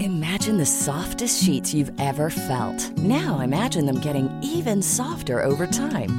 Imagine the softest sheets you've ever felt. Now imagine them getting even softer over time.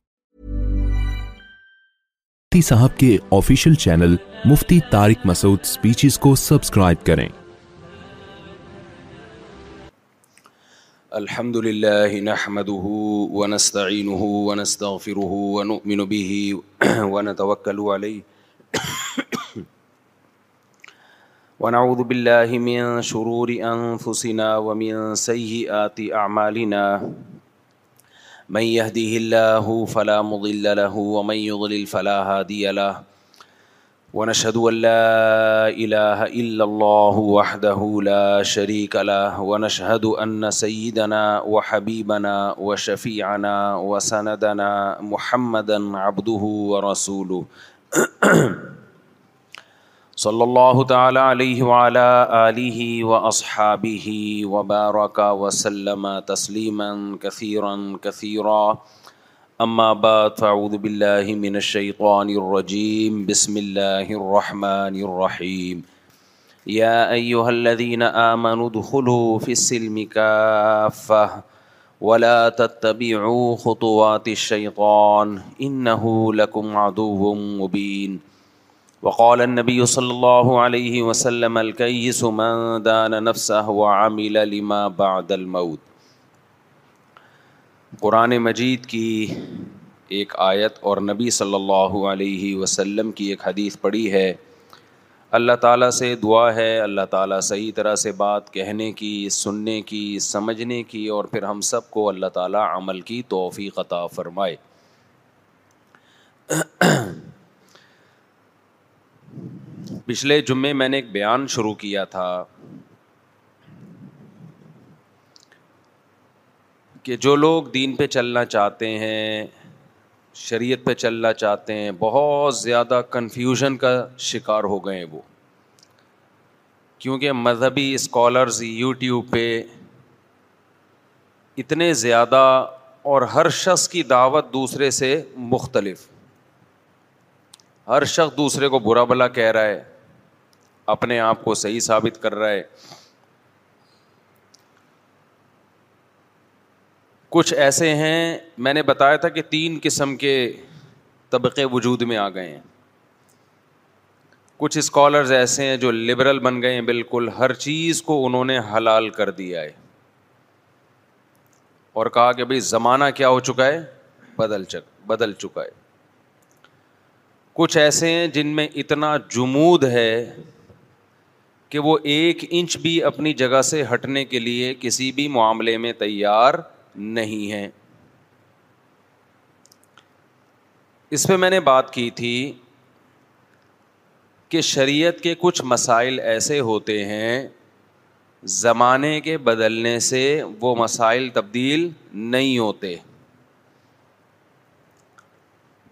مفتی صاحب کے official channel مفتی Tariq speeches کو subscribe کریں الحمد نحمده ونستغفره ونؤمن به ونعوذ من شرور ومن من يهده الله فلا مضل له ومن يضلل فلا هادي له ونشهد أن لا إله إلا الله وحده لا شريك له ونشهد أن سيدنا وحبيبنا وشفيعنا وسندنا محمدًا عبده ورسوله صلی اللہ تعالیٰ علیہ و اصحبی و وسلم تسلیما کثیرا کثیرا اما کثیر اماب فاؤد من الشیطان الرجیم بسم اللہ الرحمن الرحیم یا ولا لکم عدو مبین وقال النبي صلى الله عليه وسلم الكيس من دان نفسه وعمل لما بعد الموت قرآن مجید کی ایک آیت اور نبی صلی اللہ علیہ وسلم کی ایک حدیث پڑی ہے اللہ تعالیٰ سے دعا ہے اللہ تعالیٰ صحیح طرح سے بات کہنے کی سننے کی سمجھنے کی اور پھر ہم سب کو اللہ تعالیٰ عمل کی توفیق عطا فرمائے پچھلے جمعے میں نے ایک بیان شروع کیا تھا کہ جو لوگ دین پہ چلنا چاہتے ہیں شریعت پہ چلنا چاہتے ہیں بہت زیادہ کنفیوژن کا شکار ہو گئے ہیں وہ کیونکہ مذہبی اسکالرز یوٹیوب پہ اتنے زیادہ اور ہر شخص کی دعوت دوسرے سے مختلف ہر شخص دوسرے کو برا بھلا کہہ رہا ہے اپنے آپ کو صحیح ثابت کر رہا ہے کچھ ایسے ہیں میں نے بتایا تھا کہ تین قسم کے طبقے وجود میں آ گئے ہیں کچھ اسکالرز ایسے ہیں جو لبرل بن گئے ہیں بالکل ہر چیز کو انہوں نے حلال کر دیا ہے اور کہا کہ بھائی زمانہ کیا ہو چکا ہے بدل چک بدل چکا ہے کچھ ایسے ہیں جن میں اتنا جمود ہے کہ وہ ایک انچ بھی اپنی جگہ سے ہٹنے کے لیے کسی بھی معاملے میں تیار نہیں ہیں اس پہ میں نے بات کی تھی کہ شریعت کے کچھ مسائل ایسے ہوتے ہیں زمانے کے بدلنے سے وہ مسائل تبدیل نہیں ہوتے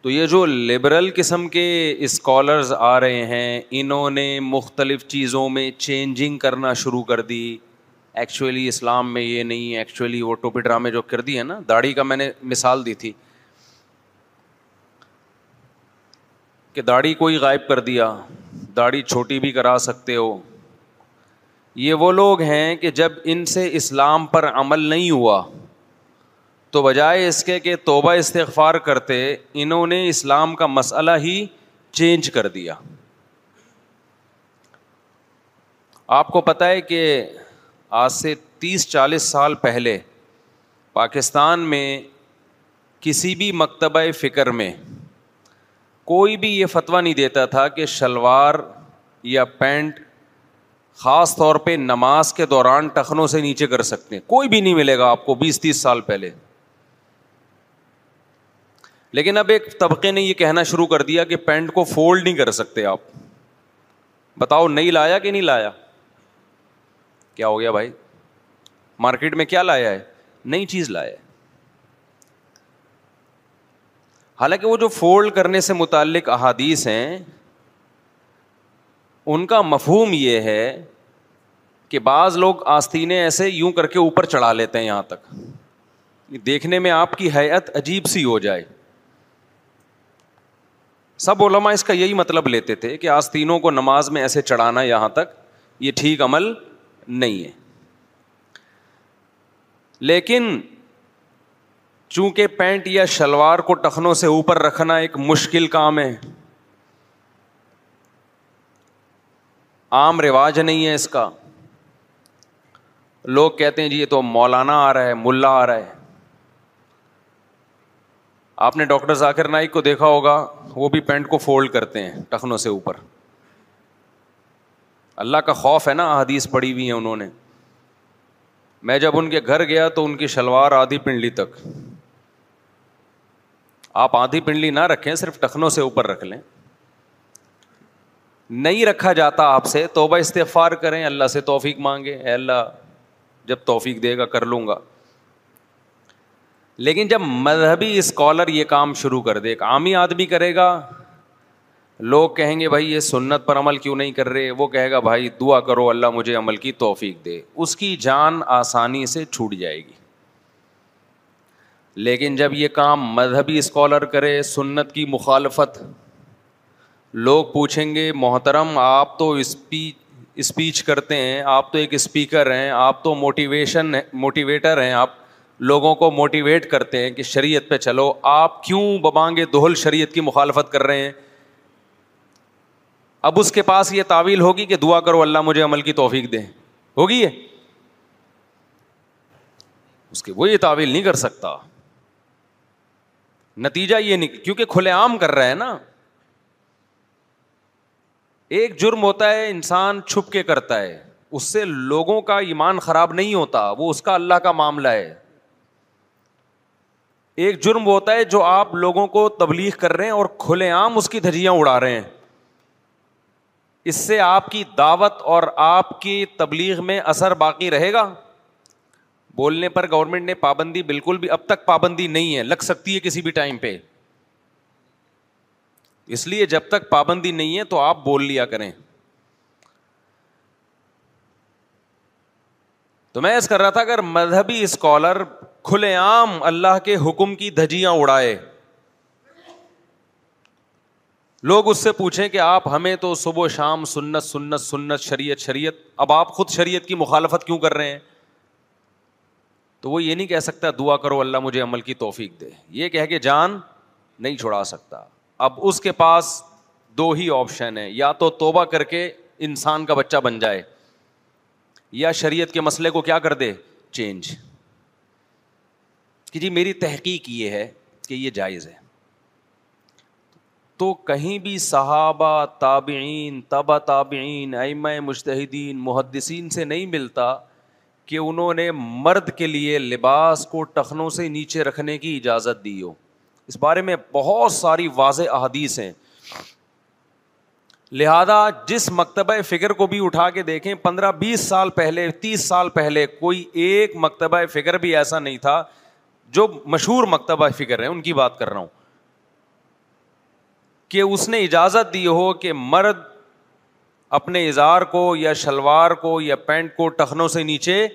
تو یہ جو لبرل قسم کے اسکالرز آ رہے ہیں انہوں نے مختلف چیزوں میں چینجنگ کرنا شروع کر دی ایکچولی اسلام میں یہ نہیں ایکچولی وہ ٹوپی ڈرامے جو کر دی ہے نا داڑھی کا میں نے مثال دی تھی کہ داڑھی کوئی غائب کر دیا داڑھی چھوٹی بھی کرا سکتے ہو یہ وہ لوگ ہیں کہ جب ان سے اسلام پر عمل نہیں ہوا تو بجائے اس کے کہ توبہ استغفار کرتے انہوں نے اسلام کا مسئلہ ہی چینج کر دیا آپ کو پتہ ہے کہ آج سے تیس چالیس سال پہلے پاکستان میں کسی بھی مکتبہ فکر میں کوئی بھی یہ فتویٰ نہیں دیتا تھا کہ شلوار یا پینٹ خاص طور پہ نماز کے دوران ٹخنوں سے نیچے کر سکتے ہیں کوئی بھی نہیں ملے گا آپ کو بیس تیس سال پہلے لیکن اب ایک طبقے نے یہ کہنا شروع کر دیا کہ پینٹ کو فولڈ نہیں کر سکتے آپ بتاؤ نہیں لایا کہ نہیں لایا کیا ہو گیا بھائی مارکیٹ میں کیا لایا ہے نئی چیز لایا ہے حالانکہ وہ جو فولڈ کرنے سے متعلق احادیث ہیں ان کا مفہوم یہ ہے کہ بعض لوگ آستینیں ایسے یوں کر کے اوپر چڑھا لیتے ہیں یہاں تک دیکھنے میں آپ کی حیت عجیب سی ہو جائے سب علماء اس کا یہی مطلب لیتے تھے کہ آستینوں کو نماز میں ایسے چڑھانا یہاں تک یہ ٹھیک عمل نہیں ہے لیکن چونکہ پینٹ یا شلوار کو ٹخنوں سے اوپر رکھنا ایک مشکل کام ہے عام رواج نہیں ہے اس کا لوگ کہتے ہیں جی یہ تو مولانا آ رہا ہے ملا آ رہا ہے آپ نے ڈاکٹر ذاکر نائک کو دیکھا ہوگا وہ بھی پینٹ کو فولڈ کرتے ہیں ٹخنوں سے اوپر اللہ کا خوف ہے نا حدیث پڑی ہوئی ہیں انہوں نے میں جب ان کے گھر گیا تو ان کی شلوار آدھی پنڈلی تک آپ آدھی پنڈلی نہ رکھیں صرف ٹخنوں سے اوپر رکھ لیں نہیں رکھا جاتا آپ سے توبہ استفار کریں اللہ سے توفیق مانگے اللہ جب توفیق دے گا کر لوں گا لیکن جب مذہبی اسکالر یہ کام شروع کر دے ایک عامی آدمی کرے گا لوگ کہیں گے بھائی یہ سنت پر عمل کیوں نہیں کر رہے وہ کہے گا بھائی دعا کرو اللہ مجھے عمل کی توفیق دے اس کی جان آسانی سے چھوٹ جائے گی لیکن جب یہ کام مذہبی اسکالر کرے سنت کی مخالفت لوگ پوچھیں گے محترم آپ تو اسپیچ اسپیچ کرتے ہیں آپ تو ایک اسپیکر ہیں آپ تو موٹیویشن موٹیویٹر ہیں آپ لوگوں کو موٹیویٹ کرتے ہیں کہ شریعت پہ چلو آپ کیوں ببانگے دوہل شریعت کی مخالفت کر رہے ہیں اب اس کے پاس یہ تعویل ہوگی کہ دعا کرو اللہ مجھے عمل کی توفیق دیں ہوگی یہ اس کے وہ یہ تعویل نہیں کر سکتا نتیجہ یہ نہیں کیونکہ کھلے عام کر رہے ہیں نا ایک جرم ہوتا ہے انسان چھپ کے کرتا ہے اس سے لوگوں کا ایمان خراب نہیں ہوتا وہ اس کا اللہ کا معاملہ ہے ایک جرم ہوتا ہے جو آپ لوگوں کو تبلیغ کر رہے ہیں اور کھلے عام اس کی دھجیاں اڑا رہے ہیں اس سے آپ کی دعوت اور آپ کی تبلیغ میں اثر باقی رہے گا بولنے پر گورنمنٹ نے پابندی بالکل بھی اب تک پابندی نہیں ہے لگ سکتی ہے کسی بھی ٹائم پہ اس لیے جب تک پابندی نہیں ہے تو آپ بول لیا کریں تو میں ایسا کر رہا تھا اگر مذہبی اسکالر کھلے عام اللہ کے حکم کی دھجیاں اڑائے لوگ اس سے پوچھیں کہ آپ ہمیں تو صبح و شام سنت سنت سنت شریعت شریعت اب آپ خود شریعت کی مخالفت کیوں کر رہے ہیں تو وہ یہ نہیں کہہ سکتا دعا کرو اللہ مجھے عمل کی توفیق دے یہ کہہ کے جان نہیں چھڑا سکتا اب اس کے پاس دو ہی آپشن ہیں یا تو توبہ کر کے انسان کا بچہ بن جائے یا شریعت کے مسئلے کو کیا کر دے چینج کہ جی میری تحقیق یہ ہے کہ یہ جائز ہے تو کہیں بھی صحابہ تابعین تابعین تبا ایم مشتحدین محدثین سے نہیں ملتا کہ انہوں نے مرد کے لیے لباس کو ٹخنوں سے نیچے رکھنے کی اجازت دی ہو اس بارے میں بہت ساری واضح احادیث ہیں لہذا جس مکتبہ فکر کو بھی اٹھا کے دیکھیں پندرہ بیس سال پہلے تیس سال پہلے کوئی ایک مکتبہ فکر بھی ایسا نہیں تھا جو مشہور مکتبہ فکر ہے ان کی بات کر رہا ہوں کہ اس نے اجازت دی ہو کہ مرد اپنے اظہار کو یا شلوار کو یا پینٹ کو ٹخنوں سے نیچے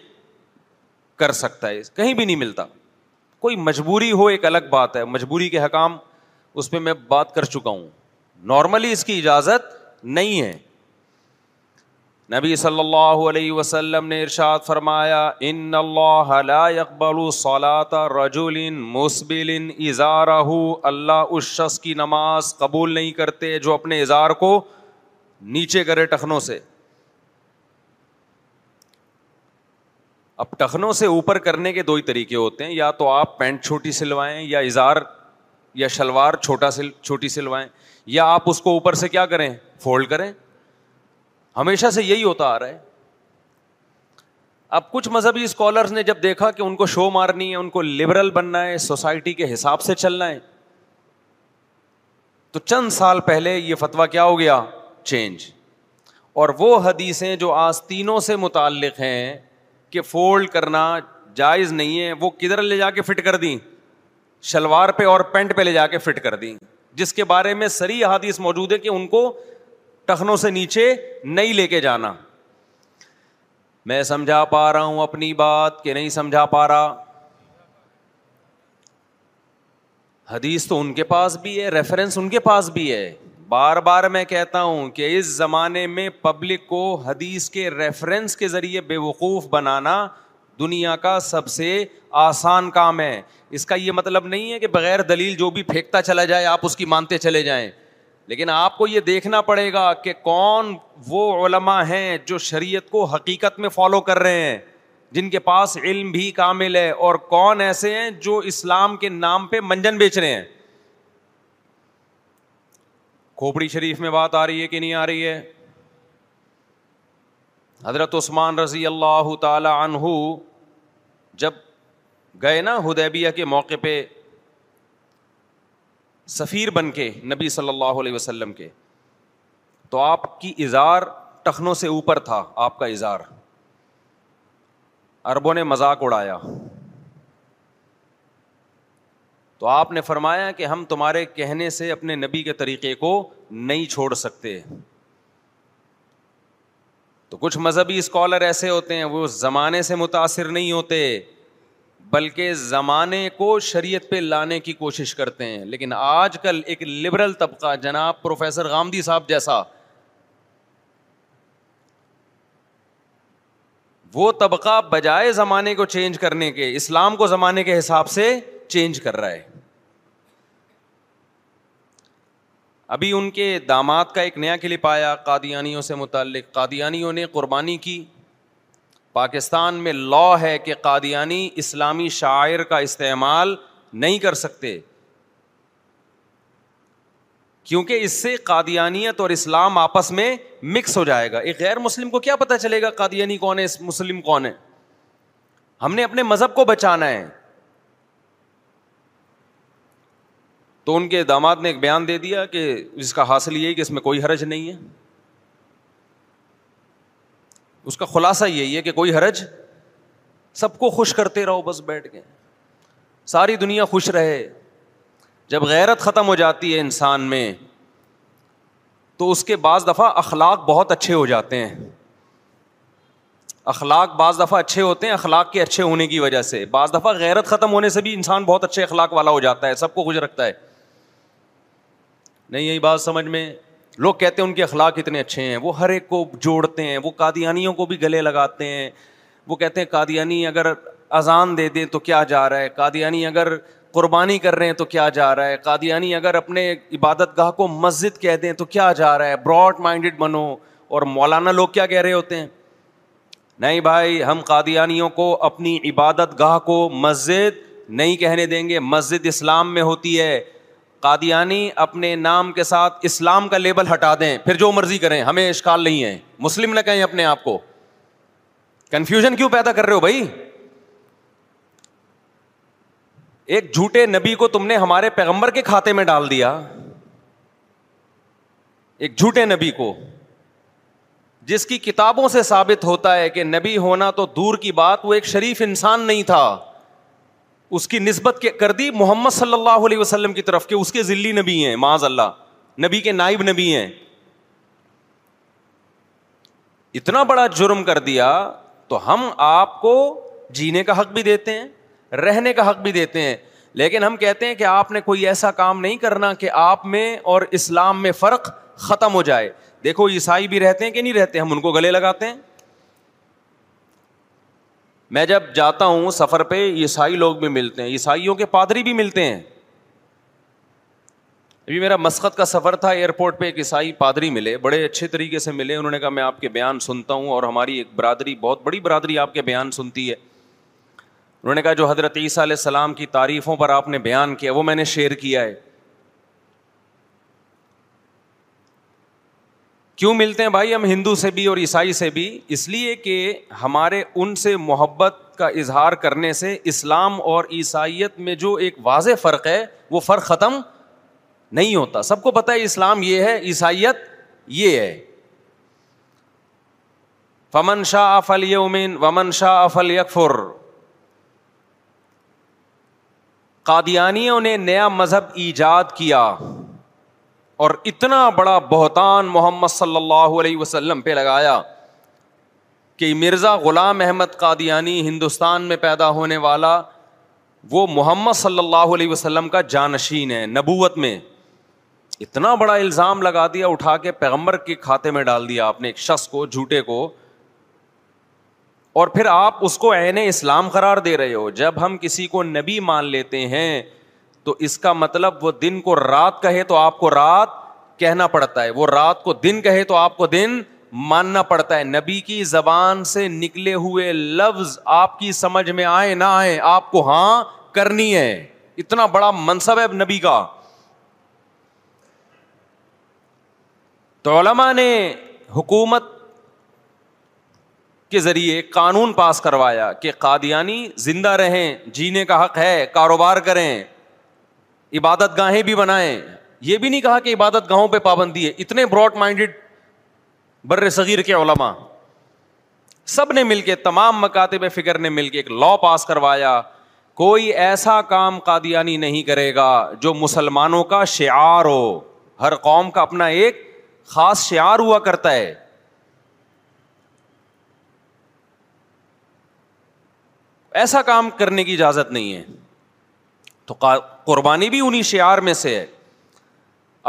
کر سکتا ہے کہیں بھی نہیں ملتا کوئی مجبوری ہو ایک الگ بات ہے مجبوری کے حکام اس پہ میں بات کر چکا ہوں نارملی اس کی اجازت نہیں ہے نبی صلی اللہ علیہ وسلم نے ارشاد فرمایا ان اللہ لا رجل مسبل ازارہ اللہ اس شخص کی نماز قبول نہیں کرتے جو اپنے اظہار کو نیچے کرے ٹخنوں سے اب ٹخنوں سے اوپر کرنے کے دو ہی طریقے ہوتے ہیں یا تو آپ پینٹ چھوٹی سلوائیں یا اظہار یا شلوار سل چھوٹی سلوائیں یا آپ اس کو اوپر سے کیا کریں فولڈ کریں ہمیشہ سے یہی ہوتا آ رہا ہے اب کچھ مذہبی اسکالرس نے جب دیکھا کہ ان کو شو مارنی ہے ان کو لبرل بننا ہے سوسائٹی کے حساب سے چلنا ہے تو چند سال پہلے یہ فتویٰ کیا ہو گیا چینج اور وہ حدیثیں جو آج تینوں سے متعلق ہیں کہ فولڈ کرنا جائز نہیں ہے وہ کدھر لے جا کے فٹ کر دیں شلوار پہ اور پینٹ پہ لے جا کے فٹ کر دیں جس کے بارے میں سری حادیث موجود ہے کہ ان کو ٹخنوں سے نیچے نہیں لے کے جانا میں سمجھا پا رہا ہوں اپنی بات کہ نہیں سمجھا پا رہا حدیث تو ان کے پاس بھی ہے ریفرنس ان کے پاس بھی ہے بار بار میں کہتا ہوں کہ اس زمانے میں پبلک کو حدیث کے ریفرنس کے ذریعے بے وقوف بنانا دنیا کا سب سے آسان کام ہے اس کا یہ مطلب نہیں ہے کہ بغیر دلیل جو بھی پھینکتا چلا جائے آپ اس کی مانتے چلے جائیں لیکن آپ کو یہ دیکھنا پڑے گا کہ کون وہ علماء ہیں جو شریعت کو حقیقت میں فالو کر رہے ہیں جن کے پاس علم بھی کامل ہے اور کون ایسے ہیں جو اسلام کے نام پہ منجن بیچ رہے ہیں کھوپڑی شریف میں بات آ رہی ہے کہ نہیں آ رہی ہے حضرت عثمان رضی اللہ تعالی عنہ جب گئے نا ہدیبیہ کے موقع پہ سفیر بن کے نبی صلی اللہ علیہ وسلم کے تو آپ کی اظہار ٹخنوں سے اوپر تھا آپ کا اظہار اربوں نے مذاق اڑایا تو آپ نے فرمایا کہ ہم تمہارے کہنے سے اپنے نبی کے طریقے کو نہیں چھوڑ سکتے تو کچھ مذہبی اسکالر ایسے ہوتے ہیں وہ زمانے سے متاثر نہیں ہوتے بلکہ زمانے کو شریعت پہ لانے کی کوشش کرتے ہیں لیکن آج کل ایک لبرل طبقہ جناب پروفیسر غامدی صاحب جیسا وہ طبقہ بجائے زمانے کو چینج کرنے کے اسلام کو زمانے کے حساب سے چینج کر رہا ہے ابھی ان کے دامات کا ایک نیا کلپ آیا قادیانیوں سے متعلق قادیانیوں نے قربانی کی پاکستان میں لا ہے کہ قادیانی اسلامی شاعر کا استعمال نہیں کر سکتے کیونکہ اس سے قادیانیت اور اسلام آپس میں مکس ہو جائے گا ایک غیر مسلم کو کیا پتا چلے گا قادیانی کون ہے مسلم کون ہے ہم نے اپنے مذہب کو بچانا ہے تو ان کے داماد نے ایک بیان دے دیا کہ اس کا حاصل یہ ہے کہ اس میں کوئی حرج نہیں ہے اس کا خلاصہ یہی ہے کہ کوئی حرج سب کو خوش کرتے رہو بس بیٹھ کے ساری دنیا خوش رہے جب غیرت ختم ہو جاتی ہے انسان میں تو اس کے بعض دفعہ اخلاق بہت اچھے ہو جاتے ہیں اخلاق بعض دفعہ اچھے ہوتے ہیں اخلاق کے اچھے ہونے کی وجہ سے بعض دفعہ غیرت ختم ہونے سے بھی انسان بہت اچھے اخلاق والا ہو جاتا ہے سب کو خوش رکھتا ہے نہیں یہی بات سمجھ میں لوگ کہتے ہیں ان کے اخلاق اتنے اچھے ہیں وہ ہر ایک کو جوڑتے ہیں وہ قادیانیوں کو بھی گلے لگاتے ہیں وہ کہتے ہیں قادیانی اگر اذان دے دیں تو کیا جا رہا ہے قادیانی اگر قربانی کر رہے ہیں تو کیا جا رہا ہے قادیانی اگر اپنے عبادت گاہ کو مسجد کہہ دیں تو کیا جا رہا ہے براڈ مائنڈیڈ بنو اور مولانا لوگ کیا کہہ رہے ہوتے ہیں نہیں بھائی ہم قادیانیوں کو اپنی عبادت گاہ کو مسجد نہیں کہنے دیں گے مسجد اسلام میں ہوتی ہے قادیانی اپنے نام کے ساتھ اسلام کا لیبل ہٹا دیں پھر جو مرضی کریں ہمیں اشکال نہیں ہے مسلم نہ کہیں اپنے آپ کو کنفیوژن کیوں پیدا کر رہے ہو بھائی ایک جھوٹے نبی کو تم نے ہمارے پیغمبر کے کھاتے میں ڈال دیا ایک جھوٹے نبی کو جس کی کتابوں سے ثابت ہوتا ہے کہ نبی ہونا تو دور کی بات وہ ایک شریف انسان نہیں تھا اس کی نسبت کر دی محمد صلی اللہ علیہ وسلم کی طرف کہ اس کے ذلی نبی ہیں معاذ اللہ نبی کے نائب نبی ہیں اتنا بڑا جرم کر دیا تو ہم آپ کو جینے کا حق بھی دیتے ہیں رہنے کا حق بھی دیتے ہیں لیکن ہم کہتے ہیں کہ آپ نے کوئی ایسا کام نہیں کرنا کہ آپ میں اور اسلام میں فرق ختم ہو جائے دیکھو عیسائی بھی رہتے ہیں کہ نہیں رہتے ہم ان کو گلے لگاتے ہیں میں جب جاتا ہوں سفر پہ عیسائی لوگ بھی ملتے ہیں عیسائیوں کے پادری بھی ملتے ہیں ابھی میرا مسقط کا سفر تھا ایئرپورٹ پہ ایک عیسائی پادری ملے بڑے اچھے طریقے سے ملے انہوں نے کہا میں آپ کے بیان سنتا ہوں اور ہماری ایک برادری بہت بڑی برادری آپ کے بیان سنتی ہے انہوں نے کہا جو حضرت عیسیٰ علیہ السلام کی تعریفوں پر آپ نے بیان کیا وہ میں نے شیئر کیا ہے کیوں ملتے ہیں بھائی ہم ہندو سے بھی اور عیسائی سے بھی اس لیے کہ ہمارے ان سے محبت کا اظہار کرنے سے اسلام اور عیسائیت میں جو ایک واضح فرق ہے وہ فرق ختم نہیں ہوتا سب کو پتہ ہے اسلام یہ ہے عیسائیت یہ ہے فمن شاہ افل یومین ومن شاہ افل قادیانیوں نے نیا مذہب ایجاد کیا اور اتنا بڑا بہتان محمد صلی اللہ علیہ وسلم پہ لگایا کہ مرزا غلام احمد قادیانی ہندوستان میں پیدا ہونے والا وہ محمد صلی اللہ علیہ وسلم کا جانشین ہے نبوت میں اتنا بڑا الزام لگا دیا اٹھا کے پیغمبر کے کھاتے میں ڈال دیا آپ نے ایک شخص کو جھوٹے کو اور پھر آپ اس کو عین اسلام قرار دے رہے ہو جب ہم کسی کو نبی مان لیتے ہیں تو اس کا مطلب وہ دن کو رات کہے تو آپ کو رات کہنا پڑتا ہے وہ رات کو دن کہے تو آپ کو دن ماننا پڑتا ہے نبی کی زبان سے نکلے ہوئے لفظ آپ کی سمجھ میں آئے نہ آئے آپ کو ہاں کرنی ہے اتنا بڑا منصب ہے نبی کا تو علما نے حکومت کے ذریعے قانون پاس کروایا کہ قادیانی زندہ رہیں جینے کا حق ہے کاروبار کریں عبادت گاہیں بھی بنائے یہ بھی نہیں کہا کہ عبادت گاہوں پہ پابندی ہے اتنے براڈ مائنڈیڈ بر صغیر کے علما سب نے مل کے تمام مکاتے لا پاس کروایا کوئی ایسا کام قادیانی نہیں کرے گا جو مسلمانوں کا شعار ہو ہر قوم کا اپنا ایک خاص شعار ہوا کرتا ہے ایسا کام کرنے کی اجازت نہیں ہے تو قربانی بھی انہیں شعار میں سے ہے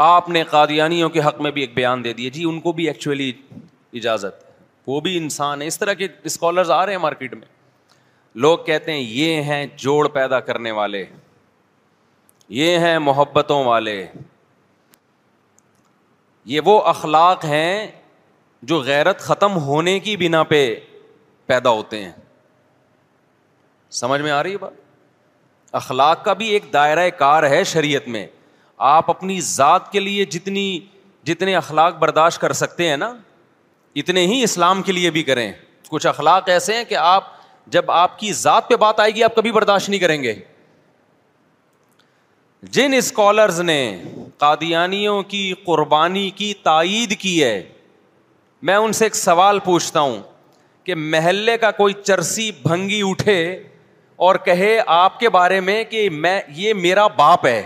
آپ نے قادیانیوں کے حق میں بھی ایک بیان دے دیے جی ان کو بھی ایکچولی اجازت وہ بھی انسان ہے اس طرح کے اسکالرز آ رہے ہیں مارکیٹ میں لوگ کہتے ہیں یہ ہیں جوڑ پیدا کرنے والے یہ ہیں محبتوں والے یہ وہ اخلاق ہیں جو غیرت ختم ہونے کی بنا پہ پیدا ہوتے ہیں سمجھ میں آ رہی ہے بات اخلاق کا بھی ایک دائرۂ کار ہے شریعت میں آپ اپنی ذات کے لیے جتنی جتنے اخلاق برداشت کر سکتے ہیں نا اتنے ہی اسلام کے لیے بھی کریں کچھ اخلاق ایسے ہیں کہ آپ جب آپ کی ذات پہ بات آئے گی آپ کبھی برداشت نہیں کریں گے جن اسکالرز نے قادیانیوں کی قربانی کی تائید کی ہے میں ان سے ایک سوال پوچھتا ہوں کہ محلے کا کوئی چرسی بھنگی اٹھے اور کہے آپ کے بارے میں کہ میں یہ میرا باپ ہے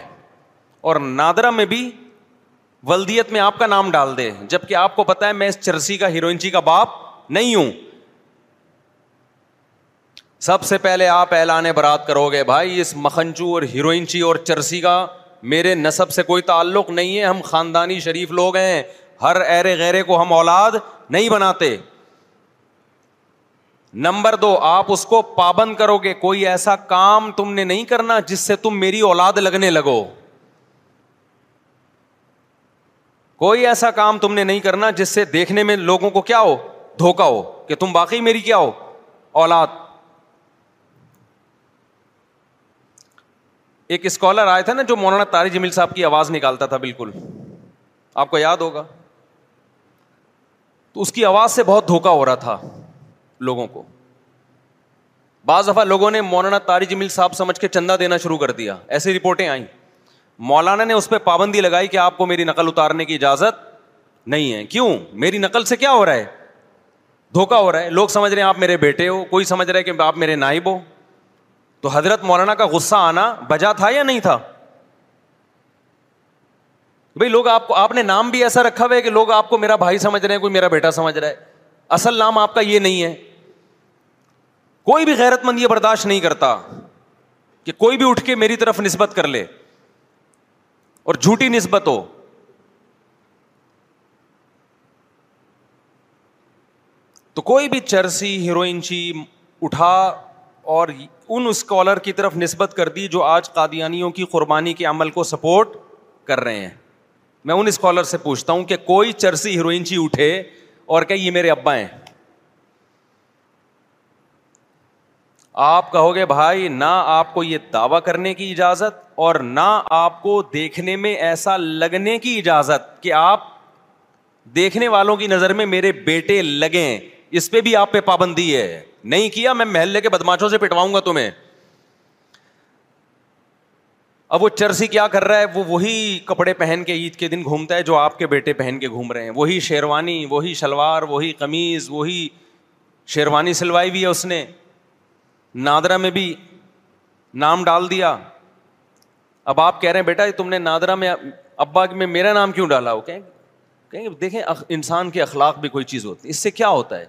اور نادرا میں بھی ولدیت میں آپ کا نام ڈال دے جب کہ آپ کو پتا ہے میں اس چرسی کا ہیروئنچی جی کا باپ نہیں ہوں سب سے پہلے آپ اعلان برات کرو گے بھائی اس مکھنچو اور ہیروئنچی جی اور چرسی کا میرے نصب سے کوئی تعلق نہیں ہے ہم خاندانی شریف لوگ ہیں ہر ایرے غیرے کو ہم اولاد نہیں بناتے نمبر دو آپ اس کو پابند کرو گے کوئی ایسا کام تم نے نہیں کرنا جس سے تم میری اولاد لگنے لگو کوئی ایسا کام تم نے نہیں کرنا جس سے دیکھنے میں لوگوں کو کیا ہو دھوکا ہو کہ تم باقی میری کیا ہو اولاد ایک اسکالر آئے تھے نا جو مولانا تاری جمیل صاحب کی آواز نکالتا تھا بالکل آپ کو یاد ہوگا تو اس کی آواز سے بہت دھوکا ہو رہا تھا لوگوں کو بعض دفعہ لوگوں نے مولانا تاری جمیل صاحب سمجھ کے چندہ دینا شروع کر دیا ایسی رپورٹیں آئیں مولانا نے اس پہ پابندی لگائی کہ آپ کو میری نقل اتارنے کی اجازت نہیں ہے کیوں میری نقل سے کیا ہو رہا ہے دھوکا ہو رہا ہے لوگ سمجھ رہے ہیں آپ میرے بیٹے ہو کوئی سمجھ رہا ہے کہ آپ میرے نائب ہو تو حضرت مولانا کا غصہ آنا بجا تھا یا نہیں تھا بھائی لوگ آپ آپ نے نام بھی ایسا رکھا ہوا ہے کہ لوگ آپ کو میرا بھائی سمجھ رہے ہیں کوئی میرا بیٹا سمجھ رہا ہے اصل نام آپ کا یہ نہیں ہے کوئی بھی غیرت مند یہ برداشت نہیں کرتا کہ کوئی بھی اٹھ کے میری طرف نسبت کر لے اور جھوٹی نسبت ہو تو کوئی بھی چرسی ہیروئنچی اٹھا اور ان اسکالر کی طرف نسبت کر دی جو آج قادیانیوں کی قربانی کے عمل کو سپورٹ کر رہے ہیں میں ان اسکالر سے پوچھتا ہوں کہ کوئی چرسی ہیروئنچی اٹھے اور کہ یہ میرے ابا ہیں آپ کہو گے بھائی نہ آپ کو یہ دعویٰ کرنے کی اجازت اور نہ آپ کو دیکھنے میں ایسا لگنے کی اجازت کہ آپ دیکھنے والوں کی نظر میں میرے بیٹے لگیں اس پہ بھی آپ پہ پابندی ہے نہیں کیا میں محلے کے بدماشوں سے پٹواؤں گا تمہیں اب وہ چرسی کیا کر رہا ہے وہ وہی کپڑے پہن کے عید کے دن گھومتا ہے جو آپ کے بیٹے پہن کے گھوم رہے ہیں وہی شیروانی وہی شلوار وہی قمیض وہی شیروانی سلوائی ہوئی ہے اس نے نادرا میں بھی نام ڈال دیا اب آپ کہہ رہے ہیں بیٹا تم نے نادرا میں ابا میں میرا نام کیوں ڈالا ہو کہیں کہیں گے دیکھیں انسان کے اخلاق بھی کوئی چیز ہوتی ہے اس سے کیا ہوتا ہے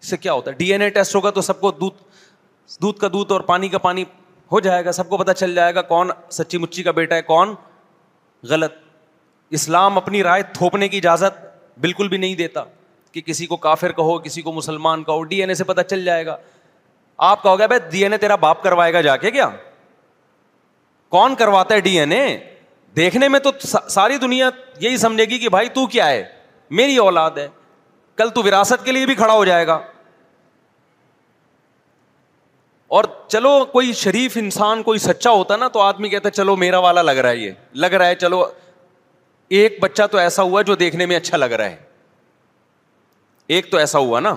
اس سے کیا ہوتا ہے ڈی این اے ٹیسٹ ہوگا تو سب کو دودھ دودھ کا دودھ اور پانی کا پانی ہو جائے گا سب کو پتہ چل جائے گا کون سچی مچی کا بیٹا ہے کون غلط اسلام اپنی رائے تھوپنے کی اجازت بالکل بھی نہیں دیتا کہ کسی کو کافر کہو کسی کو مسلمان کہو ڈی این اے سے پتہ چل جائے گا آپ کہو گے بھائی ڈی این اے تیرا باپ کروائے گا جا کے کیا کون کرواتا ہے ڈی این اے دیکھنے میں تو ساری دنیا یہی سمجھے گی کہ بھائی تو کیا ہے میری اولاد ہے کل تو وراثت کے لیے بھی کھڑا ہو جائے گا اور چلو کوئی شریف انسان کوئی سچا ہوتا نا تو آدمی کہتا چلو میرا والا لگ رہا ہے یہ لگ رہا ہے چلو ایک بچہ تو ایسا ہوا جو دیکھنے میں اچھا لگ رہا ہے ایک تو ایسا ہوا نا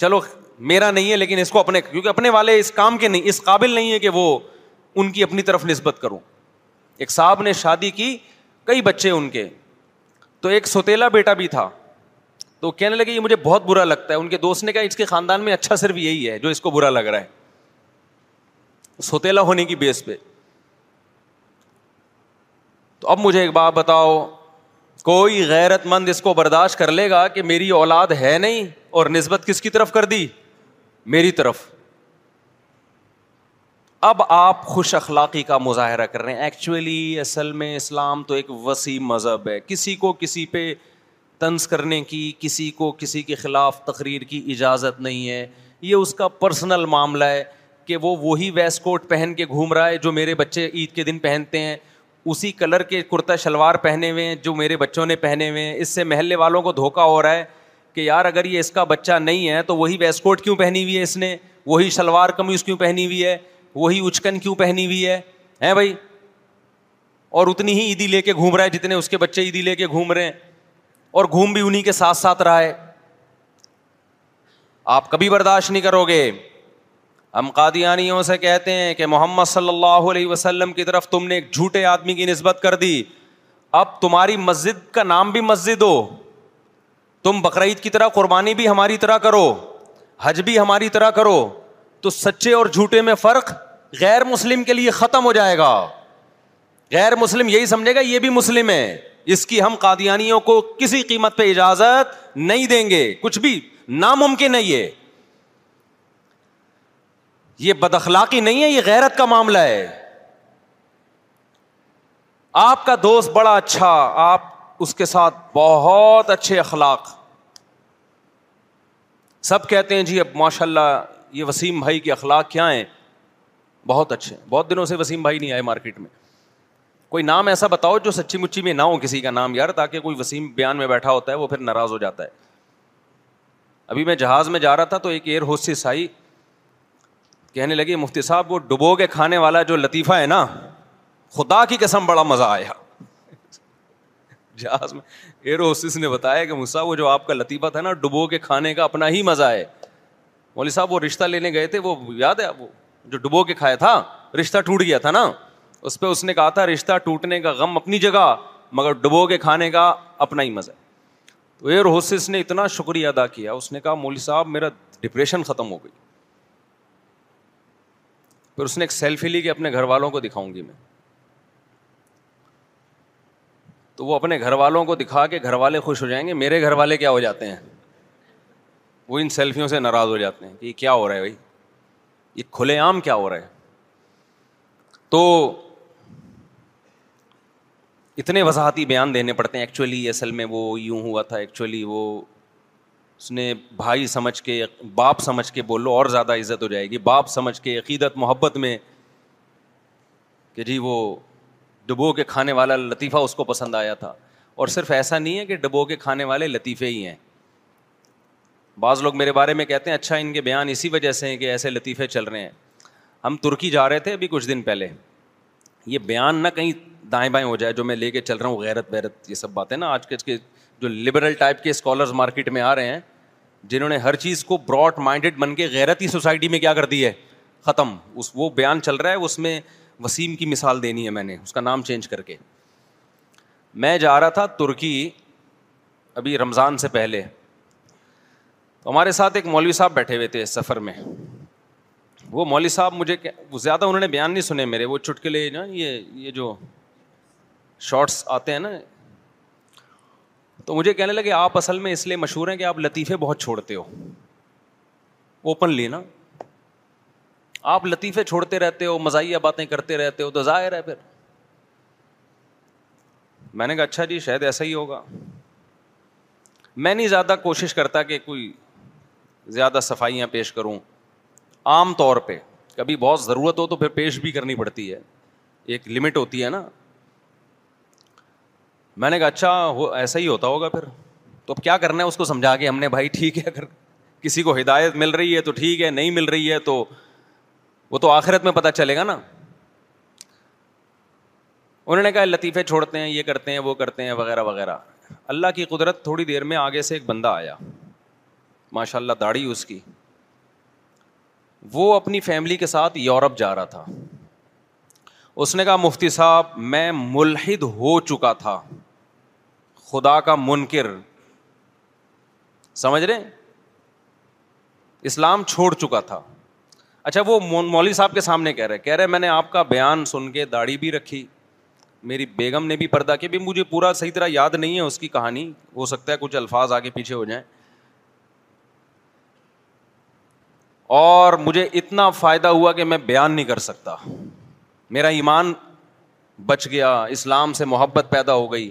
چلو میرا نہیں ہے لیکن اس کو اپنے کیونکہ اپنے والے اس کام کے نہیں اس قابل نہیں ہے کہ وہ ان کی اپنی طرف نسبت کروں ایک صاحب نے شادی کی کئی بچے ان کے تو ایک سوتیلا بیٹا بھی تھا تو کہنے لگے یہ مجھے بہت برا لگتا ہے ان کے دوست نے کہا اس کے خاندان میں اچھا صرف یہی ہے جو اس کو برا لگ رہا ہے سوتیلا ہونے کی بیس پہ تو اب مجھے ایک بات بتاؤ کوئی غیرت مند اس کو برداشت کر لے گا کہ میری اولاد ہے نہیں اور نسبت کس کی طرف کر دی میری طرف اب آپ خوش اخلاقی کا مظاہرہ کر رہے ہیں ایکچولی اصل میں اسلام تو ایک وسیع مذہب ہے کسی کو کسی پہ طنز کرنے کی کسی کو کسی کے خلاف تقریر کی اجازت نہیں ہے یہ اس کا پرسنل معاملہ ہے کہ وہ وہی ویس کوٹ پہن کے گھوم رہا ہے جو میرے بچے عید کے دن پہنتے ہیں اسی کلر کے کرتا شلوار پہنے ہوئے ہیں جو میرے بچوں نے پہنے ہوئے ہیں اس سے محلے والوں کو دھوکہ ہو رہا ہے کہ یار اگر یہ اس کا بچہ نہیں ہے تو وہی ویسٹ کوٹ کیوں پہنی ہوئی ہے اس نے وہی شلوار کمیز کیوں پہنی ہوئی ہے وہی اچکن کیوں پہنی ہوئی ہے ہیں بھائی اور اتنی ہی عیدی لے کے گھوم رہا ہے جتنے اس کے بچے عیدی لے کے گھوم رہے ہیں اور گھوم بھی انہیں کے ساتھ ساتھ رہا ہے آپ کبھی برداشت نہیں کرو گے ہم قادیانیوں سے کہتے ہیں کہ محمد صلی اللہ علیہ وسلم کی طرف تم نے ایک جھوٹے آدمی کی نسبت کر دی اب تمہاری مسجد کا نام بھی مسجد ہو تم بقرعید کی طرح قربانی بھی ہماری طرح کرو حج بھی ہماری طرح کرو تو سچے اور جھوٹے میں فرق غیر مسلم کے لیے ختم ہو جائے گا غیر مسلم یہی سمجھے گا یہ بھی مسلم ہے اس کی ہم قادیانیوں کو کسی قیمت پہ اجازت نہیں دیں گے کچھ بھی ناممکن ہے یہ یہ بدخلاقی نہیں ہے یہ غیرت کا معاملہ ہے آپ کا دوست بڑا اچھا آپ اس کے ساتھ بہت اچھے اخلاق سب کہتے ہیں جی اب ماشاء اللہ یہ وسیم بھائی کے اخلاق کیا ہیں بہت اچھے ہیں بہت دنوں سے وسیم بھائی نہیں آئے مارکیٹ میں کوئی نام ایسا بتاؤ جو سچی مچی میں نہ ہو کسی کا نام یار تاکہ کوئی وسیم بیان میں بیٹھا ہوتا ہے وہ پھر ناراض ہو جاتا ہے ابھی میں جہاز میں جا رہا تھا تو ایک ایئر ہوسٹس آئی کہنے لگی مفتی صاحب وہ ڈبو کے کھانے والا جو لطیفہ ہے نا خدا کی قسم بڑا مزہ آیا جہاز میں ایئر ہوسٹس نے بتایا کہ مسا وہ جو آپ کا لطیفہ تھا نا ڈبو کے کھانے کا اپنا ہی مزہ ہے مولوی صاحب وہ رشتہ لینے گئے تھے وہ یاد ہے وہ جو ڈبو کے کھایا تھا رشتہ ٹوٹ گیا تھا نا اس پہ اس نے کہا تھا رشتہ ٹوٹنے کا غم اپنی جگہ مگر ڈبو کے کھانے کا اپنا ہی مزہ ہے تو ایئر ہوسس نے اتنا شکریہ ادا کیا اس نے کہا مولوی صاحب میرا ڈپریشن ختم ہو گئی پھر اس نے ایک سیلفی لی کہ اپنے گھر والوں کو دکھاؤں گی میں تو وہ اپنے گھر والوں کو دکھا کے گھر والے خوش ہو جائیں گے میرے گھر والے کیا ہو جاتے ہیں وہ ان سیلفیوں سے ناراض ہو جاتے ہیں کہ یہ کیا ہو رہا ہے بھائی یہ کھلے عام کیا ہو رہا ہے تو اتنے وضاحتی بیان دینے پڑتے ہیں ایکچولی اصل میں وہ یوں ہوا تھا ایکچولی وہ اس نے بھائی سمجھ کے باپ سمجھ کے بولو اور زیادہ عزت ہو جائے گی باپ سمجھ کے عقیدت محبت میں کہ جی وہ ڈبو کے کھانے والا لطیفہ اس کو پسند آیا تھا اور صرف ایسا نہیں ہے کہ ڈبو کے کھانے والے لطیفے ہی ہیں بعض لوگ میرے بارے میں کہتے ہیں اچھا ان کے بیان اسی وجہ سے ہیں کہ ایسے لطیفے چل رہے ہیں ہم ترکی جا رہے تھے ابھی کچھ دن پہلے یہ بیان نہ کہیں دائیں بائیں ہو جائے جو میں لے کے چل رہا ہوں غیرت بیرت یہ سب باتیں نا آج کل کے جو لبرل ٹائپ کے اسکالرز مارکیٹ میں آ رہے ہیں جنہوں نے ہر چیز کو براڈ مائنڈیڈ بن کے غیرت ہی سوسائٹی میں کیا کر دی ہے ختم اس وہ بیان چل رہا ہے اس میں وسیم کی مثال دینی ہے میں نے اس کا نام چینج کر کے میں جا رہا تھا ترکی ابھی رمضان سے پہلے تو ہمارے ساتھ ایک مولوی صاحب بیٹھے ہوئے تھے اس سفر میں وہ مولوی صاحب مجھے زیادہ انہوں نے بیان نہیں سنے میرے وہ چٹکے نا یہ یہ جو شارٹس آتے ہیں نا تو مجھے کہنے لگے آپ اصل میں اس لیے مشہور ہیں کہ آپ لطیفے بہت چھوڑتے ہو اوپنلی نا آپ لطیفے چھوڑتے رہتے ہو مزاحیہ باتیں کرتے رہتے ہو تو ظاہر ہے پھر میں نے کہا اچھا جی شاید ایسا ہی ہوگا میں نہیں زیادہ کوشش کرتا کہ کوئی زیادہ صفائیاں پیش کروں عام طور پہ کبھی بہت ضرورت ہو تو پھر پیش بھی کرنی پڑتی ہے ایک لمٹ ہوتی ہے نا میں نے کہا اچھا ایسا ہی ہوتا ہوگا پھر تو اب کیا کرنا ہے اس کو سمجھا کے ہم نے بھائی ٹھیک ہے اگر کسی کو ہدایت مل رہی ہے تو ٹھیک ہے نہیں مل رہی ہے تو وہ تو آخرت میں پتہ چلے گا نا انہوں نے کہا لطیفے چھوڑتے ہیں یہ کرتے ہیں وہ کرتے ہیں وغیرہ وغیرہ اللہ کی قدرت تھوڑی دیر میں آگے سے ایک بندہ آیا ماشاء اللہ داڑھی اس کی وہ اپنی فیملی کے ساتھ یورپ جا رہا تھا اس نے کہا مفتی صاحب میں ملحد ہو چکا تھا خدا کا منکر سمجھ رہے اسلام چھوڑ چکا تھا اچھا وہ مولوی صاحب کے سامنے کہہ رہے کہہ رہے میں نے آپ کا بیان سن کے داڑھی بھی رکھی میری بیگم نے بھی پردہ کیا بھی مجھے پورا صحیح طرح یاد نہیں ہے اس کی کہانی ہو سکتا ہے کچھ الفاظ آگے پیچھے ہو جائیں اور مجھے اتنا فائدہ ہوا کہ میں بیان نہیں کر سکتا میرا ایمان بچ گیا اسلام سے محبت پیدا ہو گئی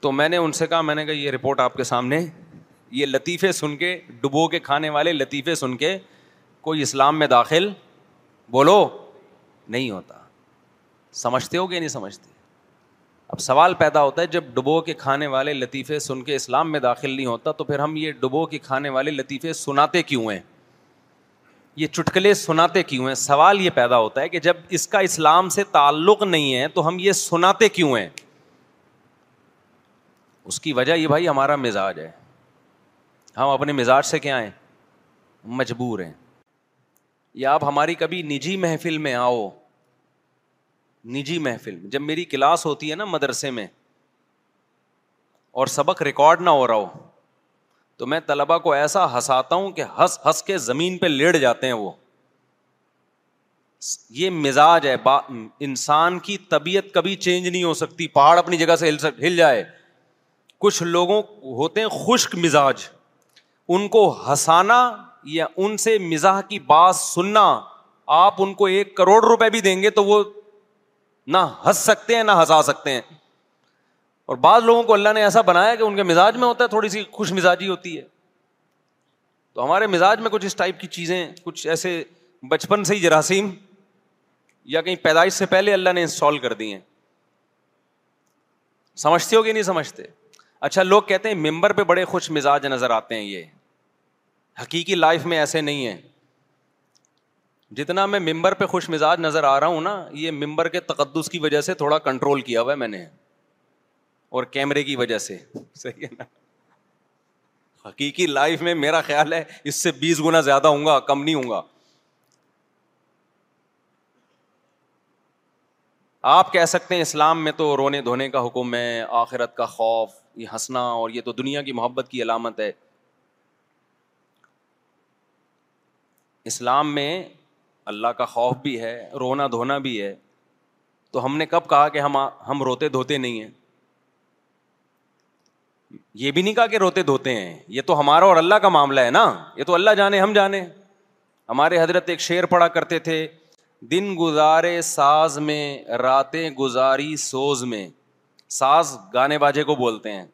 تو میں نے ان سے کہا میں نے کہا یہ رپورٹ آپ کے سامنے یہ لطیفے سن کے ڈبو کے کھانے والے لطیفے سن کے کوئی اسلام میں داخل بولو نہیں ہوتا سمجھتے ہو کہ نہیں سمجھتے اب سوال پیدا ہوتا ہے جب ڈبو کے کھانے والے لطیفے سن کے اسلام میں داخل نہیں ہوتا تو پھر ہم یہ ڈبو کے کھانے والے لطیفے سناتے کیوں ہیں یہ چٹکلے سناتے کیوں ہیں سوال یہ پیدا ہوتا ہے کہ جب اس کا اسلام سے تعلق نہیں ہے تو ہم یہ سناتے کیوں ہیں اس کی وجہ یہ بھائی ہمارا مزاج ہے ہم اپنے مزاج سے کیا ہیں مجبور ہیں یا آپ ہماری کبھی نجی محفل میں آؤ نجی محفل جب میری کلاس ہوتی ہے نا مدرسے میں اور سبق ریکارڈ نہ ہو رہا ہو تو میں طلبا کو ایسا ہنساتا ہوں کہ ہنس ہنس کے زمین پہ لیٹ جاتے ہیں وہ یہ مزاج ہے انسان کی طبیعت کبھی چینج نہیں ہو سکتی پہاڑ اپنی جگہ سے ہل ہل جائے کچھ لوگوں ہوتے ہیں خشک مزاج ان کو ہنسانا یا ان سے مزاح کی بات سننا آپ ان کو ایک کروڑ روپے بھی دیں گے تو وہ نہ ہنس سکتے ہیں نہ ہنسا سکتے ہیں اور بعض لوگوں کو اللہ نے ایسا بنایا کہ ان کے مزاج میں ہوتا ہے تھوڑی سی خوش مزاجی ہوتی ہے تو ہمارے مزاج میں کچھ اس ٹائپ کی چیزیں کچھ ایسے بچپن سے ہی جراثیم یا کہیں پیدائش سے پہلے اللہ نے انسٹال کر دی ہیں سمجھتے ہو کہ نہیں سمجھتے اچھا لوگ کہتے ہیں ممبر پہ بڑے خوش مزاج نظر آتے ہیں یہ حقیقی لائف میں ایسے نہیں ہیں جتنا میں ممبر پہ خوش مزاج نظر آ رہا ہوں نا یہ ممبر کے تقدس کی وجہ سے تھوڑا کنٹرول کیا ہوا ہے میں نے اور کیمرے کی وجہ سے صحیح ہے نا حقیقی لائف میں میرا خیال ہے اس سے بیس گنا زیادہ ہوں گا کم نہیں ہوں گا آپ کہہ سکتے ہیں اسلام میں تو رونے دھونے کا حکم ہے آخرت کا خوف یہ ہنسنا اور یہ تو دنیا کی محبت کی علامت ہے اسلام میں اللہ کا خوف بھی ہے رونا دھونا بھی ہے تو ہم نے کب کہا کہ ہم ہم روتے دھوتے نہیں ہیں یہ بھی نہیں کہا کہ روتے دھوتے ہیں یہ تو ہمارا اور اللہ کا معاملہ ہے نا یہ تو اللہ جانے ہم جانے ہمارے حضرت ایک شعر پڑا کرتے تھے دن گزارے ساز میں راتیں گزاری سوز میں ساز گانے باجے کو بولتے ہیں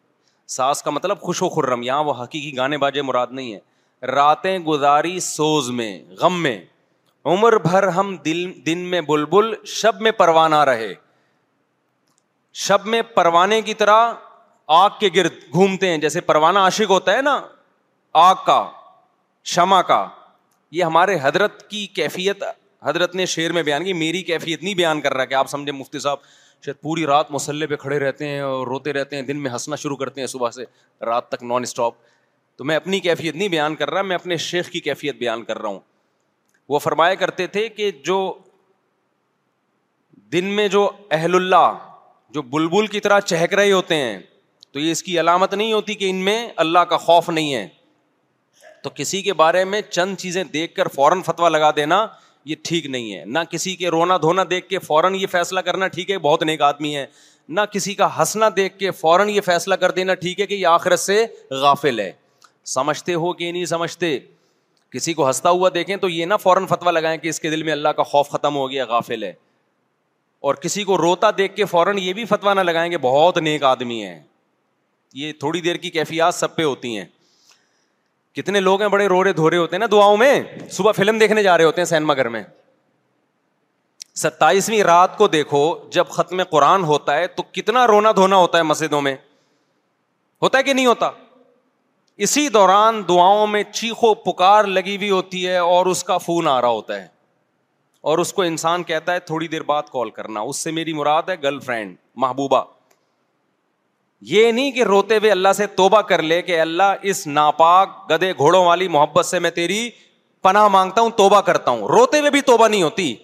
ساز کا مطلب خوش و خرم یہاں وہ حقیقی گانے باجے مراد نہیں ہے راتیں گزاری سوز میں غم میں عمر بھر ہم دل دن میں بلبل شب میں پروانہ رہے شب میں پروانے کی طرح آگ کے گرد گھومتے ہیں جیسے پروانہ عاشق ہوتا ہے نا آگ کا شمع کا یہ ہمارے حضرت کی کیفیت حضرت نے شعر میں بیان کی میری کیفیت نہیں بیان کر رہا کہ آپ سمجھے مفتی صاحب شاید پوری رات مسلے پہ کھڑے رہتے ہیں اور روتے رہتے ہیں دن میں ہنسنا شروع کرتے ہیں صبح سے رات تک نان اسٹاپ تو میں اپنی کیفیت نہیں بیان کر رہا میں اپنے شیخ کی کیفیت بیان کر رہا ہوں وہ فرمایا کرتے تھے کہ جو دن میں جو اہل اللہ جو بلبل کی طرح چہک رہے ہوتے ہیں تو یہ اس کی علامت نہیں ہوتی کہ ان میں اللہ کا خوف نہیں ہے تو کسی کے بارے میں چند چیزیں دیکھ کر فوراً فتویٰ لگا دینا یہ ٹھیک نہیں ہے نہ کسی کے رونا دھونا دیکھ کے فوراً یہ فیصلہ کرنا ٹھیک ہے بہت نیک آدمی ہے نہ کسی کا ہنسنا دیکھ کے فوراً یہ فیصلہ کر دینا ٹھیک ہے کہ یہ آخرت سے غافل ہے سمجھتے ہو کہ نہیں سمجھتے کسی کو ہنستا ہوا دیکھیں تو یہ نہ فوراً فتوا لگائیں کہ اس کے دل میں اللہ کا خوف ختم ہو گیا غافل ہے اور کسی کو روتا دیکھ کے فوراً یہ بھی فتوا نہ لگائیں کہ بہت نیک آدمی ہے یہ تھوڑی دیر کی کیفیات سب پہ ہوتی ہیں کتنے لوگ ہیں بڑے رو رے دھوے ہوتے ہیں نا دعاؤں میں صبح فلم دیکھنے جا رہے ہوتے ہیں سینما گھر میں ستائیسویں رات کو دیکھو جب ختم قرآن ہوتا ہے تو کتنا رونا دھونا ہوتا ہے مسجدوں میں ہوتا ہے کہ نہیں ہوتا اسی دوران دعاؤں میں چیخو پکار لگی ہوئی ہوتی ہے اور اس کا فون آ رہا ہوتا ہے اور اس کو انسان کہتا ہے تھوڑی دیر بعد کال کرنا اس سے میری مراد ہے گرل فرینڈ محبوبہ یہ نہیں کہ روتے ہوئے اللہ سے توبہ کر لے کہ اللہ اس ناپاک گدے گھوڑوں والی محبت سے میں تیری پناہ مانگتا ہوں توبہ کرتا ہوں روتے ہوئے بھی توبہ نہیں ہوتی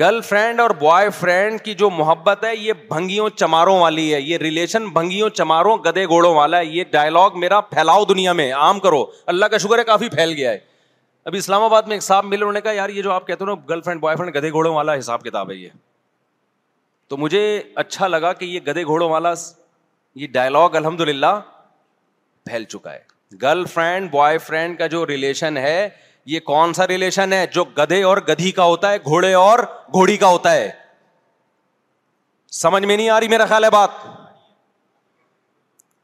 گرل فرینڈ اور بوائے فرینڈ کی جو محبت ہے یہ بھنگیوں چماروں والی ہے یہ ریلیشن بھنگیوں چماروں گدے گھوڑوں والا ہے یہ ڈائلگ میرا پھیلاؤ دنیا میں عام کرو اللہ کا شکر ہے کافی پھیل گیا ہے ابھی اسلام آباد میں ایک ملے مل نے کہا یار یہ جو آپ کہتے ہو نا گرل فرینڈ بوائے فرینڈ گدے گھوڑوں والا حساب کتاب ہے یہ تو مجھے اچھا لگا کہ یہ گدے گھوڑوں والا یہ ڈائلگ الحمد للہ پھیل چکا ہے گرل فرینڈ بوائے فرینڈ کا جو ریلیشن ہے یہ کون سا ریلیشن ہے جو گدے اور گدھی کا ہوتا ہے گھوڑے اور گھوڑی کا ہوتا ہے سمجھ میں نہیں آ رہی میرا خیال ہے بات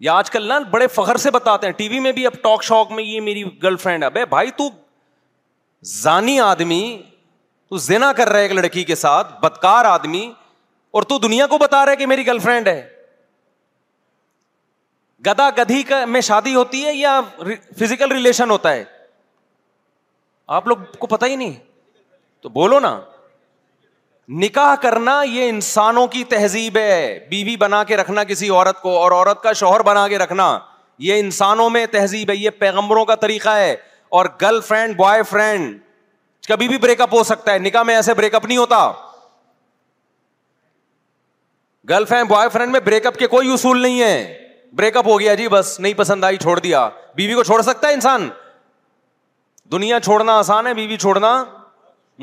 یہ آج کل نا بڑے فخر سے بتاتے ہیں ٹی وی میں بھی اب ٹاک شاک میں یہ میری گرل فرینڈ ہے بھائی تو زانی آدمی تو کر رہا ہے ایک لڑکی کے ساتھ بدکار آدمی اور تو دنیا کو بتا رہے کہ میری گرل فرینڈ ہے گدا گدھی میں شادی ہوتی ہے یا فزیکل ریلیشن ہوتا ہے آپ لوگ کو پتا ہی نہیں تو بولو نا نکاح کرنا یہ انسانوں کی تہذیب ہے بیوی بی بنا کے رکھنا کسی عورت کو اور عورت کا شوہر بنا کے رکھنا یہ انسانوں میں تہذیب ہے یہ پیغمبروں کا طریقہ ہے اور گرل فرینڈ بوائے فرینڈ کبھی بھی بریک اپ ہو سکتا ہے نکاح میں ایسے بریک اپ نہیں ہوتا گرل فرینڈ بوائے فرینڈ میں بریک اپ کے کوئی اصول نہیں ہے بریک اپ ہو گیا جی بس نہیں پسند آئی چھوڑ دیا بیوی کو چھوڑ سکتا ہے انسان دنیا چھوڑنا آسان ہے بیوی چھوڑنا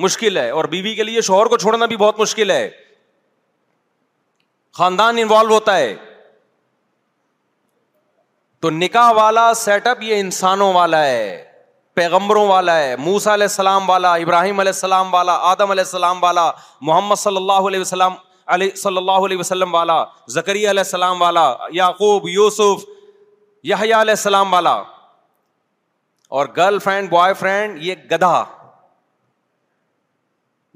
مشکل ہے اور بیوی کے لیے شوہر کو چھوڑنا بھی بہت مشکل ہے خاندان انوالو ہوتا ہے تو نکاح والا سیٹ اپ یہ انسانوں والا ہے پیغمبروں والا ہے موسا علیہ السلام والا ابراہیم علیہ السلام والا آدم علیہ السلام والا محمد صلی اللہ علیہ وسلم علیہ صلی اللہ علیہ وسلم والا زکری علیہ السلام والا یعقوب یوسف علیہ السلام والا اور گرل فرینڈ بوائے فرینڈ یہ گدھا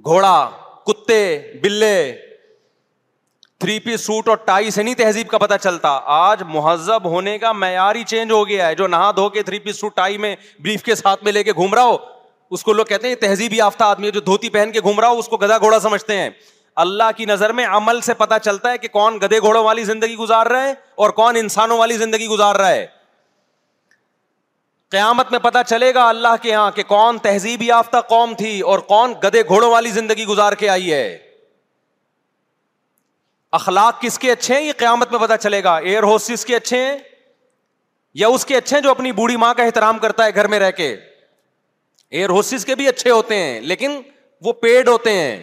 گھوڑا کتے بلے تھری پیس سوٹ اور ٹائی سے نہیں تہذیب کا پتہ چلتا آج مہذب ہونے کا معیاری چینج ہو گیا ہے جو نہا دھو کے تھری پیس سوٹ ٹائی میں بریف کے ساتھ میں لے کے گھوم رہا ہو اس کو لوگ کہتے ہیں تہذیب یافتہ آدمی جو دھوتی پہن کے گھوم رہا ہو اس کو گدا گھوڑا سمجھتے ہیں اللہ کی نظر میں عمل سے پتا چلتا ہے کہ کون گدے گھوڑوں والی زندگی گزار رہا ہے اور کون انسانوں والی زندگی گزار رہا ہے قیامت میں پتا چلے گا اللہ کے یہاں کہ کون تہذیب یافتہ قوم تھی اور کون گھوڑوں والی زندگی گزار کے آئی ہے اخلاق کس کے اچھے ہیں یہ قیامت میں پتہ چلے گا ایئر ہوسٹس کے اچھے ہیں یا اس کے اچھے ہیں جو اپنی بوڑھی ماں کا احترام کرتا ہے گھر میں رہ کے ایئر ہوسٹس کے بھی اچھے ہوتے ہیں لیکن وہ پیڈ ہوتے ہیں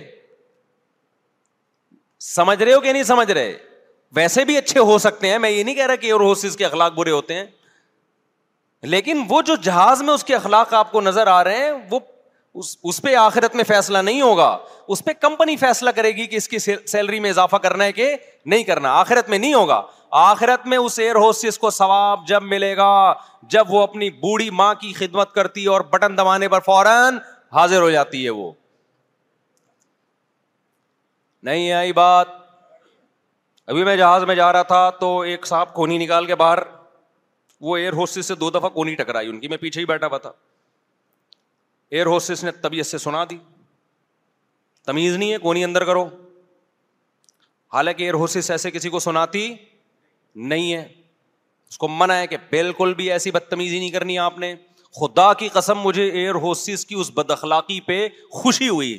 سمجھ رہے ہو کہ نہیں سمجھ رہے ویسے بھی اچھے ہو سکتے ہیں میں یہ نہیں کہہ رہا کہ ایئر ہوسز کے اخلاق برے ہوتے ہیں لیکن وہ جو جہاز میں اس کے اخلاق آپ کو نظر آ رہے ہیں وہ اس اس پہ آخرت میں فیصلہ نہیں ہوگا اس پہ کمپنی فیصلہ کرے گی کہ اس کی سیلری میں اضافہ کرنا ہے کہ نہیں کرنا آخرت میں نہیں ہوگا آخرت میں اس ایئر ہوسٹس کو ثواب جب ملے گا جب وہ اپنی بوڑھی ماں کی خدمت کرتی ہے اور بٹن دبانے پر فوراً حاضر ہو جاتی ہے وہ نہیں آئی بات ابھی میں جہاز میں جا رہا تھا تو ایک صاحب کونی نکال کے باہر وہ ایئر ہوسٹس سے دو دفعہ کونی ٹکرائی ان کی میں پیچھے ہی بیٹھا ہوا تھا ایئر ہوسٹس نے طبیعت سے سنا دی تمیز نہیں ہے کونی اندر کرو حالانکہ ایئر ہوسٹس ایسے کسی کو سناتی نہیں ہے اس کو منع ہے کہ بالکل بھی ایسی بدتمیزی نہیں کرنی آپ نے خدا کی قسم مجھے ایئر ہوسٹس کی اس بد اخلاقی پہ خوشی ہوئی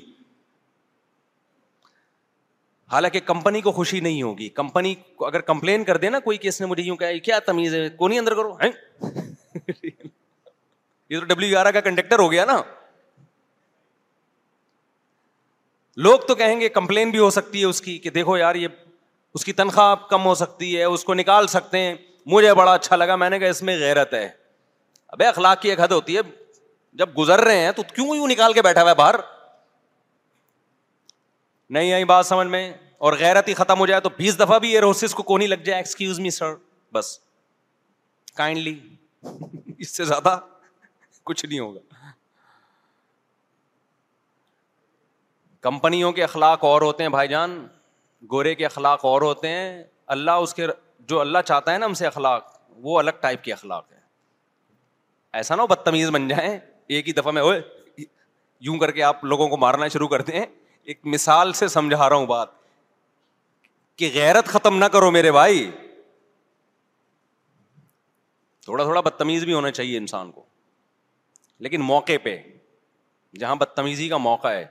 حالانکہ کمپنی کو خوشی نہیں ہوگی کمپنی کو اگر کمپلین کر دے نا کوئی نے مجھے یوں کہا کیا تمیز ہے کو نہیں اندر کرو یہ تو کا کنڈکٹر ہو گیا نا لوگ تو کہیں گے کمپلین بھی ہو سکتی ہے اس کی کہ دیکھو یار یہ اس کی تنخواہ کم ہو سکتی ہے اس کو نکال سکتے ہیں مجھے بڑا اچھا لگا میں نے کہا اس میں غیرت ہے اب اخلاق کی ایک حد ہوتی ہے جب گزر رہے ہیں تو کیوں یوں نکال کے بیٹھا ہوا ہے باہر نہیں آئی بات سمجھ میں اور غیرت ہی ختم ہو جائے تو بیس دفعہ بھی ایئر روسیز کو کون لگ جائے ایکسکیوز می سر بس کائنڈلی اس سے زیادہ کچھ نہیں ہوگا کمپنیوں کے اخلاق اور ہوتے ہیں بھائی جان گورے کے اخلاق اور ہوتے ہیں اللہ اس کے جو اللہ چاہتا ہے نا ہم سے اخلاق وہ الگ ٹائپ کے اخلاق ہے ایسا نہ ہو بدتمیز بن جائیں ایک ہی دفعہ میں ہوئے یوں کر کے آپ لوگوں کو مارنا شروع کرتے ہیں ایک مثال سے سمجھا رہا ہوں بات کہ غیرت ختم نہ کرو میرے بھائی تھوڑا تھوڑا بدتمیز بھی ہونا چاہیے انسان کو لیکن موقع پہ جہاں بدتمیزی کا موقع ہے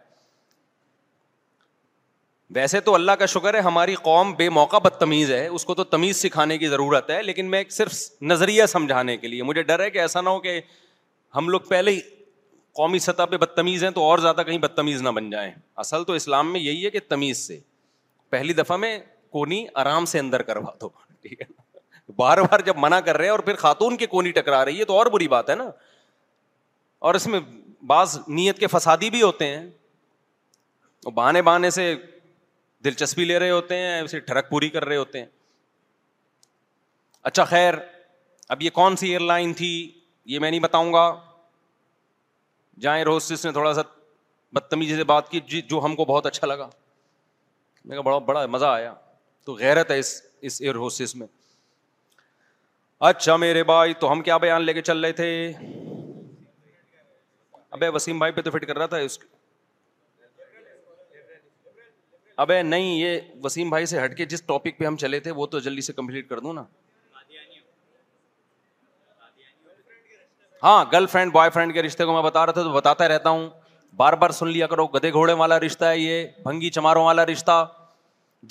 ویسے تو اللہ کا شکر ہے ہماری قوم بے موقع بدتمیز ہے اس کو تو تمیز سکھانے کی ضرورت ہے لیکن میں ایک صرف نظریہ سمجھانے کے لیے مجھے ڈر ہے کہ ایسا نہ ہو کہ ہم لوگ پہلے ہی قومی سطح پہ بدتمیز ہیں تو اور زیادہ کہیں بدتمیز نہ بن جائیں اصل تو اسلام میں یہی ہے کہ تمیز سے پہلی دفعہ میں کونی آرام سے اندر کروا دو ٹھیک ہے بار بار جب منع کر رہے ہیں اور پھر خاتون کی کونی ٹکرا رہی ہے تو اور بری بات ہے نا اور اس میں بعض نیت کے فسادی بھی ہوتے ہیں اور بہانے بہانے سے دلچسپی لے رہے ہوتے ہیں اسے ٹھڑک پوری کر رہے ہوتے ہیں اچھا خیر اب یہ کون سی ایئر لائن تھی یہ میں نہیں بتاؤں گا جائیں روز نے تھوڑا سا بدتمیزی سے بات کی جی جو ہم کو بہت اچھا لگا میں کہا بڑا بڑا مزہ آیا تو غیرت ہے اس اس ایئر میں اچھا میرے بھائی تو ہم کیا بیان لے کے چل رہے تھے ابے وسیم بھائی پہ تو فٹ کر رہا تھا اس ابے نہیں یہ وسیم بھائی سے ہٹ کے جس ٹاپک پہ ہم چلے تھے وہ تو جلدی سے کمپلیٹ کر دوں نا ہاں گرل فرینڈ بوائے فرینڈ کے رشتے کو میں بتا رہا تھا تو بتاتا رہتا ہوں بار بار سن لیا کرو گدے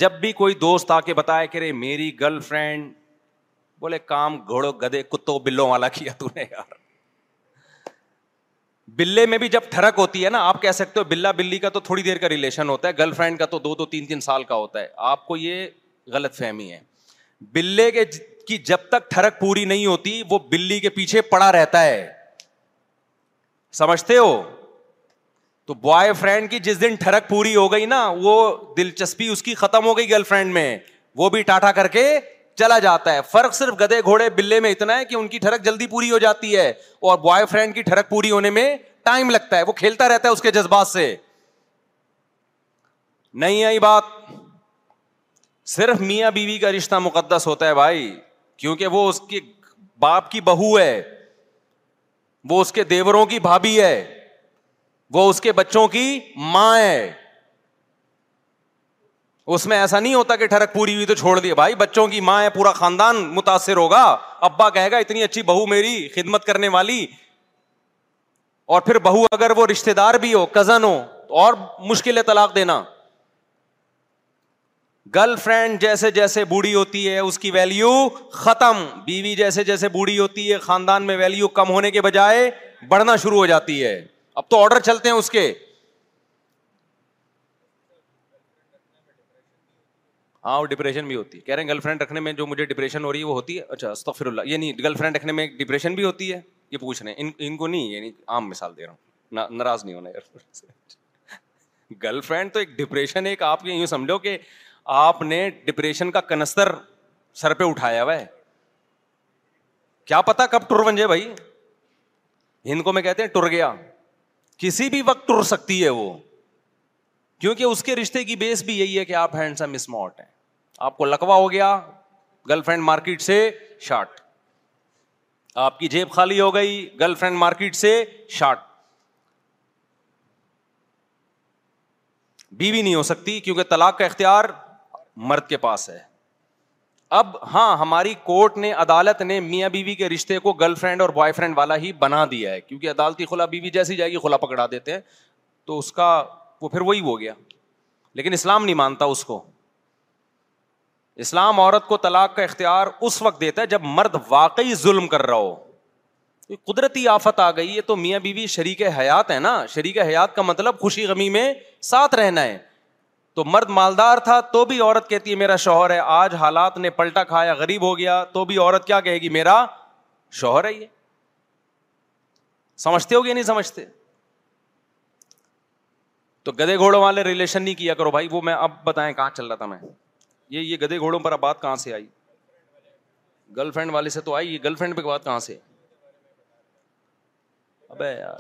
جب بھی کوئی دوست آ کے بتایا کہ رے میری گرل فرینڈ بولے کام گھوڑو گدے کتوں بلوں والا کیا تو نے یار بلے میں بھی جب ٹھڑک ہوتی ہے نا آپ کہہ سکتے ہو بلا بلی کا تو تھوڑی دیر کا ریلیشن ہوتا ہے گرل فرینڈ کا تو دو دو تین تین سال کا ہوتا ہے آپ کو یہ غلط فہمی ہے بلے کے کہ جب تک ٹھڑک پوری نہیں ہوتی وہ بلی کے پیچھے پڑا رہتا ہے سمجھتے ہو تو بوائے فرینڈ کی جس دن ٹھڑک پوری ہو گئی نا وہ دلچسپی اس کی ختم ہو گئی گرل فرینڈ میں وہ بھی ٹاٹا کر کے چلا جاتا ہے فرق صرف گدے گھوڑے بلے میں اتنا ہے کہ ان کی ٹھڑک جلدی پوری ہو جاتی ہے اور بوائے فرینڈ کی ٹھڑک پوری ہونے میں ٹائم لگتا ہے وہ کھیلتا رہتا ہے اس کے جذبات سے نہیں آئی بات صرف میاں بیوی کا رشتہ مقدس ہوتا ہے بھائی کیونکہ وہ اس کے باپ کی بہو ہے وہ اس کے دیوروں کی بھابھی ہے وہ اس کے بچوں کی ماں ہے اس میں ایسا نہیں ہوتا کہ ٹھڑک پوری ہوئی تو چھوڑ دیے بھائی بچوں کی ماں ہے پورا خاندان متاثر ہوگا ابا کہے گا اتنی اچھی بہو میری خدمت کرنے والی اور پھر بہو اگر وہ رشتے دار بھی ہو کزن ہو تو اور مشکل ہے طلاق دینا گرل فرینڈ جیسے جیسے بوڑھی ہوتی ہے اس کی ویلو ختم بیوی جیسے جیسے بوڑھی ہوتی ہے خاندان میں ویلو کم ہونے کے بجائے بڑھنا شروع ہو جاتی ہے اب تو آڈر چلتے ہیں اس کے ہاں وہ ڈپریشن بھی ہوتی ہے کہہ رہے ہیں گرل فرینڈ رکھنے میں جو مجھے ڈپریشن ہو رہی ہے وہ ہوتی ہے اچھا اللہ یہ نہیں گرل فرینڈ رکھنے میں ڈپریشن بھی ہوتی ہے یہ پوچھ رہے ہیں ان کو نہیں یعنی عام مثال دے رہا ہوں ناراض نہیں ہونا گرل فرینڈ تو ایک ڈپریشن ایک آپ یوں سمجھو کہ آپ نے ڈپریشن کا کنستر سر پہ اٹھایا ہوا ہے کیا پتا کب ٹر بن جائے بھائی ہند کو میں کہتے ہیں ٹر گیا کسی بھی وقت ٹر سکتی ہے وہ کیونکہ اس کے رشتے کی بیس بھی یہی ہے کہ آپ ہینڈ سم ہیں آپ کو لکوا ہو گیا گرل فرینڈ مارکیٹ سے شارٹ آپ کی جیب خالی ہو گئی گرل فرینڈ مارکیٹ سے شارٹ بیوی نہیں ہو سکتی کیونکہ طلاق کا اختیار مرد کے پاس ہے اب ہاں ہماری کورٹ نے عدالت نے میاں بیوی کے رشتے کو گرل فرینڈ اور بوائے فرینڈ والا ہی بنا دیا ہے کیونکہ عدالتی خلا بیوی جیسی جائے گی خلا پکڑا دیتے ہیں تو اس کا وہ پھر وہی ہو گیا لیکن اسلام نہیں مانتا اس کو اسلام عورت کو طلاق کا اختیار اس وقت دیتا ہے جب مرد واقعی ظلم کر رہا ہو قدرتی آفت آ گئی ہے تو میاں بیوی شریک حیات ہے نا شریک حیات کا مطلب خوشی غمی میں ساتھ رہنا ہے تو مرد مالدار تھا تو بھی عورت کہتی ہے میرا شوہر ہے آج حالات نے پلٹا کھایا غریب ہو گیا تو بھی عورت کیا کہے گی میرا شوہر ہے یہ سمجھتے ہو گیا نہیں سمجھتے تو گدے گھوڑوں والے ریلیشن نہیں کیا کرو بھائی وہ میں اب بتائیں کہاں چل رہا تھا میں یہ یہ گدے گھوڑوں پر اب بات کہاں سے آئی گرل فرینڈ والے سے تو آئی یہ گرل فرینڈ پہ بات کہاں سے ابے یار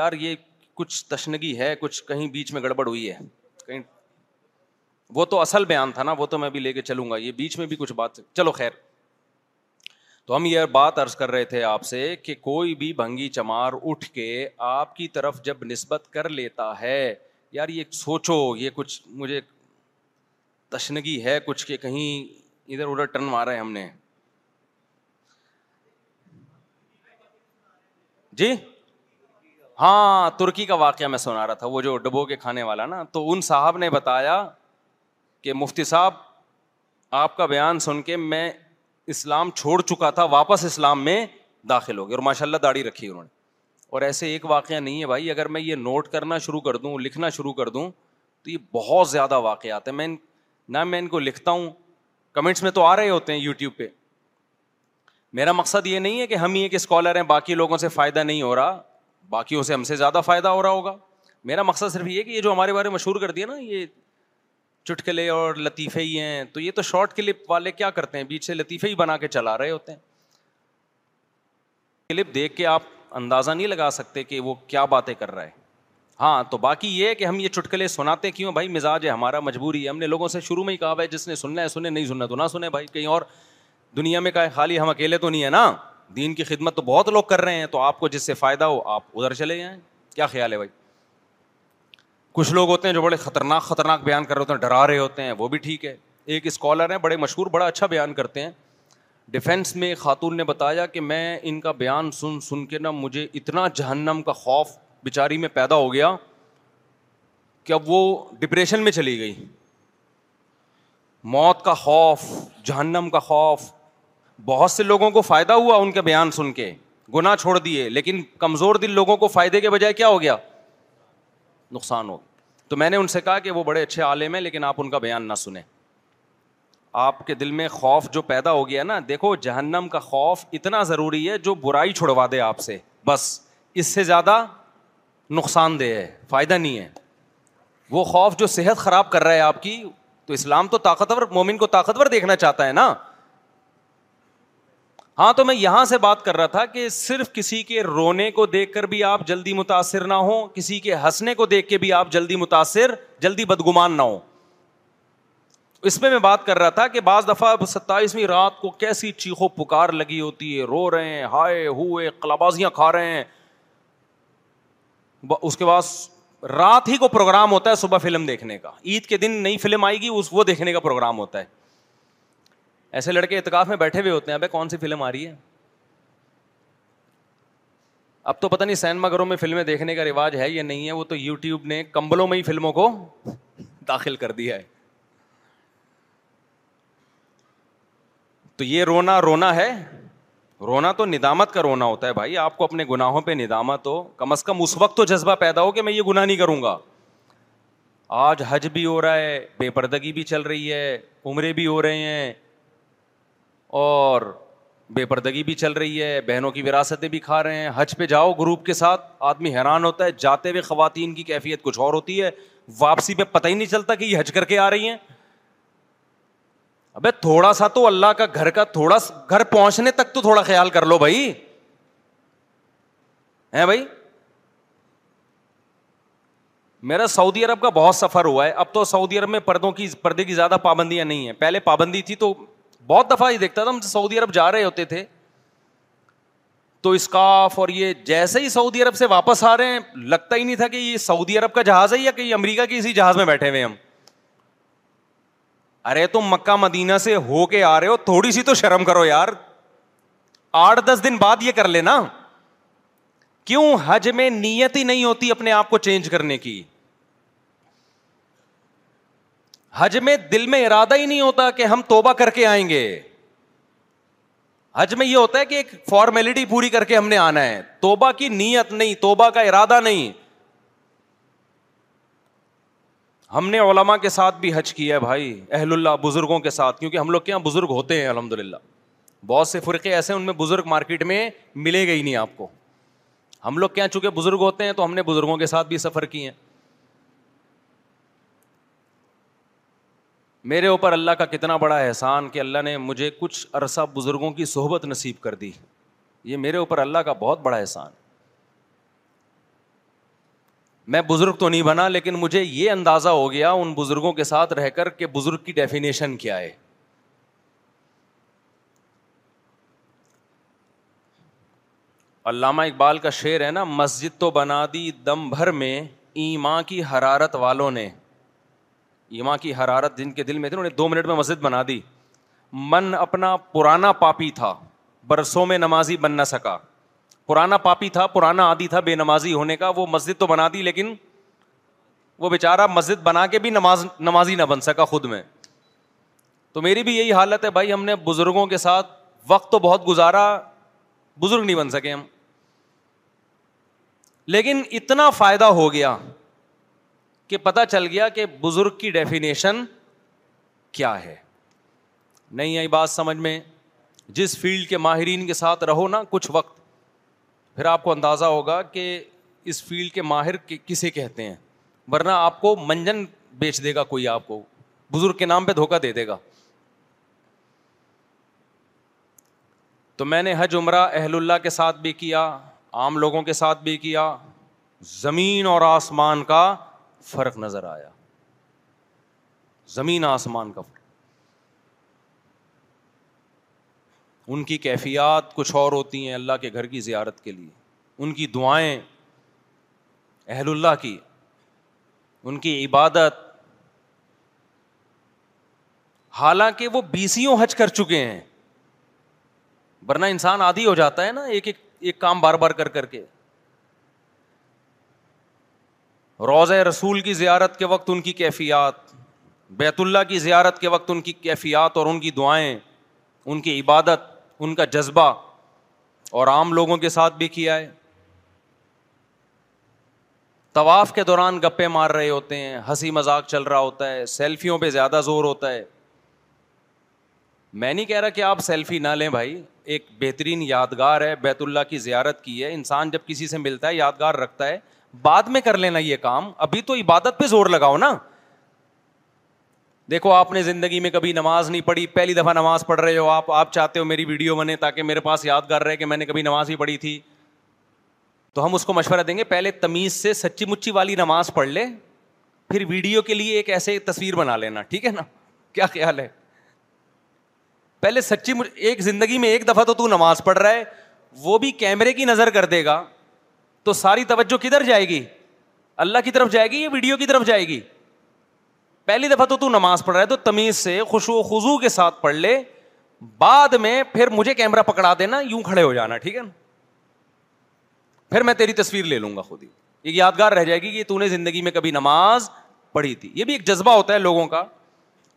یار یہ کچھ تشنگی ہے کچھ کہیں بیچ میں گڑبڑ ہوئی ہے کہیں وہ تو اصل بیان تھا نا وہ تو میں بھی لے کے چلوں گا یہ بیچ میں بھی کچھ بات چلو خیر تو ہم یہ بات ارض کر رہے تھے آپ سے کہ کوئی بھی بھنگی چمار اٹھ کے آپ کی طرف جب نسبت کر لیتا ہے یار یہ سوچو یہ کچھ مجھے تشنگی ہے کچھ کہ کہیں ادھر ادھر ٹن مارا ہے ہم نے جی ہاں ترکی کا واقعہ میں سنا رہا تھا وہ جو ڈبو کے کھانے والا نا تو ان صاحب نے بتایا کہ مفتی صاحب آپ کا بیان سن کے میں اسلام چھوڑ چکا تھا واپس اسلام میں داخل ہو گیا اور ماشاء اللہ داڑھی رکھی انہوں نے اور ایسے ایک واقعہ نہیں ہے بھائی اگر میں یہ نوٹ کرنا شروع کر دوں لکھنا شروع کر دوں تو یہ بہت زیادہ واقعات ہیں میں نہ میں ان کو لکھتا ہوں کمنٹس میں تو آ رہے ہوتے ہیں یوٹیوب پہ میرا مقصد یہ نہیں ہے کہ ہم ہی ایک اسکالر ہیں باقی لوگوں سے فائدہ نہیں ہو رہا باقیوں سے ہم سے زیادہ فائدہ ہو رہا ہوگا میرا مقصد صرف یہ کہ یہ جو ہمارے بارے میں مشہور کر دیا نا یہ چٹکلے اور لطیفے ہی ہیں تو یہ تو شارٹ کلپ والے کیا کرتے ہیں بیچ سے لطیفے ہی بنا کے چلا رہے ہوتے ہیں کلپ دیکھ کے آپ اندازہ نہیں لگا سکتے کہ وہ کیا باتیں کر رہا ہے ہاں تو باقی یہ کہ ہم یہ چٹکلے سناتے کیوں بھائی مزاج ہے ہمارا مجبوری ہے ہم نے لوگوں سے شروع میں ہی کہا بھائی جس نے سننا ہے سنے نہیں سننا تو نہ سنے بھائی کہیں اور دنیا میں کہا خالی ہم اکیلے تو نہیں ہیں نا دین کی خدمت تو بہت لوگ کر رہے ہیں تو آپ کو جس سے فائدہ ہو آپ ادھر چلے جائیں کیا خیال ہے بھائی کچھ لوگ ہوتے ہیں جو بڑے خطرناک خطرناک بیان کر رہے ہوتے ہیں ڈرا رہے ہوتے ہیں وہ بھی ٹھیک ہے ایک اسکالر ہیں بڑے مشہور بڑا اچھا بیان کرتے ہیں ڈیفینس میں خاتون نے بتایا کہ میں ان کا بیان سن سن کے نا مجھے اتنا جہنم کا خوف بیچاری میں پیدا ہو گیا کہ اب وہ ڈپریشن میں چلی گئی موت کا خوف جہنم کا خوف بہت سے لوگوں کو فائدہ ہوا ان کے بیان سن کے گناہ چھوڑ دیے لیکن کمزور دل لوگوں کو فائدے کے بجائے کیا ہو گیا نقصان ہو تو میں نے ان سے کہا کہ وہ بڑے اچھے عالم ہیں لیکن آپ ان کا بیان نہ سنیں آپ کے دل میں خوف جو پیدا ہو گیا نا دیکھو جہنم کا خوف اتنا ضروری ہے جو برائی چھڑوا دے آپ سے بس اس سے زیادہ نقصان دہ ہے فائدہ نہیں ہے وہ خوف جو صحت خراب کر رہا ہے آپ کی تو اسلام تو طاقتور مومن کو طاقتور دیکھنا چاہتا ہے نا ہاں تو میں یہاں سے بات کر رہا تھا کہ صرف کسی کے رونے کو دیکھ کر بھی آپ جلدی متاثر نہ ہوں کسی کے ہنسنے کو دیکھ کے بھی آپ جلدی متاثر جلدی بدگمان نہ ہوں اس میں میں بات کر رہا تھا کہ بعض دفعہ ستائیسویں رات کو کیسی چیخو پکار لگی ہوتی ہے رو رہے ہیں ہائے ہوئے کلابازیاں کھا رہے ہیں اس کے بعد رات ہی کو پروگرام ہوتا ہے صبح فلم دیکھنے کا عید کے دن نئی فلم آئے گی اس وہ دیکھنے کا پروگرام ہوتا ہے ایسے لڑکے اعتکاف میں بیٹھے ہوئے ہوتے ہیں ابھی کون سی فلم آ رہی ہے اب تو پتا نہیں سینما گھروں میں فلمیں دیکھنے کا رواج ہے یا نہیں ہے وہ تو یو ٹیوب نے کمبلوں میں ہی فلموں کو داخل کر دیا ہے تو یہ رونا رونا ہے رونا تو ندامت کا رونا ہوتا ہے بھائی آپ کو اپنے گناہوں پہ ندامت ہو کم از کم اس وقت تو جذبہ پیدا ہو کہ میں یہ گناہ نہیں کروں گا آج حج بھی ہو رہا ہے بے پردگی بھی چل رہی ہے عمرے بھی ہو رہے ہیں اور بے پردگی بھی چل رہی ہے بہنوں کی وراثتیں بھی کھا رہے ہیں حج پہ جاؤ گروپ کے ساتھ آدمی حیران ہوتا ہے جاتے ہوئے خواتین کی کیفیت کچھ اور ہوتی ہے واپسی پہ پتہ ہی نہیں چلتا کہ یہ حج کر کے آ رہی ہیں ابھی تھوڑا سا تو اللہ کا گھر کا تھوڑا گھر پہنچنے تک تو تھوڑا خیال کر لو بھائی ہے بھائی میرا سعودی عرب کا بہت سفر ہوا ہے اب تو سعودی عرب میں پردوں کی پردے کی زیادہ پابندیاں نہیں ہیں پہلے پابندی تھی تو بہت دفعہ یہ دیکھتا تھا ہم سعودی عرب جا رہے ہوتے تھے تو اسکاف اور یہ جیسے ہی سعودی عرب سے واپس آ رہے ہیں لگتا ہی نہیں تھا کہ یہ سعودی عرب کا جہاز ہے یا یہ امریکہ کے اسی جہاز میں بیٹھے ہوئے ہم ارے تم مکہ مدینہ سے ہو کے آ رہے ہو تھوڑی سی تو شرم کرو یار آٹھ دس دن بعد یہ کر لینا کیوں حج میں نیت ہی نہیں ہوتی اپنے آپ کو چینج کرنے کی حج میں دل میں ارادہ ہی نہیں ہوتا کہ ہم توبہ کر کے آئیں گے حج میں یہ ہوتا ہے کہ ایک فارمیلٹی پوری کر کے ہم نے آنا ہے توبہ کی نیت نہیں توبہ کا ارادہ نہیں ہم نے علما کے ساتھ بھی حج کیا ہے بھائی اہل اللہ بزرگوں کے ساتھ کیونکہ ہم لوگ کیا بزرگ ہوتے ہیں الحمد للہ بہت سے فرقے ایسے ان میں بزرگ مارکیٹ میں ملے گا ہی نہیں آپ کو ہم لوگ کیا چونکہ بزرگ ہوتے ہیں تو ہم نے بزرگوں کے ساتھ بھی سفر کیے ہیں میرے اوپر اللہ کا کتنا بڑا احسان کہ اللہ نے مجھے کچھ عرصہ بزرگوں کی صحبت نصیب کر دی یہ میرے اوپر اللہ کا بہت بڑا احسان میں بزرگ تو نہیں بنا لیکن مجھے یہ اندازہ ہو گیا ان بزرگوں کے ساتھ رہ کر کہ بزرگ کی ڈیفینیشن کیا ہے علامہ اقبال کا شعر ہے نا مسجد تو بنا دی دم بھر میں ایماں کی حرارت والوں نے ماں کی حرارت جن کے دل میں تھی انہوں نے دو منٹ میں مسجد بنا دی من اپنا پرانا پاپی تھا برسوں میں نمازی بن نہ سکا پرانا پاپی تھا پرانا عادی تھا بے نمازی ہونے کا وہ مسجد تو بنا دی لیکن وہ مسجد بنا کے بھی نماز نمازی نہ بن سکا خود میں تو میری بھی یہی حالت ہے بھائی ہم نے بزرگوں کے ساتھ وقت تو بہت گزارا بزرگ نہیں بن سکے ہم لیکن اتنا فائدہ ہو گیا کہ پتا چل گیا کہ بزرگ کی ڈیفینیشن کیا ہے نہیں آئی بات سمجھ میں جس فیلڈ کے ماہرین کے ساتھ رہو نا کچھ وقت پھر آپ کو اندازہ ہوگا کہ اس فیلڈ کے ماہر کسے کہتے ہیں ورنہ آپ کو منجن بیچ دے گا کوئی آپ کو بزرگ کے نام پہ دھوکہ دے دے گا تو میں نے حج عمرہ اہل اللہ کے ساتھ بھی کیا عام لوگوں کے ساتھ بھی کیا زمین اور آسمان کا فرق نظر آیا زمین آسمان کا فرق ان کی کیفیات کچھ اور ہوتی ہیں اللہ کے گھر کی زیارت کے لیے ان کی دعائیں اہل اللہ کی ان کی عبادت حالانکہ وہ بی سیوں حج کر چکے ہیں ورنہ انسان عادی ہو جاتا ہے نا ایک ایک ایک کام بار بار کر کر کے روز رسول کی زیارت کے وقت ان کی کیفیات بیت اللہ کی زیارت کے وقت ان کی کیفیات اور ان کی دعائیں ان کی عبادت ان کا جذبہ اور عام لوگوں کے ساتھ بھی کیا ہے طواف کے دوران گپے مار رہے ہوتے ہیں ہنسی مذاق چل رہا ہوتا ہے سیلفیوں پہ زیادہ زور ہوتا ہے میں نہیں کہہ رہا کہ آپ سیلفی نہ لیں بھائی ایک بہترین یادگار ہے بیت اللہ کی زیارت کی ہے انسان جب کسی سے ملتا ہے یادگار رکھتا ہے بعد میں کر لینا یہ کام ابھی تو عبادت پہ زور لگاؤ نا دیکھو آپ نے زندگی میں کبھی نماز نہیں پڑھی پہلی دفعہ نماز پڑھ رہے ہو آپ آپ چاہتے ہو میری ویڈیو بنے تاکہ میرے پاس یادگار رہے کہ میں نے کبھی نماز ہی پڑھی تھی تو ہم اس کو مشورہ دیں گے پہلے تمیز سے سچی مچی والی نماز پڑھ لے پھر ویڈیو کے لیے ایک ایسے تصویر بنا لینا ٹھیک ہے نا کیا خیال ہے پہلے سچی ایک زندگی میں ایک دفعہ تو تو نماز پڑھ رہا ہے وہ بھی کیمرے کی نظر کر دے گا تو ساری توجہ کدھر جائے گی اللہ کی طرف جائے گی یا ویڈیو کی طرف جائے گی پہلی دفعہ تو تو نماز پڑھ رہا ہے تو تمیز سے خوشو خزو کے ساتھ پڑھ لے بعد میں پھر مجھے کیمرہ پکڑا دینا یوں کھڑے ہو جانا ٹھیک ہے نا پھر میں تیری تصویر لے لوں گا خود ہی ایک یادگار رہ جائے گی کہ تو نے زندگی میں کبھی نماز پڑھی تھی یہ بھی ایک جذبہ ہوتا ہے لوگوں کا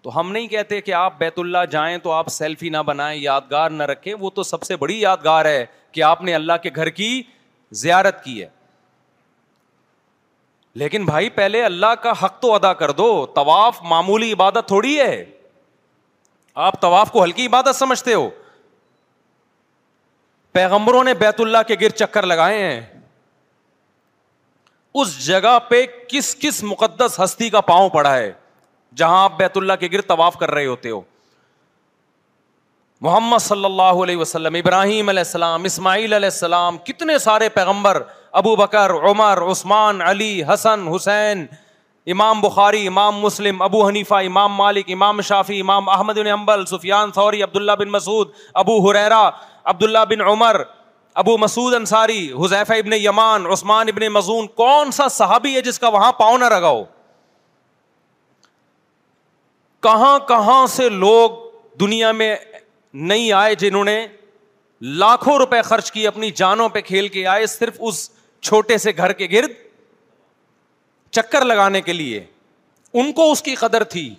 تو ہم نہیں کہتے کہ آپ بیت اللہ جائیں تو آپ سیلفی نہ بنائیں یادگار نہ رکھیں وہ تو سب سے بڑی یادگار ہے کہ آپ نے اللہ کے گھر کی زیارت کی ہے لیکن بھائی پہلے اللہ کا حق تو ادا کر دو طواف معمولی عبادت تھوڑی ہے آپ طواف کو ہلکی عبادت سمجھتے ہو پیغمبروں نے بیت اللہ کے گر چکر لگائے ہیں اس جگہ پہ کس کس مقدس ہستی کا پاؤں پڑا ہے جہاں آپ بیت اللہ کے گر طواف کر رہے ہوتے ہو محمد صلی اللہ علیہ وسلم ابراہیم علیہ السلام اسماعیل علیہ السلام کتنے سارے پیغمبر ابو بکر عمر عثمان علی حسن حسین امام بخاری امام مسلم ابو حنیفہ امام مالک امام شافی امام احمد بن امبل سفیان ثوری عبداللہ بن مسعود ابو حریرا عبداللہ بن عمر ابو مسعود انصاری حذیفہ ابن یمان عثمان ابن مزون کون سا صحابی ہے جس کا وہاں پاؤں نہ کہاں کہاں سے لوگ دنیا میں نہیں آئے جنہوں نے لاکھوں روپے خرچ کیے اپنی جانوں پہ کھیل کے آئے صرف اس چھوٹے سے گھر کے گرد چکر لگانے کے لیے ان کو اس کی قدر تھی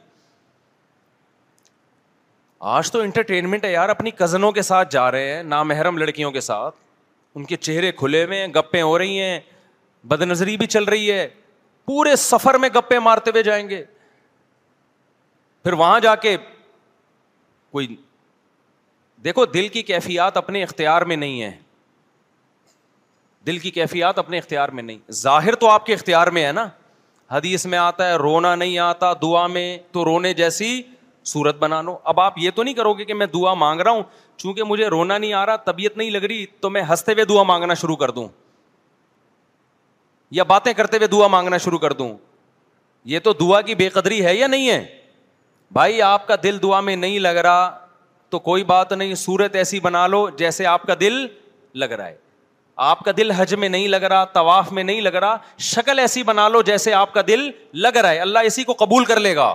آج تو انٹرٹینمنٹ ہے یار اپنی کزنوں کے ساتھ جا رہے ہیں نامحرم لڑکیوں کے ساتھ ان کے چہرے کھلے ہوئے ہیں گپیں ہو رہی ہیں بد نظری بھی چل رہی ہے پورے سفر میں گپے مارتے ہوئے جائیں گے پھر وہاں جا کے کوئی دیکھو دل کی کیفیات اپنے اختیار میں نہیں ہے دل کی کیفیات اپنے اختیار میں نہیں ظاہر تو آپ کے اختیار میں ہے نا حدیث میں آتا ہے رونا نہیں آتا دعا میں تو رونے جیسی سورت بنا لو اب آپ یہ تو نہیں کرو گے کہ میں دعا مانگ رہا ہوں چونکہ مجھے رونا نہیں آ رہا طبیعت نہیں لگ رہی تو میں ہنستے ہوئے دعا مانگنا شروع کر دوں یا باتیں کرتے ہوئے دعا مانگنا شروع کر دوں یہ تو دعا کی بے قدری ہے یا نہیں ہے بھائی آپ کا دل دعا میں نہیں لگ رہا تو کوئی بات نہیں سورت ایسی بنا لو جیسے آپ کا دل لگ رہا ہے آپ کا دل حج میں نہیں لگ رہا طواف میں نہیں لگ رہا شکل ایسی بنا لو جیسے آپ کا دل لگ رہا ہے اللہ اسی کو قبول کر لے گا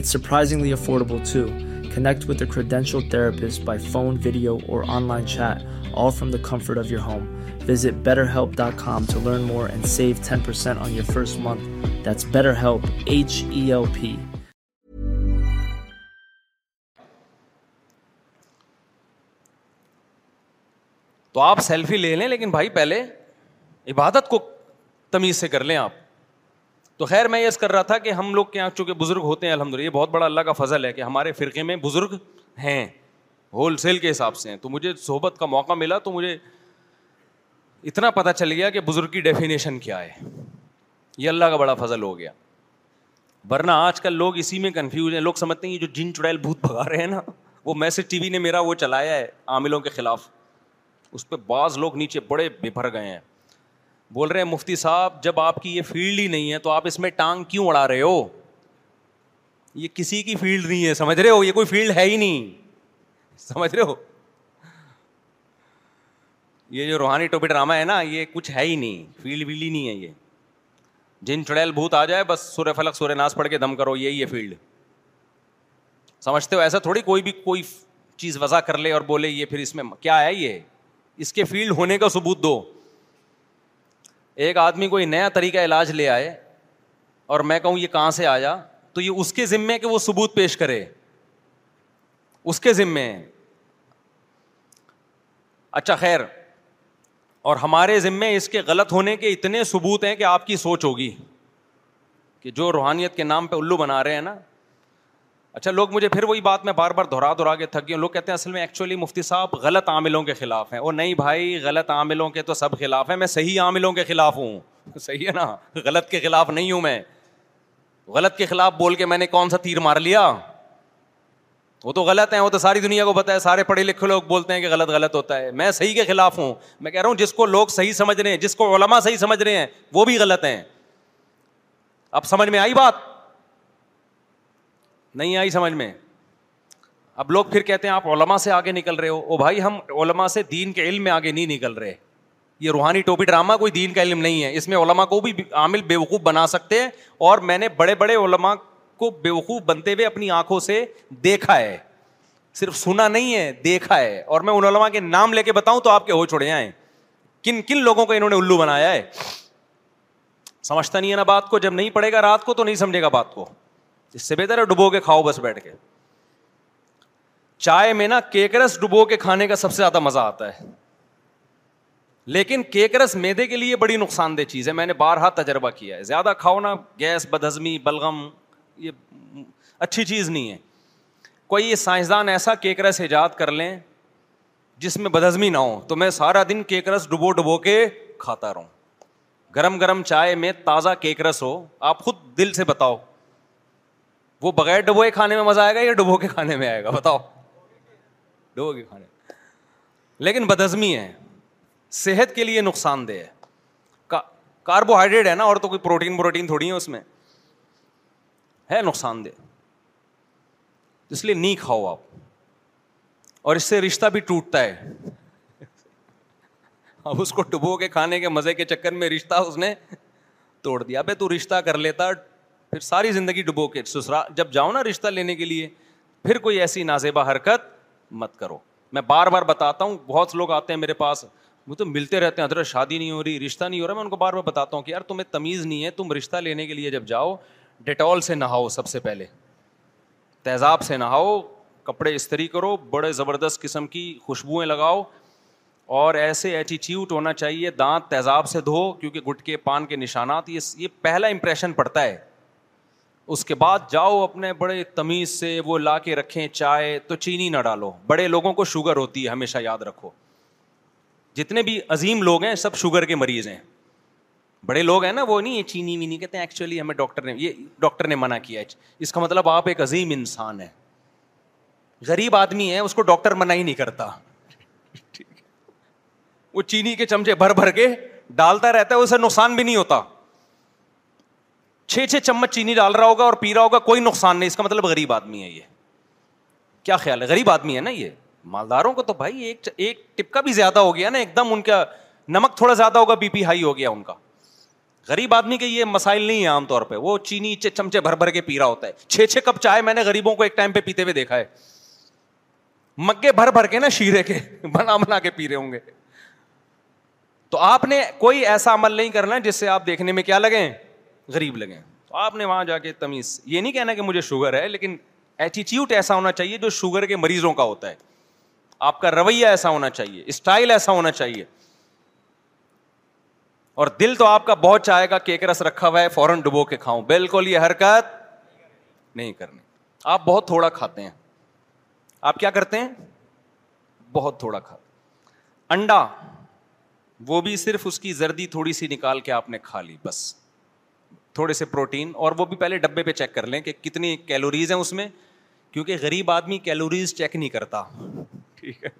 It's surprisingly affordable too. Connect with a credentialed therapist by phone, video, or online chat, all from the comfort of your home. Visit betterhelp.com to learn more and save 10% on your first month. That's BetterHelp, H E L P. تو آپ selfie لے لیں لیکن بھائی پہلے عبادت کو تمیز سے کر لیں آپ تو خیر میں یس کر رہا تھا کہ ہم لوگ کے یہاں چونکہ بزرگ ہوتے ہیں الحمد للہ یہ بہت بڑا اللہ کا فضل ہے کہ ہمارے فرقے میں بزرگ ہیں ہول سیل کے حساب سے ہیں تو مجھے صحبت کا موقع ملا تو مجھے اتنا پتہ چل گیا کہ بزرگ کی ڈیفینیشن کیا ہے یہ اللہ کا بڑا فضل ہو گیا ورنہ آج کل لوگ اسی میں کنفیوژ ہیں لوگ سمجھتے ہیں کہ جو جن چڑیل بھوت بھگا رہے ہیں نا وہ میسج ٹی وی نے میرا وہ چلایا ہے عاملوں کے خلاف اس پہ بعض لوگ نیچے بڑے بھر گئے ہیں بول رہے ہیں مفتی صاحب جب آپ کی یہ فیلڈ ہی نہیں ہے تو آپ اس میں ٹانگ کیوں اڑا رہے ہو یہ کسی کی فیلڈ نہیں ہے سمجھ رہے ہو یہ کوئی فیلڈ ہے ہی نہیں سمجھ رہے ہو یہ جو روحانی ٹوپی ڈرامہ ہے نا یہ کچھ ہے ہی نہیں فیلڈ ویلڈ ہی نہیں ہے یہ جن چڑیل بھوت آ جائے بس سورہ فلک سورہ ناس پڑھ کے دم کرو یہی ہے فیلڈ سمجھتے ہو ایسا تھوڑی کوئی بھی کوئی چیز وضع کر لے اور بولے یہ پھر اس میں کیا ہے یہ اس کے فیلڈ ہونے کا ثبوت دو ایک آدمی کوئی نیا طریقہ علاج لے آئے اور میں کہوں یہ کہاں سے آیا تو یہ اس کے ذمے کہ وہ ثبوت پیش کرے اس کے ذمے اچھا خیر اور ہمارے ذمے اس کے غلط ہونے کے اتنے ثبوت ہیں کہ آپ کی سوچ ہوگی کہ جو روحانیت کے نام پہ الو بنا رہے ہیں نا اچھا لوگ مجھے پھر وہی بات میں بار بار دہرا دہرا کے تھک گیا ہوں لوگ کہتے ہیں اصل میں ایکچولی مفتی صاحب غلط عاملوں کے خلاف ہیں وہ نہیں بھائی غلط عاملوں کے تو سب خلاف ہیں میں صحیح عاملوں کے خلاف ہوں صحیح ہے نا غلط کے خلاف نہیں ہوں میں غلط کے خلاف بول کے میں نے کون سا تیر مار لیا وہ تو غلط ہیں وہ تو ساری دنیا کو پتا ہے سارے پڑھے لکھے لوگ بولتے ہیں کہ غلط غلط ہوتا ہے میں صحیح کے خلاف ہوں میں کہہ رہا ہوں جس کو لوگ صحیح سمجھ رہے ہیں جس کو علما صحیح سمجھ رہے ہیں وہ بھی غلط ہیں اب سمجھ میں آئی بات نہیں آئی سمجھ میں اب لوگ پھر کہتے ہیں آپ علما سے آگے نکل رہے ہو او بھائی ہم علما سے دین کے علم میں آگے نہیں نکل رہے یہ روحانی ٹوپی ڈرامہ کوئی دین کا علم نہیں ہے اس میں علما کو بھی عامل بے وقوف بنا سکتے ہیں اور میں نے بڑے بڑے علماء کو بے وقوف بنتے ہوئے اپنی آنکھوں سے دیکھا ہے صرف سنا نہیں ہے دیکھا ہے اور میں ان علما کے نام لے کے بتاؤں تو آپ کے ہو چھوڑے آئے کن کن لوگوں کو انہوں نے الو بنایا ہے سمجھتا نہیں ہے نا بات کو جب نہیں پڑے گا رات کو تو نہیں سمجھے گا بات کو اس سے بہتر ہے ڈبو کے کھاؤ بس بیٹھ کے چائے میں نا کیکرس ڈبو کے کھانے کا سب سے زیادہ مزہ آتا ہے لیکن کیکرس میدے کے لیے بڑی نقصان دہ چیز ہے میں نے بارہا تجربہ کیا ہے زیادہ کھاؤ نا گیس بدہضمی بلغم یہ اچھی چیز نہیں ہے کوئی یہ سائنسدان ایسا کیک رس ایجاد کر لیں جس میں بدہضمی نہ ہو تو میں سارا دن کیک رس ڈبو ڈبو کے کھاتا رہوں گرم گرم چائے میں تازہ کیک رس ہو آپ خود دل سے بتاؤ وہ بغیر ڈبوئے کھانے میں مزہ آئے گا یا ڈبو کے کھانے میں آئے گا بتاؤ ڈبو کے کھانے لیکن بدزمی ہے صحت کے لیے نقصان دہ ہے کاربوہائیڈریٹ ہے نا اور تو کوئی پروٹین پروٹین تھوڑی ہے اس میں ہے نقصان دہ اس لیے نہیں کھاؤ آپ اور اس سے رشتہ بھی ٹوٹتا ہے اب اس کو ڈبو کے کھانے کے مزے کے چکر میں رشتہ اس نے توڑ دیا بھائی تو رشتہ کر لیتا پھر ساری زندگی ڈبو کے سسرا جب جاؤ نا رشتہ لینے کے لیے پھر کوئی ایسی نازیبہ حرکت مت کرو میں بار بار بتاتا ہوں بہت لوگ آتے ہیں میرے پاس وہ تو ملتے رہتے ہیں حضرت شادی نہیں ہو رہی رشتہ نہیں ہو رہا میں ان کو بار بار بتاتا ہوں کہ یار تمہیں تمیز نہیں ہے تم رشتہ لینے کے لیے جب جاؤ ڈیٹول سے نہاؤ سب سے پہلے تیزاب سے نہاؤ کپڑے استری کرو بڑے زبردست قسم کی خوشبوئیں لگاؤ اور ایسے ایٹیچیوٹ ہونا چاہیے دانت تیزاب سے دھو کیونکہ گٹ کے پان کے نشانات یہ یہ پہلا امپریشن پڑتا ہے اس کے بعد جاؤ اپنے بڑے تمیز سے وہ لا کے رکھیں چائے تو چینی نہ ڈالو بڑے لوگوں کو شوگر ہوتی ہے ہمیشہ یاد رکھو جتنے بھی عظیم لوگ ہیں سب شوگر کے مریض ہیں بڑے لوگ ہیں نا وہ نہیں چینی وینی کہتے ہیں ایکچولی ہمیں ڈاکٹر نے یہ ڈاکٹر نے منع کیا ہے اس کا مطلب آپ ایک عظیم انسان ہے غریب آدمی ہے اس کو ڈاکٹر منع ہی نہیں کرتا وہ چینی کے چمچے بھر بھر کے ڈالتا رہتا ہے اسے نقصان بھی نہیں ہوتا چھ چھ چمچ چینی ڈال رہا ہوگا اور پی رہا ہوگا کوئی نقصان نہیں اس کا مطلب غریب آدمی ہے یہ کیا خیال ہے غریب آدمی ہے نا یہ مالداروں کو تو بھائی ایک ٹپکا بھی زیادہ ہو گیا نا ایک دم ان کا نمک تھوڑا زیادہ ہوگا بی پی ہائی ہو گیا ان کا غریب آدمی کے یہ مسائل نہیں ہے عام طور پہ وہ چینی چمچے بھر بھر کے پی رہا ہوتا ہے چھ چھ کپ چائے میں نے غریبوں کو ایک ٹائم پہ پیتے ہوئے دیکھا ہے مگے بھر بھر کے نا شیرے کے بنا بنا کے پی رہے ہوں گے تو آپ نے کوئی ایسا عمل نہیں کرنا جس سے آپ دیکھنے میں کیا لگیں غریب لگیں تو آپ نے وہاں جا کے تمیز یہ نہیں کہنا کہ مجھے شوگر ہے لیکن ایٹیچیوٹ ایسا ہونا چاہیے جو شوگر کے مریضوں کا ہوتا ہے آپ کا رویہ ایسا ہونا چاہیے اسٹائل ایسا ہونا چاہیے اور دل تو آپ کا بہت چاہے گا کیک رس رکھا ہوا ہے فوراً ڈبو کے کھاؤں بالکل یہ حرکت نہیں کرنی آپ بہت تھوڑا کھاتے ہیں آپ کیا کرتے ہیں بہت تھوڑا کھاتے انڈا وہ بھی صرف اس کی زردی تھوڑی سی نکال کے آپ نے کھا لی بس تھوڑے سے پروٹین اور وہ بھی پہلے ڈبے پہ چیک کر لیں کہ کتنی کیلوریز ہیں اس میں کیونکہ غریب آدمی کیلوریز چیک نہیں کرتا ٹھیک ہے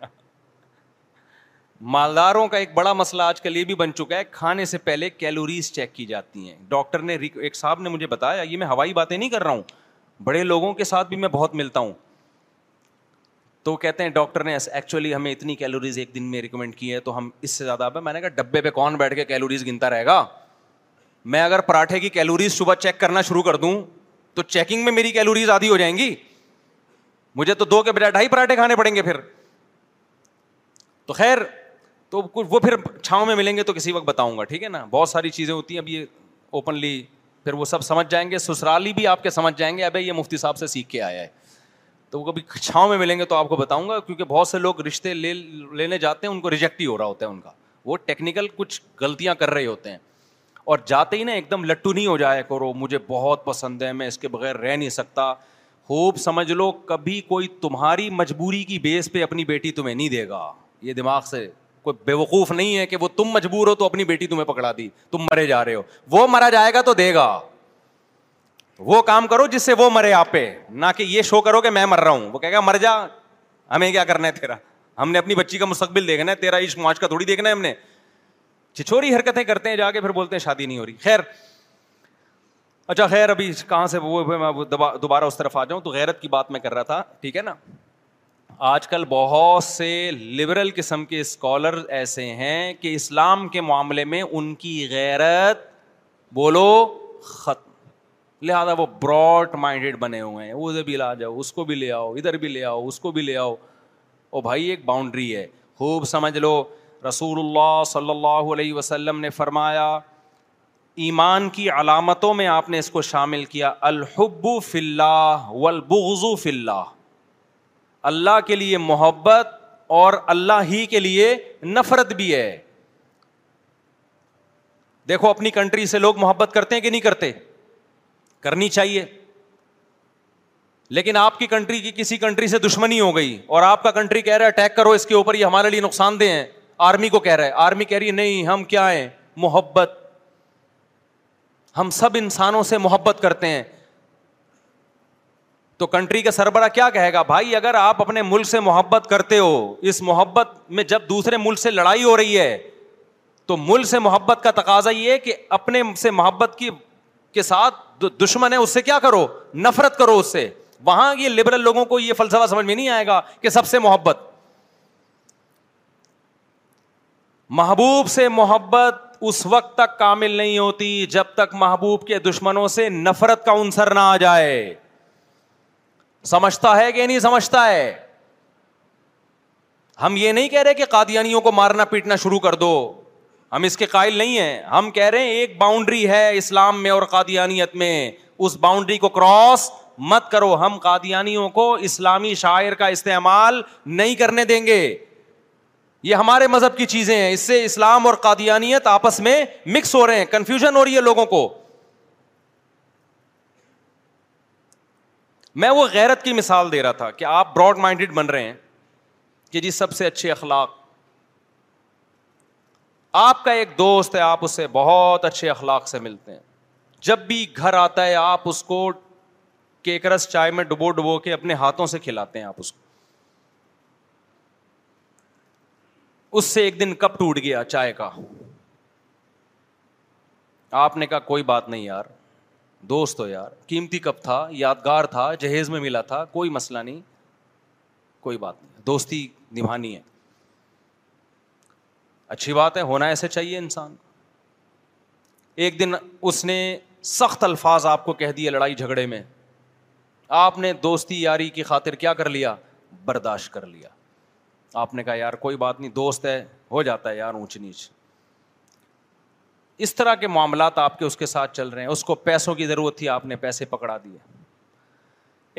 مالداروں کا ایک بڑا مسئلہ آج کل یہ بھی بن چکا ہے کھانے سے پہلے کیلوریز چیک کی جاتی ہیں ڈاکٹر نے ایک صاحب نے مجھے بتایا یہ میں ہوائی باتیں نہیں کر رہا ہوں بڑے لوگوں کے ساتھ بھی میں بہت ملتا ہوں تو کہتے ہیں ڈاکٹر نے ایکچولی ہمیں اتنی کیلوریز ایک دن میں ریکمینڈ کی ہے تو ہم اس سے زیادہ میں نے کہا ڈبے پہ کون بیٹھ کے کیلوریز گنتا رہے گا میں اگر پراٹھے کی کیلوریز صبح چیک کرنا شروع کر دوں تو چیکنگ میں میری کیلوریز آدھی ہو جائیں گی مجھے تو دو کے بجائے ڈھائی پراٹھے کھانے پڑیں گے پھر تو خیر تو وہ پھر چھاؤں میں ملیں گے تو کسی وقت بتاؤں گا ٹھیک ہے نا بہت ساری چیزیں ہوتی ہیں اب یہ اوپنلی پھر وہ سب سمجھ جائیں گے سسرالی بھی آپ کے سمجھ جائیں گے ابھی یہ مفتی صاحب سے سیکھ کے آیا ہے تو وہ کبھی چھاؤں میں ملیں گے تو آپ کو بتاؤں گا کیونکہ بہت سے لوگ رشتے لینے جاتے ہیں ان کو ریجیکٹ ہی ہو رہا ہوتا ہے ان کا وہ ٹیکنیکل کچھ غلطیاں کر رہے ہوتے ہیں اور جاتے ہی نا ایک دم لٹو نہیں ہو جائے کرو مجھے بہت پسند ہے میں اس کے بغیر رہ نہیں سکتا ہوپ سمجھ لو کبھی کوئی تمہاری مجبوری کی بیس پہ اپنی بیٹی تمہیں نہیں دے گا یہ دماغ سے کوئی بے وقوف نہیں ہے کہ وہ تم مجبور ہو تو اپنی بیٹی تمہیں پکڑا دی تم مرے جا رہے ہو وہ مرا جائے گا تو دے گا وہ کام کرو جس سے وہ مرے آپ پہ نہ کہ یہ شو کرو کہ میں مر رہا ہوں وہ کہ مر جا ہمیں کیا کرنا ہے تیرا ہم نے اپنی بچی کا مستقبل دیکھنا ہے تیرا عشق معاش کا تھوڑی دیکھنا ہے ہم نے چھچوری حرکتیں کرتے ہیں جا کے پھر بولتے ہیں شادی نہیں ہو رہی خیر اچھا خیر ابھی کہاں سے وہ میں دوبارہ اس طرف آ جاؤں تو غیرت کی بات میں کر رہا تھا ٹھیک ہے نا آج کل بہت سے لبرل قسم کے اسکالر ایسے ہیں کہ اسلام کے معاملے میں ان کی غیرت بولو ختم لہٰذا وہ براڈ مائنڈیڈ بنے ہوئے ہیں وہ بھی لا جاؤ اس کو بھی لے آؤ ادھر بھی لے آؤ اس کو بھی لے آؤ او بھائی ایک باؤنڈری ہے خوب سمجھ لو رسول اللہ صلی اللہ علیہ وسلم نے فرمایا ایمان کی علامتوں میں آپ نے اس کو شامل کیا الحب فی اللہ والبغض فی اللہ اللہ کے لیے محبت اور اللہ ہی کے لیے نفرت بھی ہے دیکھو اپنی کنٹری سے لوگ محبت کرتے ہیں کہ نہیں کرتے کرنی چاہیے لیکن آپ کی کنٹری کی کسی کنٹری سے دشمنی ہو گئی اور آپ کا کنٹری کہہ رہا ہے اٹیک کرو اس کے اوپر یہ ہمارے لیے نقصان دہ ہیں آرمی کو کہہ رہا ہے آرمی کہہ رہی ہے نہیں ہم کیا ہیں محبت ہم سب انسانوں سے محبت کرتے ہیں تو کنٹری کا سربراہ کیا کہے گا بھائی اگر آپ اپنے ملک سے محبت کرتے ہو اس محبت میں جب دوسرے ملک سے لڑائی ہو رہی ہے تو ملک سے محبت کا تقاضا یہ کہ اپنے سے محبت کی کے ساتھ دشمن ہے اس سے کیا کرو نفرت کرو اس سے وہاں یہ لبرل لوگوں کو یہ فلسفہ سمجھ میں نہیں آئے گا کہ سب سے محبت محبوب سے محبت اس وقت تک کامل نہیں ہوتی جب تک محبوب کے دشمنوں سے نفرت کا انصر نہ آ جائے سمجھتا ہے کہ نہیں سمجھتا ہے ہم یہ نہیں کہہ رہے کہ قادیانیوں کو مارنا پیٹنا شروع کر دو ہم اس کے قائل نہیں ہیں ہم کہہ رہے ہیں ایک باؤنڈری ہے اسلام میں اور قادیانیت میں اس باؤنڈری کو کراس مت کرو ہم قادیانیوں کو اسلامی شاعر کا استعمال نہیں کرنے دیں گے یہ ہمارے مذہب کی چیزیں ہیں اس سے اسلام اور قادیانیت آپس میں مکس ہو رہے ہیں کنفیوژن ہو رہی ہے لوگوں کو میں وہ غیرت کی مثال دے رہا تھا کہ آپ براڈ مائنڈیڈ بن رہے ہیں کہ جی سب سے اچھے اخلاق آپ کا ایک دوست ہے آپ اسے بہت اچھے اخلاق سے ملتے ہیں جب بھی گھر آتا ہے آپ اس کو کیکرس چائے میں ڈبو ڈبو کے اپنے ہاتھوں سے کھلاتے ہیں آپ اس کو اس سے ایک دن کب ٹوٹ گیا چائے کا آپ نے کہا کوئی بات نہیں یار دوست ہو یار قیمتی کب تھا یادگار تھا جہیز میں ملا تھا کوئی مسئلہ نہیں کوئی بات نہیں دوستی نبھانی ہے اچھی بات ہے ہونا ایسے چاہیے انسان ایک دن اس نے سخت الفاظ آپ کو کہہ دیے لڑائی جھگڑے میں آپ نے دوستی یاری کی خاطر کیا کر لیا برداشت کر لیا آپ نے کہا یار کوئی بات نہیں دوست ہے ہو جاتا ہے یار اونچ نیچ اس طرح کے معاملات آپ کے اس کے ساتھ چل رہے ہیں اس کو پیسوں کی ضرورت تھی آپ نے پیسے پکڑا دیے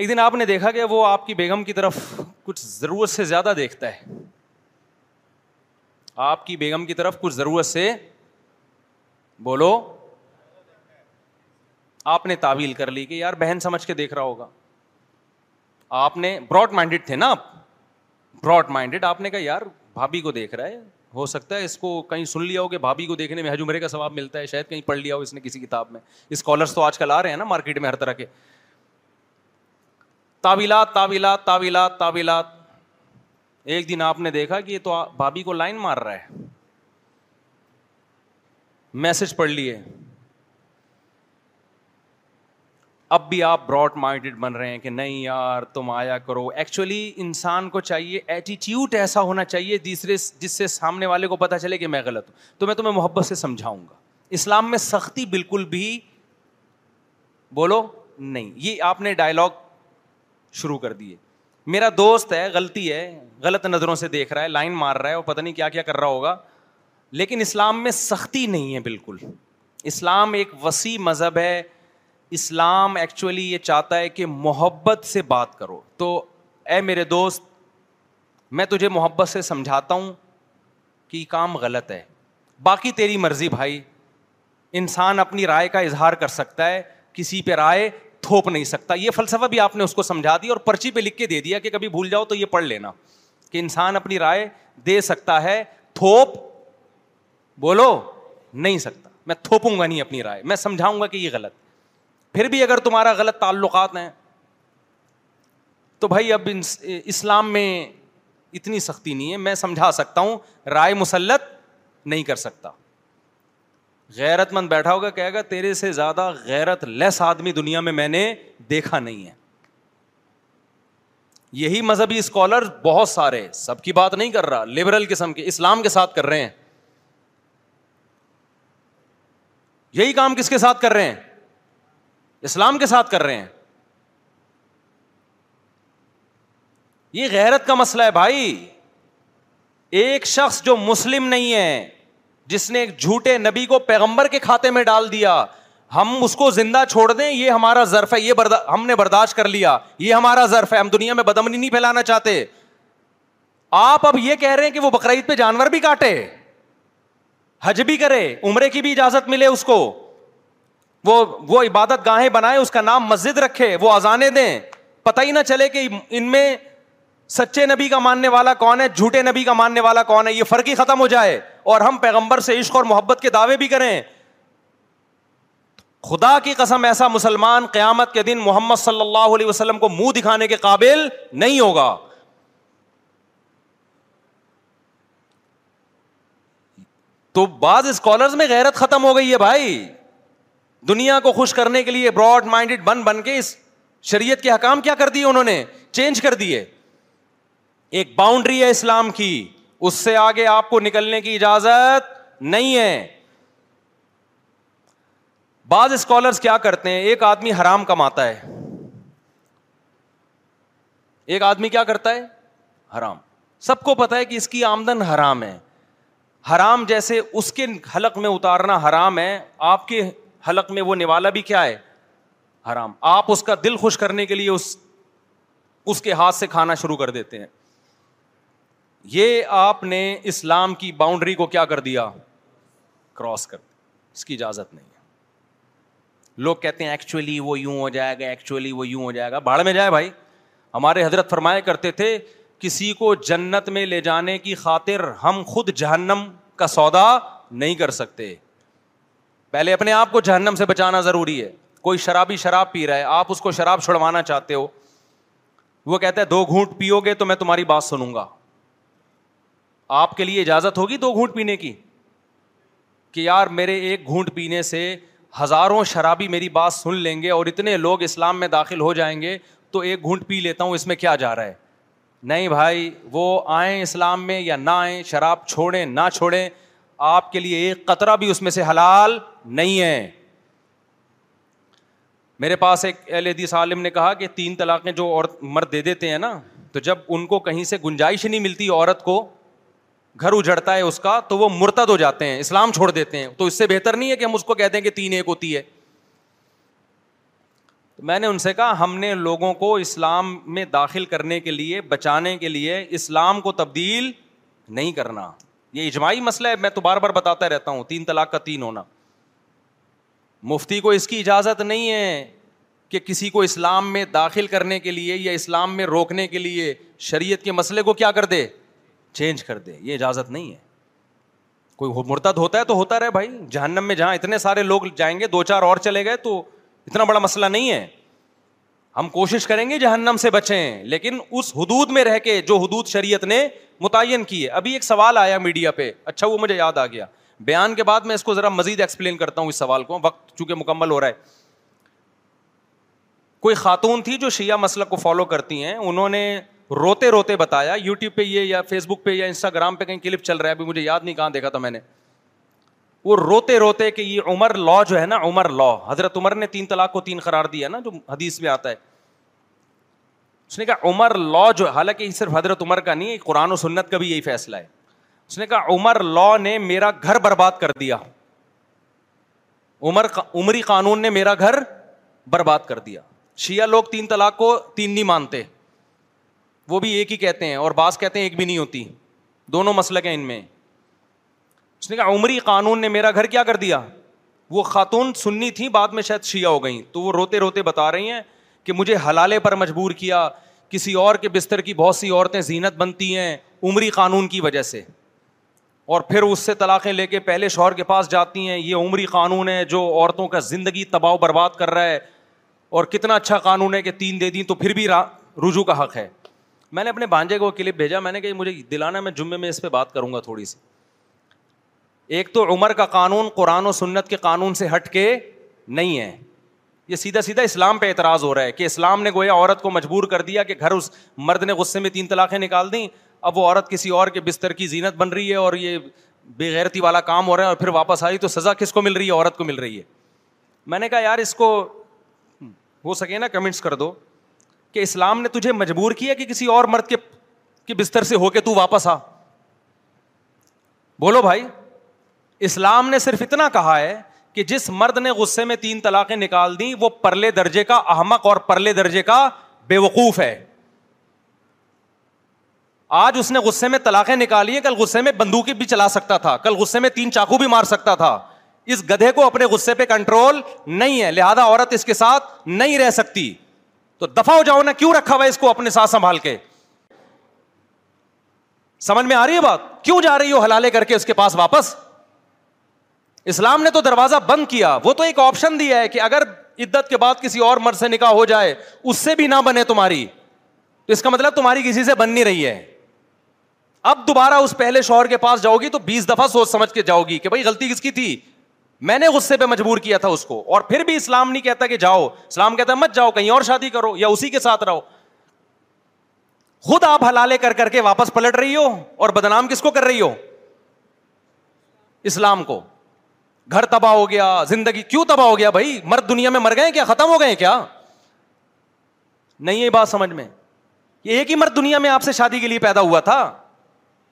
ایک دن آپ نے دیکھا کہ وہ آپ کی بیگم کی طرف کچھ ضرورت سے زیادہ دیکھتا ہے آپ کی بیگم کی طرف کچھ ضرورت سے بولو آپ نے تعویل کر لی کہ یار بہن سمجھ کے دیکھ رہا ہوگا آپ نے براڈ مائنڈیڈ تھے نا آپ براڈ مائنڈیڈ آپ نے کہا یار بھابھی کو دیکھ رہا ہے ہو سکتا ہے اس کو کہیں سن لیا ہو کہ بھابھی کو دیکھنے میں عمرے کا ثواب ملتا ہے شاید کہیں پڑھ لیا ہو اس نے کسی کتاب میں اسکالرس تو آج کل آ رہے ہیں نا مارکیٹ میں ہر طرح کے تابیلات ایک دن آپ نے دیکھا کہ یہ تو بھابھی کو لائن مار رہا ہے میسج پڑھ لیے اب بھی آپ براڈ مائنڈیڈ بن رہے ہیں کہ نہیں یار تم آیا کرو ایکچولی انسان کو چاہیے ایٹیٹیوٹ ایسا ہونا چاہیے دوسرے جس سے سامنے والے کو پتا چلے کہ میں غلط ہوں تو میں تمہیں محبت سے سمجھاؤں گا اسلام میں سختی بالکل بھی بولو نہیں یہ آپ نے ڈائلاگ شروع کر دیے میرا دوست ہے غلطی ہے غلط نظروں سے دیکھ رہا ہے لائن مار رہا ہے اور پتہ نہیں کیا کیا کر رہا ہوگا لیکن اسلام میں سختی نہیں ہے بالکل اسلام ایک وسیع مذہب ہے اسلام ایکچولی یہ چاہتا ہے کہ محبت سے بات کرو تو اے میرے دوست میں تجھے محبت سے سمجھاتا ہوں کہ یہ کام غلط ہے باقی تیری مرضی بھائی انسان اپنی رائے کا اظہار کر سکتا ہے کسی پہ رائے تھوپ نہیں سکتا یہ فلسفہ بھی آپ نے اس کو سمجھا دیا اور پرچی پہ لکھ کے دے دیا کہ کبھی بھول جاؤ تو یہ پڑھ لینا کہ انسان اپنی رائے دے سکتا ہے تھوپ بولو نہیں سکتا میں تھوپوں گا نہیں اپنی رائے میں سمجھاؤں گا کہ یہ غلط پھر بھی اگر تمہارا غلط تعلقات ہیں تو بھائی اب اسلام میں اتنی سختی نہیں ہے میں سمجھا سکتا ہوں رائے مسلط نہیں کر سکتا غیرت مند بیٹھا ہوگا کہے گا تیرے سے زیادہ غیرت لیس آدمی دنیا میں میں نے دیکھا نہیں ہے یہی مذہبی اسکالر بہت سارے سب کی بات نہیں کر رہا لبرل قسم کے اسلام کے ساتھ کر رہے ہیں یہی کام کس کے ساتھ کر رہے ہیں اسلام کے ساتھ کر رہے ہیں یہ غیرت کا مسئلہ ہے بھائی ایک شخص جو مسلم نہیں ہے جس نے ایک جھوٹے نبی کو پیغمبر کے کھاتے میں ڈال دیا ہم اس کو زندہ چھوڑ دیں یہ ہمارا ضرف ہے یہ بردا ہم نے برداشت کر لیا یہ ہمارا ضرف ہے ہم دنیا میں بدمنی نہیں پھیلانا چاہتے آپ اب یہ کہہ رہے ہیں کہ وہ بقرعید پہ جانور بھی کاٹے حج بھی کرے عمرے کی بھی اجازت ملے اس کو وہ وہ عبادت گاہیں بنائے اس کا نام مسجد رکھے وہ اذانے دیں پتہ ہی نہ چلے کہ ان میں سچے نبی کا ماننے والا کون ہے جھوٹے نبی کا ماننے والا کون ہے یہ فرق ہی ختم ہو جائے اور ہم پیغمبر سے عشق اور محبت کے دعوے بھی کریں خدا کی قسم ایسا مسلمان قیامت کے دن محمد صلی اللہ علیہ وسلم کو منہ دکھانے کے قابل نہیں ہوگا تو بعض اسکالرز میں غیرت ختم ہو گئی ہے بھائی دنیا کو خوش کرنے کے لیے براڈ مائنڈیڈ بن بن کے اس شریعت کے حکام کیا کر دیے انہوں نے چینج کر دیے ایک باؤنڈری ہے اسلام کی اس سے آگے آپ کو نکلنے کی اجازت نہیں ہے بعض اسکالرس کیا کرتے ہیں ایک آدمی حرام کماتا ہے ایک آدمی کیا کرتا ہے حرام سب کو پتا ہے کہ اس کی آمدن حرام ہے حرام جیسے اس کے حلق میں اتارنا حرام ہے آپ کے حلق میں وہ نوالا بھی کیا ہے حرام آپ اس کا دل خوش کرنے کے لیے اس اس کے ہاتھ سے کھانا شروع کر دیتے ہیں یہ آپ نے اسلام کی باؤنڈری کو کیا کر دیا کراس کر دیا اس کی اجازت نہیں ہے لوگ کہتے ہیں ایکچولی وہ یوں ہو جائے گا ایکچولی وہ یوں ہو جائے گا باڑ میں جائے بھائی ہمارے حضرت فرمایا کرتے تھے کسی کو جنت میں لے جانے کی خاطر ہم خود جہنم کا سودا نہیں کر سکتے پہلے اپنے آپ کو جہنم سے بچانا ضروری ہے کوئی شرابی شراب پی رہا ہے آپ اس کو شراب چھڑوانا چاہتے ہو وہ کہتا ہے دو گھونٹ پیو گے تو میں تمہاری بات سنوں گا آپ کے لیے اجازت ہوگی دو گھونٹ پینے کی کہ یار میرے ایک گھونٹ پینے سے ہزاروں شرابی میری بات سن لیں گے اور اتنے لوگ اسلام میں داخل ہو جائیں گے تو ایک گھونٹ پی لیتا ہوں اس میں کیا جا رہا ہے نہیں بھائی وہ آئیں اسلام میں یا نہ آئیں شراب چھوڑیں نہ چھوڑیں آپ کے لیے ایک قطرہ بھی اس میں سے حلال نہیں ہے میرے پاس ایک اہل حدیث عالم نے کہا کہ تین طلاقیں جو عورت مرد دے دیتے ہیں نا تو جب ان کو کہیں سے گنجائش نہیں ملتی عورت کو گھر اجڑتا ہے اس کا تو وہ مرتد ہو جاتے ہیں اسلام چھوڑ دیتے ہیں تو اس سے بہتر نہیں ہے کہ ہم اس کو کہتے ہیں کہ تین ایک ہوتی ہے تو میں نے ان سے کہا ہم نے لوگوں کو اسلام میں داخل کرنے کے لیے بچانے کے لیے اسلام کو تبدیل نہیں کرنا یہ اجماعی مسئلہ ہے میں تو بار بار بتاتا رہتا ہوں تین طلاق کا تین ہونا مفتی کو اس کی اجازت نہیں ہے کہ کسی کو اسلام میں داخل کرنے کے لیے یا اسلام میں روکنے کے لیے شریعت کے مسئلے کو کیا کر دے چینج کر دے یہ اجازت نہیں ہے کوئی مرتد ہوتا ہے تو ہوتا رہے بھائی جہنم میں جہاں اتنے سارے لوگ جائیں گے دو چار اور چلے گئے تو اتنا بڑا مسئلہ نہیں ہے ہم کوشش کریں گے جہنم سے بچیں لیکن اس حدود میں رہ کے جو حدود شریعت نے متعین کی ہے ابھی ایک سوال آیا میڈیا پہ اچھا وہ مجھے یاد آ گیا بیان کے بعد میں اس کو ذرا مزید ایکسپلین کرتا ہوں اس سوال کو وقت چونکہ مکمل ہو رہا ہے کوئی خاتون تھی جو شیعہ مسلک کو فالو کرتی ہیں انہوں نے روتے روتے بتایا یوٹیوب پہ یہ یا فیس بک پہ یا انسٹاگرام پہ کہیں کلپ چل رہا ہے ابھی مجھے یاد نہیں کہاں دیکھا تھا میں نے وہ روتے روتے کہ یہ عمر لا جو ہے نا عمر لا حضرت عمر نے تین طلاق کو تین قرار دیا نا جو حدیث میں آتا ہے اس نے کہا عمر لا جو حالانکہ یہ صرف حضرت عمر کا نہیں قرآن و سنت کا بھی یہی فیصلہ ہے اس نے کہا عمر لا نے میرا گھر برباد کر دیا عمر عمری قانون نے میرا گھر برباد کر دیا شیعہ لوگ تین طلاق کو تین نہیں مانتے وہ بھی ایک ہی کہتے ہیں اور بعض کہتے ہیں ایک بھی نہیں ہوتی دونوں مسلک ہیں ان میں اس نے کہا عمری قانون نے میرا گھر کیا کر دیا وہ خاتون سننی تھیں بعد میں شاید شیعہ ہو گئیں تو وہ روتے روتے بتا رہی ہیں کہ مجھے حلالے پر مجبور کیا کسی اور کے بستر کی بہت سی عورتیں زینت بنتی ہیں عمری قانون کی وجہ سے اور پھر اس سے طلاقیں لے کے پہلے شوہر کے پاس جاتی ہیں یہ عمری قانون ہے جو عورتوں کا زندگی تباہ و برباد کر رہا ہے اور کتنا اچھا قانون ہے کہ تین دے دیں تو پھر بھی رجوع کا حق ہے میں نے اپنے بھانجے کو کلپ بھیجا میں نے کہا مجھے دلانا میں جمعے میں اس پہ بات کروں گا تھوڑی سی ایک تو عمر کا قانون قرآن و سنت کے قانون سے ہٹ کے نہیں ہے یہ سیدھا سیدھا اسلام پہ اعتراض ہو رہا ہے کہ اسلام نے گویا عورت کو مجبور کر دیا کہ گھر اس مرد نے غصے میں تین طلاقیں نکال دیں اب وہ عورت کسی اور کے بستر کی زینت بن رہی ہے اور یہ بےغیرتی والا کام ہو رہا ہے اور پھر واپس آئی تو سزا کس کو مل رہی ہے عورت کو مل رہی ہے میں نے کہا یار اس کو ہو سکے نا کمنٹس کر دو کہ اسلام نے تجھے مجبور کیا کہ کسی اور مرد کے بستر سے ہو کے تو واپس آ بولو بھائی اسلام نے صرف اتنا کہا ہے کہ جس مرد نے غصے میں تین طلاقیں نکال دیں وہ پرلے درجے کا احمق اور پرلے درجے کا بے وقوف ہے آج اس نے غصے میں طلاقیں نکالی ہیں کل غصے میں بندوکی بھی چلا سکتا تھا کل غصے میں تین چاقو بھی مار سکتا تھا اس گدھے کو اپنے غصے پہ کنٹرول نہیں ہے لہذا عورت اس کے ساتھ نہیں رہ سکتی تو دفاع ہو جاؤ نا کیوں رکھا ہوا اس کو اپنے ساتھ سنبھال کے سمجھ میں آ رہی ہے بات کیوں جا رہی ہو حلالے کر کے اس کے پاس واپس اسلام نے تو دروازہ بند کیا وہ تو ایک آپشن دیا ہے کہ اگر عدت کے بعد کسی اور مرض سے نکاح ہو جائے اس سے بھی نہ بنے تمہاری تو اس کا مطلب تمہاری کسی سے بن نہیں رہی ہے اب دوبارہ اس پہلے شوہر کے پاس جاؤ گی تو بیس دفعہ سوچ سمجھ کے جاؤ گی کہ بھائی غلطی کس کی تھی میں نے غصے پہ مجبور کیا تھا اس کو اور پھر بھی اسلام نہیں کہتا کہ جاؤ اسلام کہتا ہے مت جاؤ کہیں اور شادی کرو یا اسی کے ساتھ رہو خود آپ حلالے کر کر کے واپس پلٹ رہی ہو اور بدنام کس کو کر رہی ہو اسلام کو گھر تباہ ہو گیا زندگی کیوں تباہ ہو گیا بھائی مرد دنیا میں مر گئے کیا ختم ہو گئے کیا نہیں یہ بات سمجھ میں یہ ایک ہی مرد دنیا میں آپ سے شادی کے لیے پیدا ہوا تھا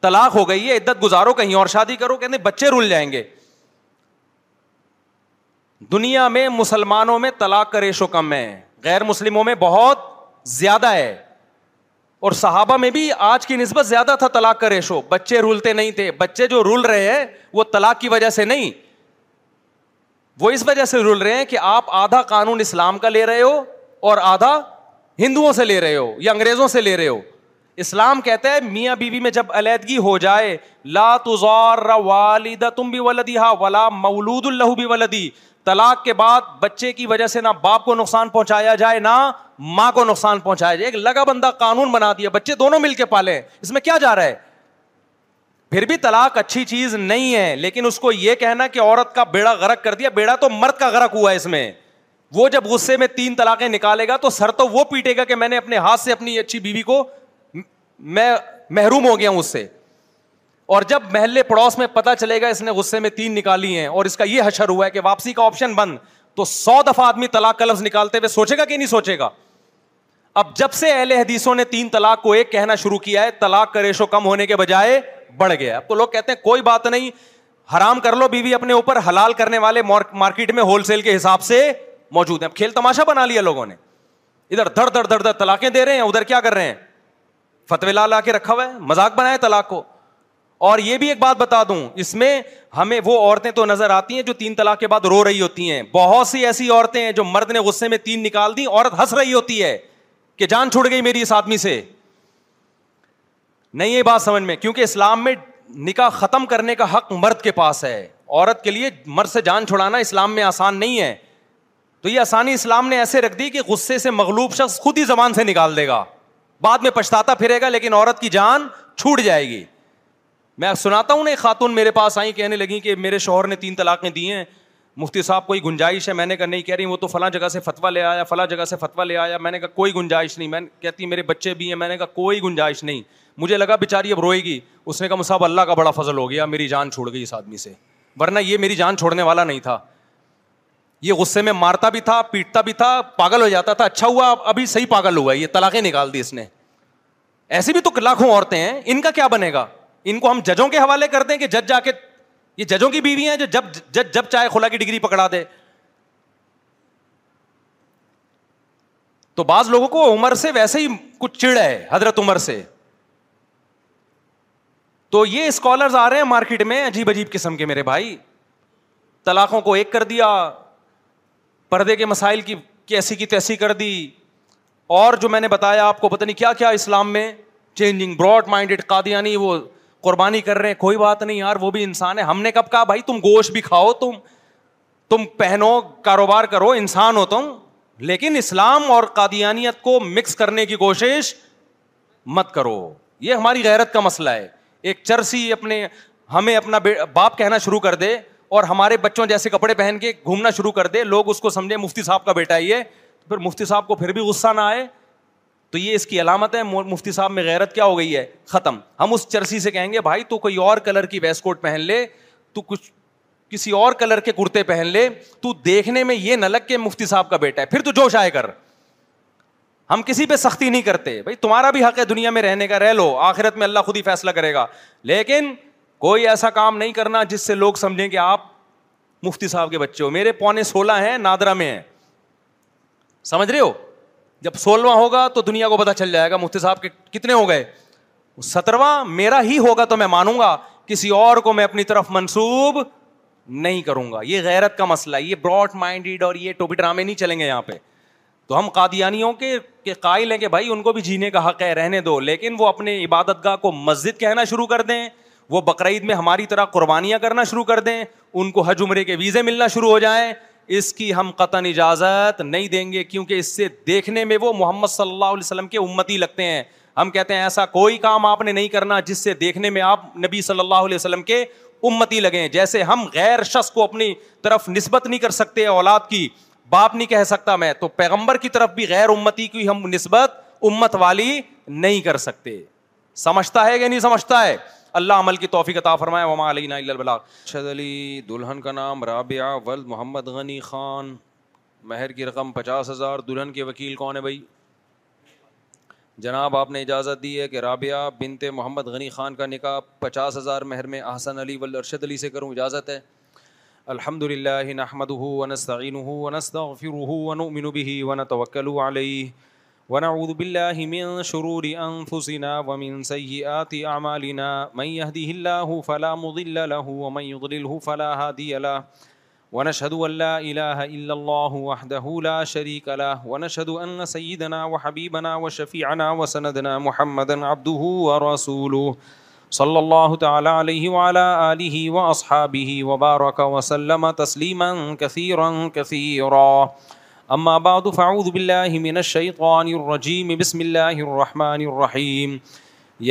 طلاق ہو گئی ہے عدت گزارو کہیں اور شادی کرو کہتے بچے رول جائیں گے دنیا میں مسلمانوں میں طلاق کا ریشو کم ہے غیر مسلموں میں بہت زیادہ ہے اور صحابہ میں بھی آج کی نسبت زیادہ تھا طلاق کا ریشو بچے رولتے نہیں تھے بچے جو رول رہے ہیں وہ طلاق کی وجہ سے نہیں وہ اس وجہ سے رول رہے ہیں کہ آپ آدھا قانون اسلام کا لے رہے ہو اور آدھا ہندوؤں سے لے رہے ہو یا انگریزوں سے لے رہے ہو اسلام کہتا ہے میاں بیوی بی میں جب علیحدگی ہو جائے لا والدہ تم بھی ولدی ہا ولا مولود اللہ بھی ولدی طلاق کے بعد بچے کی وجہ سے نہ باپ کو نقصان پہنچایا جائے نہ ماں کو نقصان پہنچایا جائے ایک لگا بندہ قانون بنا دیا بچے دونوں مل کے پالے اس میں کیا جا رہا ہے پھر بھی طلاق اچھی چیز نہیں ہے لیکن اس کو یہ کہنا کہ عورت کا بیڑا غرق کر دیا بیڑا تو مرد کا غرق ہوا ہے اس میں وہ جب غصے میں تین طلاقیں نکالے گا تو سر تو وہ پیٹے گا کہ میں نے اپنے ہاتھ سے اپنی اچھی بیوی کو میں محروم ہو گیا ہوں اس سے اور جب محلے پڑوس میں پتا چلے گا اس نے غصے میں تین نکالی ہیں اور اس کا یہ حشر ہوا ہے کہ واپسی کا آپشن بند تو سو دفعہ آدمی طلاق کا لفظ نکالتے ہوئے سوچے گا کہ نہیں سوچے گا اب جب سے اہل حدیثوں نے تین طلاق کو ایک کہنا شروع کیا ہے طلاق کا ریشو کم ہونے کے بجائے بڑھ گیا اب تو لوگ کہتے ہیں کوئی بات نہیں حرام کر لو بیوی بی اپنے اوپر حلال کرنے والے مارکیٹ میں ہول سیل کے حساب سے موجود ہیں کھیل تماشا بنا لیا لوگوں نے ادھر دھڑ دھڑ دھڑ دھڑ طلاقیں دے رہے ہیں ادھر کیا کر رہے ہیں فتوی لا لا کے رکھا ہوا ہے مذاق بنایا طلاق کو اور یہ بھی ایک بات بتا دوں اس میں ہمیں وہ عورتیں تو نظر آتی ہیں جو تین طلاق کے بعد رو رہی ہوتی ہیں بہت سی ایسی عورتیں ہیں جو مرد نے غصے میں تین نکال دی عورت ہنس رہی ہوتی ہے کہ جان چھوڑ گئی میری اس آدمی سے نہیں یہ بات سمجھ میں کیونکہ اسلام میں نکاح ختم کرنے کا حق مرد کے پاس ہے عورت کے لیے مرد سے جان چھڑانا اسلام میں آسان نہیں ہے تو یہ آسانی اسلام نے ایسے رکھ دی کہ غصے سے مغلوب شخص خود ہی زبان سے نکال دے گا بعد میں پچھتاتا پھرے گا لیکن عورت کی جان چھوٹ جائے گی میں سناتا ہوں ایک خاتون میرے پاس آئیں کہنے لگیں کہ میرے شوہر نے تین طلاقیں دی ہیں مفتی صاحب کوئی گنجائش ہے میں نے کہا نہیں کہہ رہی وہ تو فلاں جگہ سے فتوا لے آیا فلاں جگہ سے فتویٰ لے آیا میں نے کہا کوئی گنجائش نہیں میں کہتی میرے بچے بھی ہیں میں نے کہا کوئی گنجائش نہیں مجھے لگا بے چاری اب روئے گی اس نے کہا مصحب اللہ کا بڑا فضل ہو گیا میری جان چھوڑ گئی اس آدمی سے ورنہ یہ میری جان چھوڑنے والا نہیں تھا یہ غصے میں مارتا بھی تھا پیٹتا بھی تھا پاگل ہو جاتا تھا اچھا ہوا ابھی صحیح پاگل ہوا یہ طلاقیں نکال دی اس نے ایسی بھی تو لاکھوں عورتیں ہیں ان کا کیا بنے گا ان کو ہم ججوں کے حوالے کر دیں کہ جج جا کے یہ ججوں کی بیوی ہیں جو جب جج جب چاہے کھلا کی ڈگری پکڑا دے تو بعض لوگوں کو عمر سے ویسے ہی کچھ چڑ ہے حضرت عمر سے تو یہ اسکالرز آ رہے ہیں مارکیٹ میں عجیب عجیب قسم کے میرے بھائی طلاقوں کو ایک کر دیا پردے کے مسائل کی کیسی کی تیسی کر دی اور جو میں نے بتایا آپ کو پتہ نہیں کیا کیا اسلام میں چینجنگ براڈ مائنڈیڈ قادیانی وہ قربانی کر رہے ہیں کوئی بات نہیں یار وہ بھی انسان ہے ہم نے کب کہا بھائی تم گوشت بھی کھاؤ تم تم پہنو کاروبار کرو انسان ہو تم لیکن اسلام اور قادیانیت کو مکس کرنے کی کوشش مت کرو یہ ہماری غیرت کا مسئلہ ہے ایک چرسی اپنے ہمیں اپنا باپ کہنا شروع کر دے اور ہمارے بچوں جیسے کپڑے پہن کے گھومنا شروع کر دے لوگ اس کو سمجھے مفتی صاحب کا بیٹا یہ پھر مفتی صاحب کو پھر بھی غصہ نہ آئے تو یہ اس کی علامت ہے مفتی صاحب میں غیرت کیا ہو گئی ہے ختم ہم اس چرسی سے کہیں گے بھائی تو کوئی اور کلر کی ویس کوٹ پہن لے تو کچھ کسی اور کلر کے کرتے پہن لے تو دیکھنے میں یہ نہ لگ کے مفتی صاحب کا بیٹا ہے پھر تو جوش آئے کر ہم کسی پہ سختی نہیں کرتے بھائی تمہارا بھی حق ہے دنیا میں رہنے کا رہ لو آخرت میں اللہ خود ہی فیصلہ کرے گا لیکن کوئی ایسا کام نہیں کرنا جس سے لوگ سمجھیں کہ آپ مفتی صاحب کے بچے ہو میرے پونے سولہ ہیں نادرا میں ہیں سمجھ رہے ہو جب سولہواں ہوگا تو دنیا کو پتہ چل جائے گا مفتی صاحب کے کتنے ہو گئے سترواں میرا ہی ہوگا تو میں مانوں گا کسی اور کو میں اپنی طرف منسوب نہیں کروں گا یہ غیرت کا مسئلہ یہ براڈ مائنڈیڈ اور یہ ٹوپی ڈرامے نہیں چلیں گے یہاں پہ تو ہم قادیانیوں کے قائل ہیں کہ بھائی ان کو بھی جینے کا حق ہے رہنے دو لیکن وہ اپنے عبادت گاہ کو مسجد کہنا شروع کر دیں وہ بقرعید میں ہماری طرح قربانیاں کرنا شروع کر دیں ان کو حج عمرے کے ویزے ملنا شروع ہو جائیں اس کی ہم قطن اجازت نہیں دیں گے کیونکہ اس سے دیکھنے میں وہ محمد صلی اللہ علیہ وسلم کے امتی لگتے ہیں ہم کہتے ہیں ایسا کوئی کام آپ نے نہیں کرنا جس سے دیکھنے میں آپ نبی صلی اللہ علیہ وسلم کے امتی لگیں جیسے ہم غیر شخص کو اپنی طرف نسبت نہیں کر سکتے اولاد کی باپ نہیں کہہ سکتا میں تو پیغمبر کی طرف بھی غیر امتی کی ہم نسبت امت والی نہیں کر سکتے سمجھتا ہے کہ نہیں سمجھتا ہے اللہ عمل کی توفیق عطا فرمائے وما علینا الا البلاغ ارشد علی دلہن کا نام رابعہ محمد غنی خان مہر کی رقم پچاس ہزار دلہن کے وکیل کون ہے بھائی جناب آپ نے اجازت دی ہے کہ رابعہ بنت محمد غنی خان کا نکاح پچاس ہزار مہر میں احسن علی ول ارشد علی سے کروں اجازت ہے الحمد لله نحمده ونستعينه ونستغفره ونؤمن به ونتوكل عليه ونعوذ بالله من شرور أنفسنا ومن سيئات أعمالنا من يهده الله فلا مضل له ومن يضلله فلا هادي له ونشهد أن لا إله إلا الله وحده لا شريك له ونشهد أن سيدنا وحبيبنا وشفيعنا وسندنا محمدا عبده ورسوله صلی اللہ تعالی علیہ وعلا آلہ واصحابہ وبارک وسلم تسلیما کثیرا کثیرا اما بعد فعوذ باللہ من الشیطان الرجیم بسم اللہ الرحمن الرحیم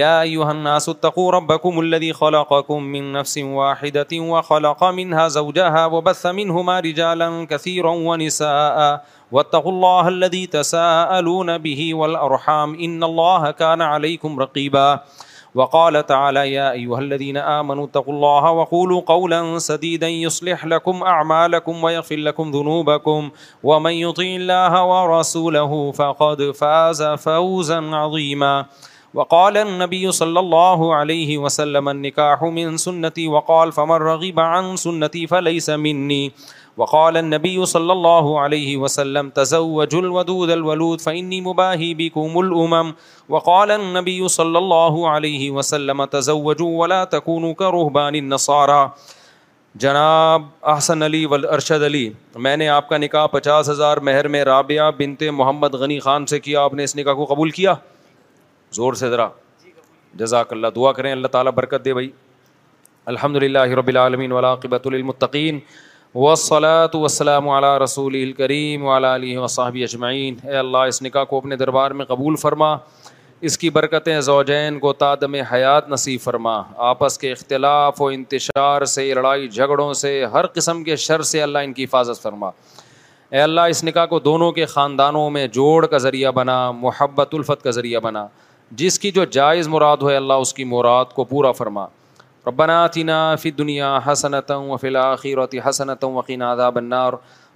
یا ایوہ الناس اتقوا ربکم الذي خلقکم من نفس واحدة وخلق منها زوجہا وبث منہما رجالا کثیرا ونساء واتقوا اللہ الذي تساءلون به والارحام ان اللہ كان علیکم رقیبا وقال تعالى يا أيها الذين آمنوا اتقوا الله وقولوا قولا سديدا يصلح لكم أعمالكم ويغفر لكم ذنوبكم ومن يطع الله ورسوله فقد فاز فوزا عظيما وقال النبي صلى الله عليه وسلم النكاح من سنتي وقال فمن رغب عن سنتي فليس مني وقال النبي صلى الله عليه وسلم تزوجوا الودود الولود فإني مباهي بكم الأمم وقال النبي صلى الله عليه وسلم تزوجوا ولا تكونوا كرهبان النصارى جناب احسن علی والارشد علی میں نے آپ کا نکاح پچاس ہزار مہر میں رابعہ بنت محمد غنی خان سے کیا آپ نے اس نکاح کو قبول کیا زور سے ذرا جزاک اللہ دعا کریں اللہ تعالیٰ برکت دے بھائی الحمد للہ رب العالمین ولاقبۃ المطقین وسلاۃ وسلم رسول الکریم ولا علیہ وصحب اجمعین اے اللہ اس نکاح کو اپنے دربار میں قبول فرما اس کی برکتیں زوجین کو تادم حیات نصیب فرما آپس کے اختلاف و انتشار سے لڑائی جھگڑوں سے ہر قسم کے شر سے اللہ ان کی حفاظت فرما اے اللہ اس نکاح کو دونوں کے خاندانوں میں جوڑ کا ذریعہ بنا محبت الفت کا ذریعہ بنا جس کی جو جائز مراد اے اللہ اس کی مراد کو پورا فرما ربنا آتنا فی دنیا حسنتا وفی فلاخی حسنتا حسنت عذاب النار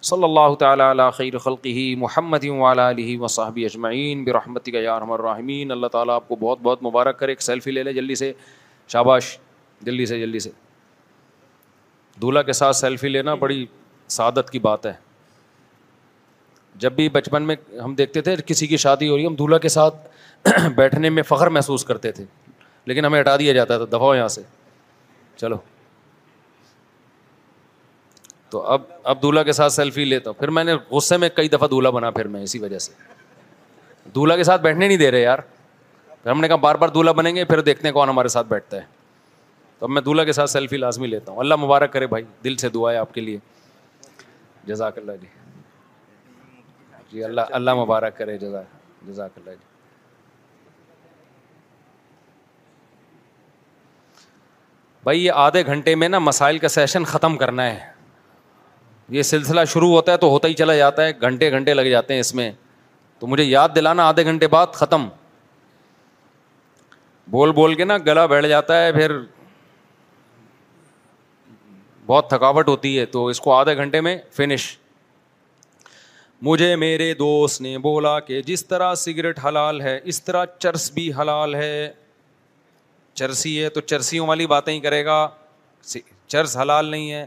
صلی اللہ تعالی علی خیر خلقہ محمد وعلی آلہ وصحبہ اجمعین برحمتک یا ارحم الراحمین اللہ تعالی تعالیٰ آپ کو بہت بہت مبارک کرے ایک سیلفی لے لیں جلدی سے شاباش جلدی سے جلدی سے دولہا کے ساتھ سیلفی لینا بڑی سعادت کی بات ہے جب بھی بچپن میں ہم دیکھتے تھے کسی کی شادی ہو رہی ہے ہم دولہا کے ساتھ بیٹھنے میں فخر محسوس کرتے تھے لیکن ہمیں ہٹا دیا جاتا تھا دفعہ یہاں سے چلو تو اب اب دولہا کے ساتھ سیلفی لیتا ہوں پھر میں نے غصے میں کئی دفعہ دولہا بنا پھر میں اسی وجہ سے دولہا کے ساتھ بیٹھنے نہیں دے رہے یار پھر ہم نے کہا بار بار دولہا بنیں گے پھر دیکھتے ہیں کون ہمارے ساتھ بیٹھتا ہے تو اب میں دولہا کے ساتھ سیلفی لازمی لیتا ہوں اللہ مبارک کرے بھائی دل سے دعا ہے آپ کے لیے جزاک اللہ جی جی اللہ اللہ مبارک کرے جزاک جزاک اللہ جی بھائی یہ آدھے گھنٹے میں نا مسائل کا سیشن ختم کرنا ہے یہ سلسلہ شروع ہوتا ہے تو ہوتا ہی چلا جاتا ہے گھنٹے گھنٹے لگ جاتے ہیں اس میں تو مجھے یاد دلانا آدھے گھنٹے بعد ختم بول بول کے نا گلا بیٹھ جاتا ہے پھر بہت تھکاوٹ ہوتی ہے تو اس کو آدھے گھنٹے میں فنش مجھے میرے دوست نے بولا کہ جس طرح سگریٹ حلال ہے اس طرح چرس بھی حلال ہے چرسی ہے تو چرسیوں والی باتیں ہی کرے گا چرس حلال نہیں ہے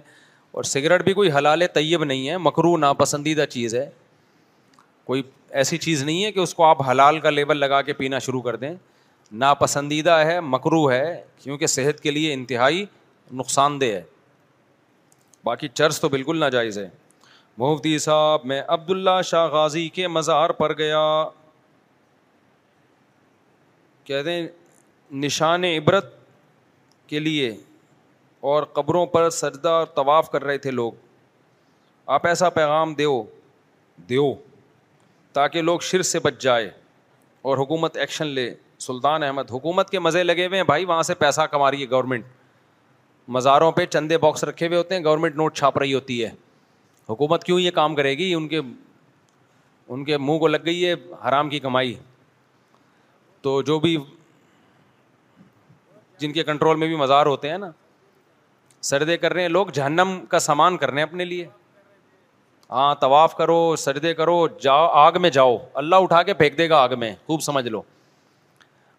اور سگریٹ بھی کوئی حلال طیب نہیں ہے مکرو ناپسندیدہ چیز ہے کوئی ایسی چیز نہیں ہے کہ اس کو آپ حلال کا لیبل لگا کے پینا شروع کر دیں ناپسندیدہ ہے مکرو ہے کیونکہ صحت کے لیے انتہائی نقصان دہ ہے باقی چرس تو بالکل ناجائز ہے مفتی صاحب میں عبداللہ شاہ غازی کے مزار پر گیا کہتے ہیں نشان عبرت کے لیے اور قبروں پر سجدہ اور طواف کر رہے تھے لوگ آپ ایسا پیغام دیو دیو تاکہ لوگ شر سے بچ جائے اور حکومت ایکشن لے سلطان احمد حکومت کے مزے لگے ہوئے ہیں بھائی وہاں سے پیسہ کما رہی ہے گورنمنٹ مزاروں پہ چندے باکس رکھے ہوئے ہوتے ہیں گورنمنٹ نوٹ چھاپ رہی ہوتی ہے حکومت کیوں یہ کام کرے گی ان کے ان کے منہ کو لگ گئی ہے حرام کی کمائی تو جو بھی جن کے کنٹرول میں بھی مزار ہوتے ہیں نا سردے کر رہے ہیں لوگ جہنم کا سامان کر رہے ہیں اپنے لیے ہاں طواف کرو سردے کرو جاؤ آگ میں جاؤ اللہ اٹھا کے پھینک دے گا آگ میں خوب سمجھ لو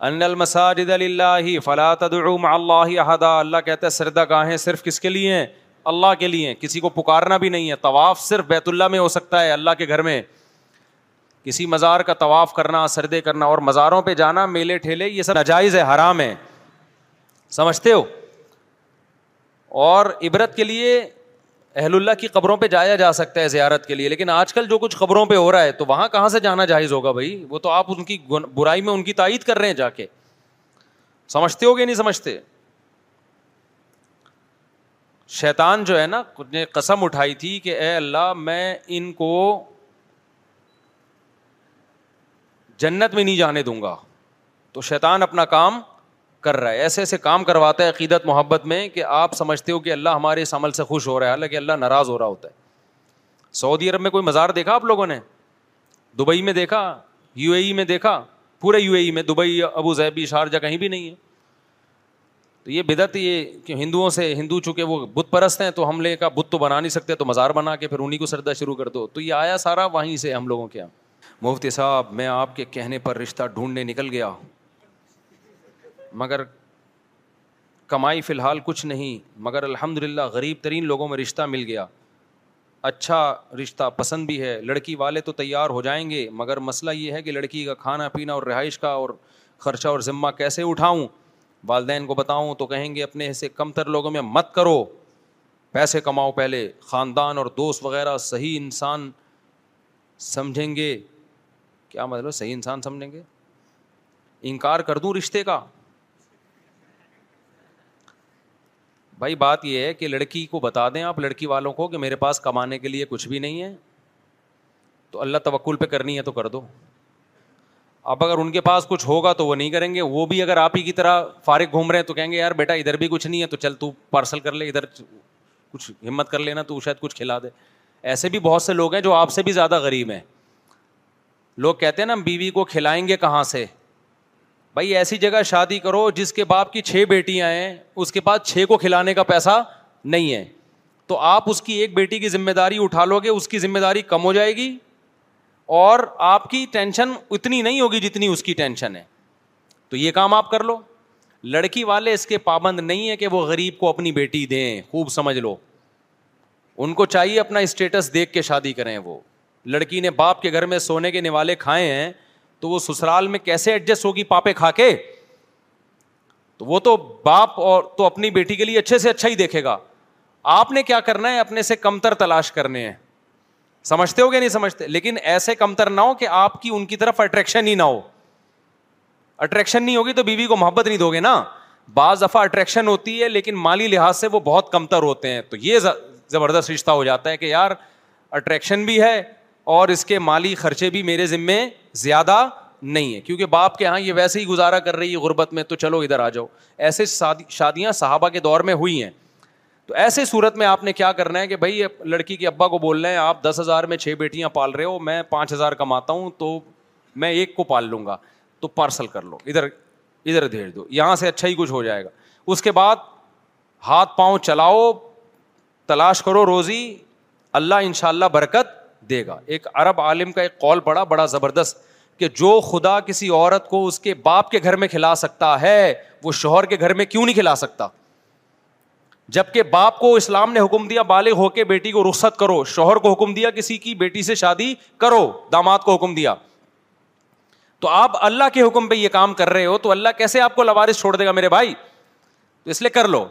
ان المساجد اللہ اللہ احدا کہتا سردہ سردا گاہیں صرف کس کے لیے ہیں اللہ کے لیے کسی کو پکارنا بھی نہیں ہے طواف صرف بیت اللہ میں ہو سکتا ہے اللہ کے گھر میں کسی مزار کا طواف کرنا سردے کرنا اور مزاروں پہ جانا میلے ٹھیلے یہ سب ناجائز ہے حرام ہے سمجھتے ہو اور عبرت کے لیے اہل اللہ کی قبروں پہ جایا جا سکتا ہے زیارت کے لیے لیکن آج کل جو کچھ خبروں پہ ہو رہا ہے تو وہاں کہاں سے جانا جائز ہوگا بھائی وہ تو آپ ان کی برائی میں ان کی تائید کر رہے ہیں جا کے سمجھتے ہو گے نہیں سمجھتے شیطان جو ہے نا کچھ نے قسم اٹھائی تھی کہ اے اللہ میں ان کو جنت میں نہیں جانے دوں گا تو شیطان اپنا کام کر رہا ہے ایسے ایسے کام کرواتا ہے عقیدت محبت میں کہ آپ سمجھتے ہو کہ اللہ ہمارے اس عمل سے خوش ہو رہا ہے حالانکہ اللہ ناراض ہو رہا ہوتا ہے سعودی عرب میں کوئی مزار دیکھا آپ لوگوں نے دبئی میں دیکھا یو اے ای میں دیکھا پورے یو اے ای میں دبئی ابو ظہبی شارجہ کہیں بھی نہیں ہے تو یہ بدعت یہ کہ ہندوؤں سے ہندو چونکہ وہ بت پرست ہیں تو ہم لے کا بت تو بنا نہیں سکتے تو مزار بنا کے پھر انہیں کو سردا شروع کر دو تو یہ آیا سارا وہیں سے ہم لوگوں کے یہاں مفتی صاحب میں آپ کے کہنے پر رشتہ ڈھونڈنے نکل گیا مگر کمائی فی الحال کچھ نہیں مگر الحمد للہ غریب ترین لوگوں میں رشتہ مل گیا اچھا رشتہ پسند بھی ہے لڑکی والے تو تیار ہو جائیں گے مگر مسئلہ یہ ہے کہ لڑکی کا کھانا پینا اور رہائش کا اور خرچہ اور ذمہ کیسے اٹھاؤں والدین کو بتاؤں تو کہیں گے اپنے حصے کم تر لوگوں میں مت کرو پیسے کماؤ پہلے خاندان اور دوست وغیرہ صحیح انسان سمجھیں گے کیا مطلب صحیح انسان سمجھیں گے انکار کر دوں رشتے کا بھائی بات یہ ہے کہ لڑکی کو بتا دیں آپ لڑکی والوں کو کہ میرے پاس کمانے کے لیے کچھ بھی نہیں ہے تو اللہ توکل پہ کرنی ہے تو کر دو اب اگر ان کے پاس کچھ ہوگا تو وہ نہیں کریں گے وہ بھی اگر آپ ہی کی طرح فارغ گھوم رہے ہیں تو کہیں گے یار بیٹا ادھر بھی کچھ نہیں ہے تو چل تو پارسل کر لے ادھر کچھ ہمت کر لینا تو شاید کچھ کھلا دے ایسے بھی بہت سے لوگ ہیں جو آپ سے بھی زیادہ غریب ہیں لوگ کہتے ہیں نا ہم بیوی کو کھلائیں گے کہاں سے بھائی ایسی جگہ شادی کرو جس کے باپ کی چھ بیٹیاں ہیں اس کے پاس چھ کو کھلانے کا پیسہ نہیں ہے تو آپ اس کی ایک بیٹی کی ذمہ داری اٹھا لو گے اس کی ذمہ داری کم ہو جائے گی اور آپ کی ٹینشن اتنی نہیں ہوگی جتنی اس کی ٹینشن ہے تو یہ کام آپ کر لو لڑکی والے اس کے پابند نہیں ہے کہ وہ غریب کو اپنی بیٹی دیں خوب سمجھ لو ان کو چاہیے اپنا اسٹیٹس دیکھ کے شادی کریں وہ لڑکی نے باپ کے گھر میں سونے کے نوالے کھائے ہیں تو وہ سسرال میں کیسے ایڈجسٹ ہوگی پاپے کھا کے تو وہ تو باپ اور تو اپنی بیٹی کے لیے اچھے سے اچھا ہی دیکھے گا آپ نے کیا کرنا ہے اپنے سے کمتر تلاش کرنے ہیں سمجھتے ہو گیا نہیں سمجھتے لیکن ایسے کمتر نہ ہو کہ آپ کی ان کی طرف اٹریکشن ہی نہ ہو اٹریکشن نہیں ہوگی تو بیوی کو محبت نہیں دو گے نا بعض دفعہ اٹریکشن ہوتی ہے لیکن مالی لحاظ سے وہ بہت کمتر ہوتے ہیں تو یہ زبردست رشتہ ہو جاتا ہے کہ یار اٹریکشن بھی ہے اور اس کے مالی خرچے بھی میرے ذمے زیادہ نہیں ہے کیونکہ باپ کے ہاں یہ ویسے ہی گزارا کر رہی ہے غربت میں تو چلو ادھر آ جاؤ ایسے شادیاں صحابہ کے دور میں ہوئی ہیں تو ایسے صورت میں آپ نے کیا کرنا ہے کہ بھائی لڑکی کے ابا کو بول رہے ہیں آپ دس ہزار میں چھ بیٹیاں پال رہے ہو میں پانچ ہزار کماتا ہوں تو میں ایک کو پال لوں گا تو پارسل کر لو ادھر ادھر بھیج دو یہاں سے اچھا ہی کچھ ہو جائے گا اس کے بعد ہاتھ پاؤں چلاؤ تلاش کرو روزی اللہ ان شاء اللہ برکت دے گا ایک عرب عالم کا ایک قول بڑا بڑا زبردست کہ جو خدا کسی عورت کو اس کے باپ کے گھر میں کھلا سکتا ہے وہ شوہر کے گھر میں کیوں نہیں کھلا سکتا جبکہ باپ کو اسلام نے حکم دیا بالغ ہو کے بیٹی کو رخصت کرو شوہر کو حکم دیا کسی کی بیٹی سے شادی کرو داماد کو حکم دیا تو آپ اللہ کے حکم پہ یہ کام کر رہے ہو تو اللہ کیسے آپ کو لوارث چھوڑ دے گا میرے بھائی تو اس لیے کر لو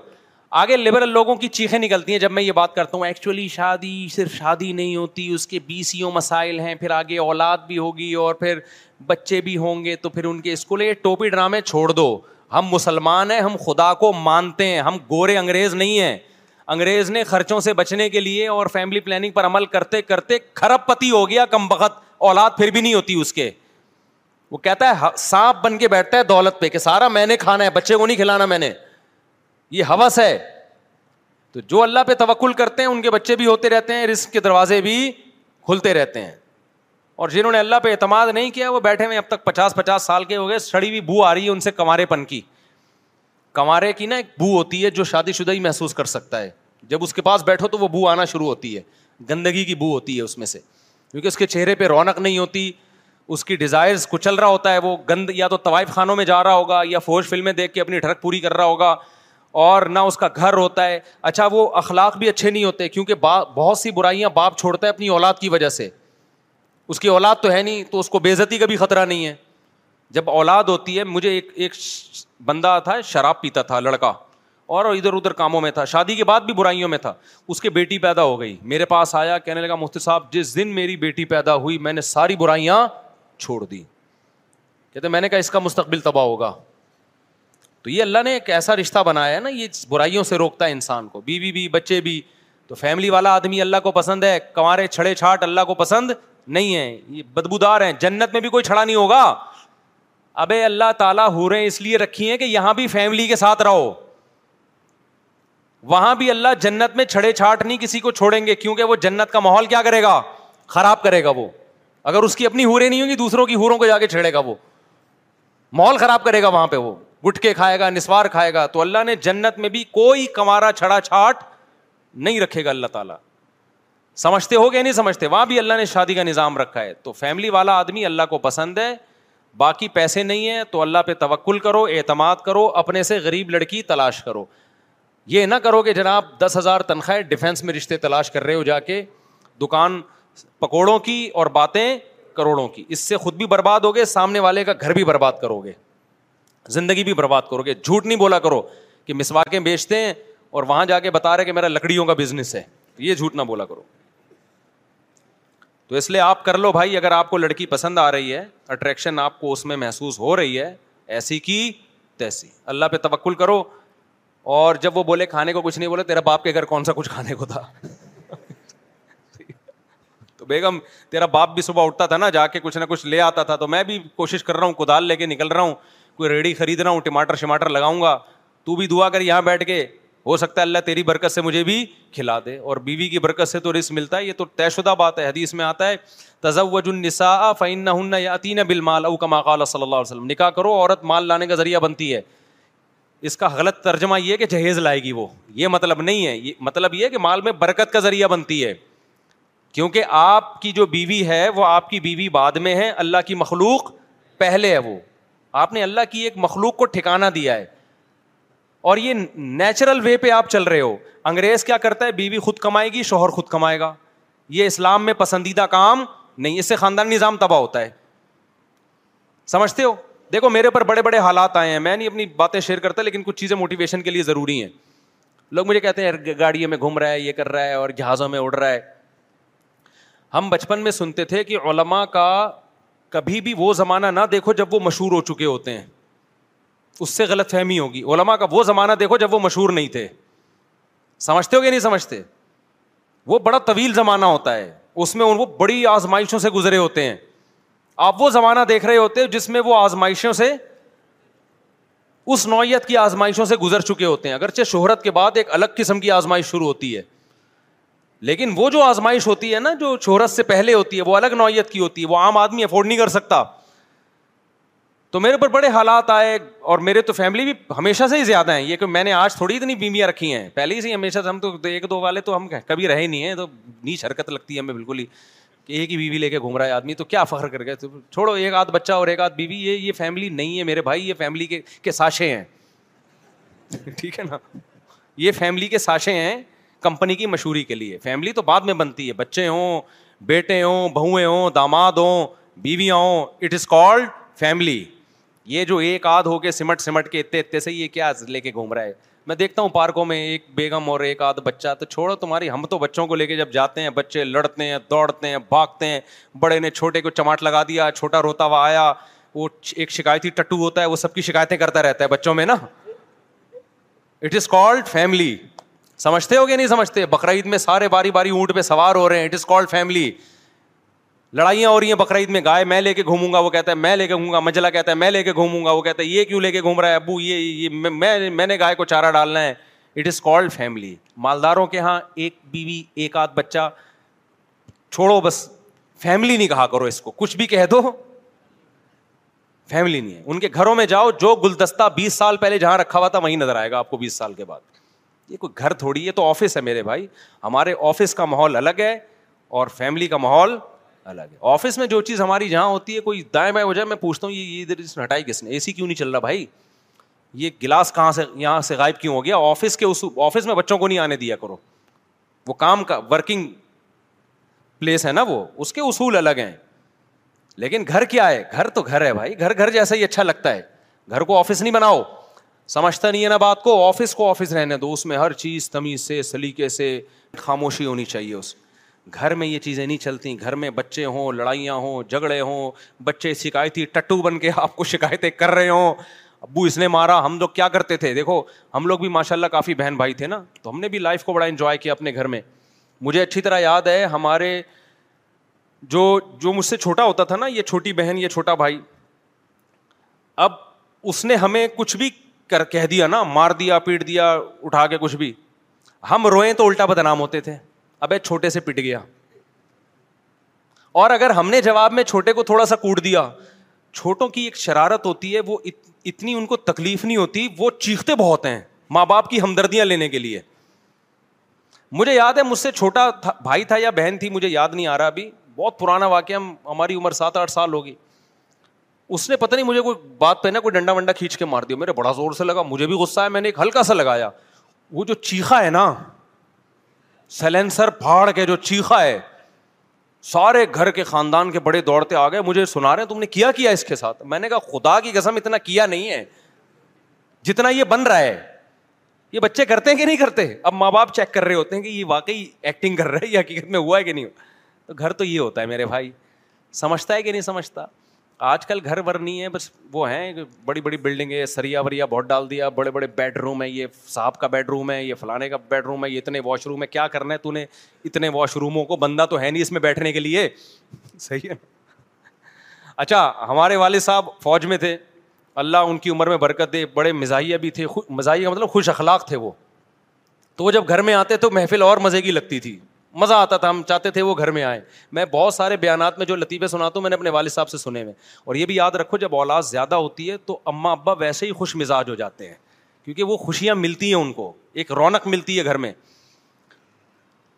آگے لبرل لوگوں کی چیخیں نکلتی ہیں جب میں یہ بات کرتا ہوں ایکچولی شادی صرف شادی نہیں ہوتی اس کے بی سیوں مسائل ہیں پھر آگے اولاد بھی ہوگی اور پھر بچے بھی ہوں گے تو پھر ان کے اسکول یہ ٹوپی ڈرامے چھوڑ دو ہم مسلمان ہیں ہم خدا کو مانتے ہیں ہم گورے انگریز نہیں ہیں انگریز نے خرچوں سے بچنے کے لیے اور فیملی پلاننگ پر عمل کرتے کرتے کھرپ پتی ہو گیا کم بخت اولاد پھر بھی نہیں ہوتی اس کے وہ کہتا ہے ہاں، سانپ بن کے بیٹھتا ہے دولت پہ کہ سارا میں نے کھانا ہے بچے کو نہیں کھلانا میں نے یہ حوث ہے تو جو اللہ پہ توکل کرتے ہیں ان کے بچے بھی ہوتے رہتے ہیں رسک کے دروازے بھی کھلتے رہتے ہیں اور جنہوں نے اللہ پہ اعتماد نہیں کیا وہ بیٹھے ہوئے اب تک پچاس پچاس سال کے ہو گئے سڑی ہوئی بو آ رہی ہے ان سے کمارے پن کی کمارے کی نا ایک بو ہوتی ہے جو شادی شدہ ہی محسوس کر سکتا ہے جب اس کے پاس بیٹھو تو وہ بو آنا شروع ہوتی ہے گندگی کی بو ہوتی ہے اس میں سے کیونکہ اس کے چہرے پہ رونق نہیں ہوتی اس کی ڈیزائرز کچل رہا ہوتا ہے وہ گند یا تو طوائف خانوں میں جا رہا ہوگا یا فوج فلمیں دیکھ کے اپنی ٹھڑک پوری کر رہا ہوگا اور نہ اس کا گھر ہوتا ہے اچھا وہ اخلاق بھی اچھے نہیں ہوتے کیونکہ باپ بہت سی برائیاں باپ چھوڑتا ہے اپنی اولاد کی وجہ سے اس کی اولاد تو ہے نہیں تو اس کو بے عزتی بھی خطرہ نہیں ہے جب اولاد ہوتی ہے مجھے ایک ایک بندہ تھا شراب پیتا تھا لڑکا اور ادھر ادھر کاموں میں تھا شادی کے بعد بھی برائیوں میں تھا اس کے بیٹی پیدا ہو گئی میرے پاس آیا کہنے لگا مفتی صاحب جس دن میری بیٹی پیدا ہوئی میں نے ساری برائیاں چھوڑ دی کہتے میں نے کہا اس کا مستقبل تباہ ہوگا تو یہ اللہ نے ایک ایسا رشتہ بنایا ہے نا یہ برائیوں سے روکتا ہے انسان کو بیوی بھی بچے بھی تو فیملی والا آدمی اللہ کو پسند ہے کمارے چھڑے چھاٹ اللہ کو پسند نہیں ہے یہ بدبودار ہیں جنت میں بھی کوئی چھڑا نہیں ہوگا ابے اللہ تعالیٰ رہے اس لیے رکھی ہیں کہ یہاں بھی فیملی کے ساتھ رہو وہاں بھی اللہ جنت میں چھڑے چھاٹ نہیں کسی کو چھوڑیں گے کیونکہ وہ جنت کا ماحول کیا کرے گا خراب کرے گا وہ اگر اس کی اپنی ہوریں نہیں ہوں گی دوسروں کی ہوروں کو جا کے چھیڑے گا وہ ماحول خراب کرے گا وہاں پہ وہ گٹکے کھائے گا نسوار کھائے گا تو اللہ نے جنت میں بھی کوئی کمارا چھڑا چھاٹ نہیں رکھے گا اللہ تعالیٰ سمجھتے ہو گیا نہیں سمجھتے وہاں بھی اللہ نے شادی کا نظام رکھا ہے تو فیملی والا آدمی اللہ کو پسند ہے باقی پیسے نہیں ہیں تو اللہ پہ توکل کرو اعتماد کرو اپنے سے غریب لڑکی تلاش کرو یہ نہ کرو کہ جناب دس ہزار تنخواہیں ڈیفینس میں رشتے تلاش کر رہے ہو جا کے دکان پکوڑوں کی اور باتیں کروڑوں کی اس سے خود بھی برباد ہوگے سامنے والے کا گھر بھی برباد کرو گے زندگی بھی برباد کرو گے جھوٹ نہیں بولا کرو کہ مسوا کے بیچتے ہیں اور وہاں جا کے بتا رہے کہ میرا لکڑیوں کا بزنس ہے یہ جھوٹ نہ بولا کرو تو اس لیے آپ کر لو بھائی اگر آپ کو لڑکی پسند آ رہی ہے اٹریکشن آپ کو اس میں محسوس ہو رہی ہے ایسی کی تیسی اللہ پہ توکل کرو اور جب وہ بولے کھانے کو کچھ نہیں بولے تیرا باپ کے گھر کون سا کچھ کھانے کو تھا تو بیگم تیرا باپ بھی صبح اٹھتا تھا نا جا کے کچھ نہ کچھ لے آتا تھا تو میں بھی کوشش کر رہا ہوں کدال لے کے نکل رہا ہوں کوئی ریڑھی خرید رہا ہوں ٹماٹر شماٹر لگاؤں گا تو بھی دعا کر یہاں بیٹھ کے ہو سکتا ہے اللہ تیری برکت سے مجھے بھی کھلا دے اور بیوی کی برکت سے تو رسک ملتا ہے یہ تو طے شدہ بات ہے حدیث میں آتا ہے تزوج النساء نسا فعین نہ یا عطین بالمال او کما قال صلی اللہ علیہ وسلم نکاح کرو عورت مال لانے کا ذریعہ بنتی ہے اس کا غلط ترجمہ یہ کہ جہیز لائے گی وہ یہ مطلب نہیں ہے یہ مطلب یہ کہ مال میں برکت کا ذریعہ بنتی ہے کیونکہ آپ کی جو بیوی ہے وہ آپ کی بیوی بعد میں ہے اللہ کی مخلوق پہلے ہے وہ آپ نے اللہ کی ایک مخلوق کو ٹھکانا دیا ہے اور یہ نیچرل وے پہ آپ چل رہے ہو انگریز کیا کرتا ہے بیوی بی خود کمائے گی شوہر خود کمائے گا یہ اسلام میں پسندیدہ کام نہیں اس سے خاندانی سمجھتے ہو دیکھو میرے پر بڑے بڑے حالات آئے ہیں میں نہیں اپنی باتیں شیئر کرتا لیکن کچھ چیزیں موٹیویشن کے لیے ضروری ہیں لوگ مجھے کہتے ہیں گاڑیوں میں گھوم رہا ہے یہ کر رہا ہے اور جہازوں میں اڑ رہا ہے ہم بچپن میں سنتے تھے کہ علماء کا کبھی بھی وہ زمانہ نہ دیکھو جب وہ مشہور ہو چکے ہوتے ہیں اس سے غلط فہمی ہوگی علما کا وہ زمانہ دیکھو جب وہ مشہور نہیں تھے سمجھتے ہو یا نہیں سمجھتے وہ بڑا طویل زمانہ ہوتا ہے اس میں وہ بڑی آزمائشوں سے گزرے ہوتے ہیں آپ وہ زمانہ دیکھ رہے ہوتے جس میں وہ آزمائشوں سے اس نوعیت کی آزمائشوں سے گزر چکے ہوتے ہیں اگرچہ شہرت کے بعد ایک الگ قسم کی آزمائش شروع ہوتی ہے لیکن وہ جو آزمائش ہوتی ہے نا جو شہرت سے پہلے ہوتی ہے وہ الگ نوعیت کی ہوتی ہے وہ عام آدمی افورڈ نہیں کر سکتا تو میرے اوپر بڑے حالات آئے اور میرے تو فیملی بھی ہمیشہ سے ہی زیادہ ہیں یہ کہ میں نے آج تھوڑی اتنی بیویاں رکھی ہیں پہلے ہی سے ہی ہمیشہ سے ہم تو ایک دو والے تو ہم کبھی رہے نہیں ہیں تو نیچ حرکت لگتی ہے ہمیں بالکل ہی کہ ایک ہی بیوی لے کے گھوم رہا ہے آدمی تو کیا فخر کر گئے چھوڑو ایک آدھ بچہ اور ایک آدھ بیوی یہ یہ فیملی نہیں ہے میرے بھائی یہ فیملی کے کے ساشے ہیں ٹھیک ہے نا یہ فیملی کے ساشے ہیں کمپنی کی مشہوری کے لیے فیملی تو بعد میں بنتی ہے بچے ہوں بیٹے ہوں بہویں ہوں داماد ہوں بیویاں ہوں اٹ از کالڈ فیملی یہ جو ایک آدھ ہو کے سمٹ سمٹ کے اتنے اتنے سے یہ کیا لے کے گھوم رہا ہے میں دیکھتا ہوں پارکوں میں ایک بیگم اور ایک آدھ بچہ تو چھوڑو تمہاری ہم تو بچوں کو لے کے جب جاتے ہیں بچے لڑتے ہیں دوڑتے ہیں بھاگتے ہیں بڑے نے چھوٹے کو چماٹ لگا دیا چھوٹا روتا ہوا آیا وہ ایک شکایتی ٹٹو ہوتا ہے وہ سب کی شکایتیں کرتا رہتا ہے بچوں میں نا اٹ از کالڈ فیملی سمجھتے ہو گیا نہیں سمجھتے بقرعید میں سارے باری باری اونٹ پہ سوار ہو رہے ہیں اٹ از فیملی لڑائیاں ہو رہی ہیں بقرعید میں گائے میں لے کے گھوموں گا وہ کہتا ہے میں لے کے گھوموں گا مجلا ہے میں لے کے گھوموں گا وہ کہتا ہے یہ کیوں لے کے گھوم رہا ہے ابو یہ میں نے گائے کو چارہ ڈالنا ہے اٹ از کال فیملی مالداروں کے یہاں ایک بیوی ایک آدھ بچہ چھوڑو بس فیملی نہیں کہا کرو اس کو کچھ بھی کہہ دو فیملی نہیں ہے ان کے گھروں میں جاؤ جو گلدستہ بیس سال پہلے جہاں رکھا ہوا تھا وہیں نظر آئے گا آپ کو بیس سال کے بعد یہ کوئی گھر تھوڑی یہ تو آفس ہے میرے بھائی ہمارے آفس کا ماحول الگ ہے اور فیملی کا ماحول الگ ہے آفس میں جو چیز ہماری جہاں ہوتی ہے کوئی دائیں بائیں ہو جائے میں پوچھتا ہوں یہ ادھر ہٹائی کس نے اے سی کیوں نہیں چل رہا بھائی یہ گلاس کہاں سے یہاں سے غائب کیوں ہو گیا آفس کے اس آفس میں بچوں کو نہیں آنے دیا کرو وہ کام کا ورکنگ پلیس ہے نا وہ اس کے اصول الگ ہیں لیکن گھر کیا ہے گھر تو گھر ہے بھائی گھر گھر جیسا ہی اچھا لگتا ہے گھر کو آفس نہیں بناؤ سمجھتا نہیں ہے نا بات کو آفس کو آفس رہنے دو اس میں ہر چیز تمیز سے سلیقے سے خاموشی ہونی چاہیے اس گھر میں یہ چیزیں نہیں چلتی گھر میں بچے ہوں لڑائیاں ہوں جھگڑے ہوں بچے شکایتی ٹٹو بن کے آپ کو شکایتیں کر رہے ہوں ابو اس نے مارا ہم لوگ کیا کرتے تھے دیکھو ہم لوگ بھی ماشاء اللہ کافی بہن بھائی تھے نا تو ہم نے بھی لائف کو بڑا انجوائے کیا اپنے گھر میں مجھے اچھی طرح یاد ہے ہمارے جو جو مجھ سے چھوٹا ہوتا تھا نا یہ چھوٹی بہن یہ چھوٹا بھائی اب اس نے ہمیں کچھ بھی کر کہہ دیا نا مار دیا پیٹ دیا اٹھا کے کچھ بھی ہم روئیں تو الٹا بدنام ہوتے تھے ابے چھوٹے سے پٹ گیا اور اگر ہم نے جواب میں چھوٹے کو تھوڑا سا کوٹ دیا چھوٹوں کی ایک شرارت ہوتی ہے وہ اتنی ان کو تکلیف نہیں ہوتی وہ چیختے بہت ہیں ماں باپ کی ہمدردیاں لینے کے لیے مجھے یاد ہے مجھ سے چھوٹا بھائی تھا یا بہن تھی مجھے یاد نہیں آ رہا ابھی بہت پرانا واقعہ ہماری عمر سات آٹھ سال ہوگی اس نے پتا نہیں مجھے کوئی بات پہ نا کوئی ڈنڈا ونڈا کھینچ کے مار دیا میرے بڑا زور سے لگا مجھے بھی غصہ ہے میں نے ایک ہلکا سا لگایا وہ جو چیخا ہے نا سیلینسر پھاڑ کے جو چیخا ہے سارے گھر کے خاندان کے بڑے دوڑتے آ گئے مجھے سنا رہے ہیں تم نے کیا کیا اس کے ساتھ میں نے کہا خدا کی قسم اتنا کیا نہیں ہے جتنا یہ بن رہا ہے یہ بچے کرتے ہیں کہ نہیں کرتے اب ماں باپ چیک کر رہے ہوتے ہیں کہ یہ واقعی ایکٹنگ کر رہے یا یہ حقیقت میں ہوا ہے کہ نہیں تو گھر تو یہ ہوتا ہے میرے بھائی سمجھتا ہے کہ نہیں سمجھتا آج کل گھر ور نہیں ہے بس وہ ہیں بڑی بڑی بلڈنگیں سریا وریا بہت ڈال دیا بڑے بڑے بیڈ روم ہے یہ صاحب کا بیڈ روم ہے یہ فلانے کا بیڈ روم ہے یہ اتنے واش روم ہے کیا کرنا ہے تو نے اتنے واش روموں کو بندہ تو ہے نہیں اس میں بیٹھنے کے لیے صحیح ہے اچھا ہمارے والد صاحب فوج میں تھے اللہ ان کی عمر میں برکت دے بڑے مزاحیہ بھی تھے مزاحیہ مطلب خوش اخلاق تھے وہ تو وہ جب گھر میں آتے تو محفل اور مزے کی لگتی تھی مزہ آتا تھا ہم چاہتے تھے وہ گھر میں آئے میں بہت سارے بیانات میں جو لطیفے سناتا ہوں میں نے اپنے والد صاحب سے سنے ہوئے اور یہ بھی یاد رکھو جب اولاد زیادہ ہوتی ہے تو اما ابا ویسے ہی خوش مزاج ہو جاتے ہیں کیونکہ وہ خوشیاں ملتی ہیں ان کو ایک رونق ملتی ہے گھر میں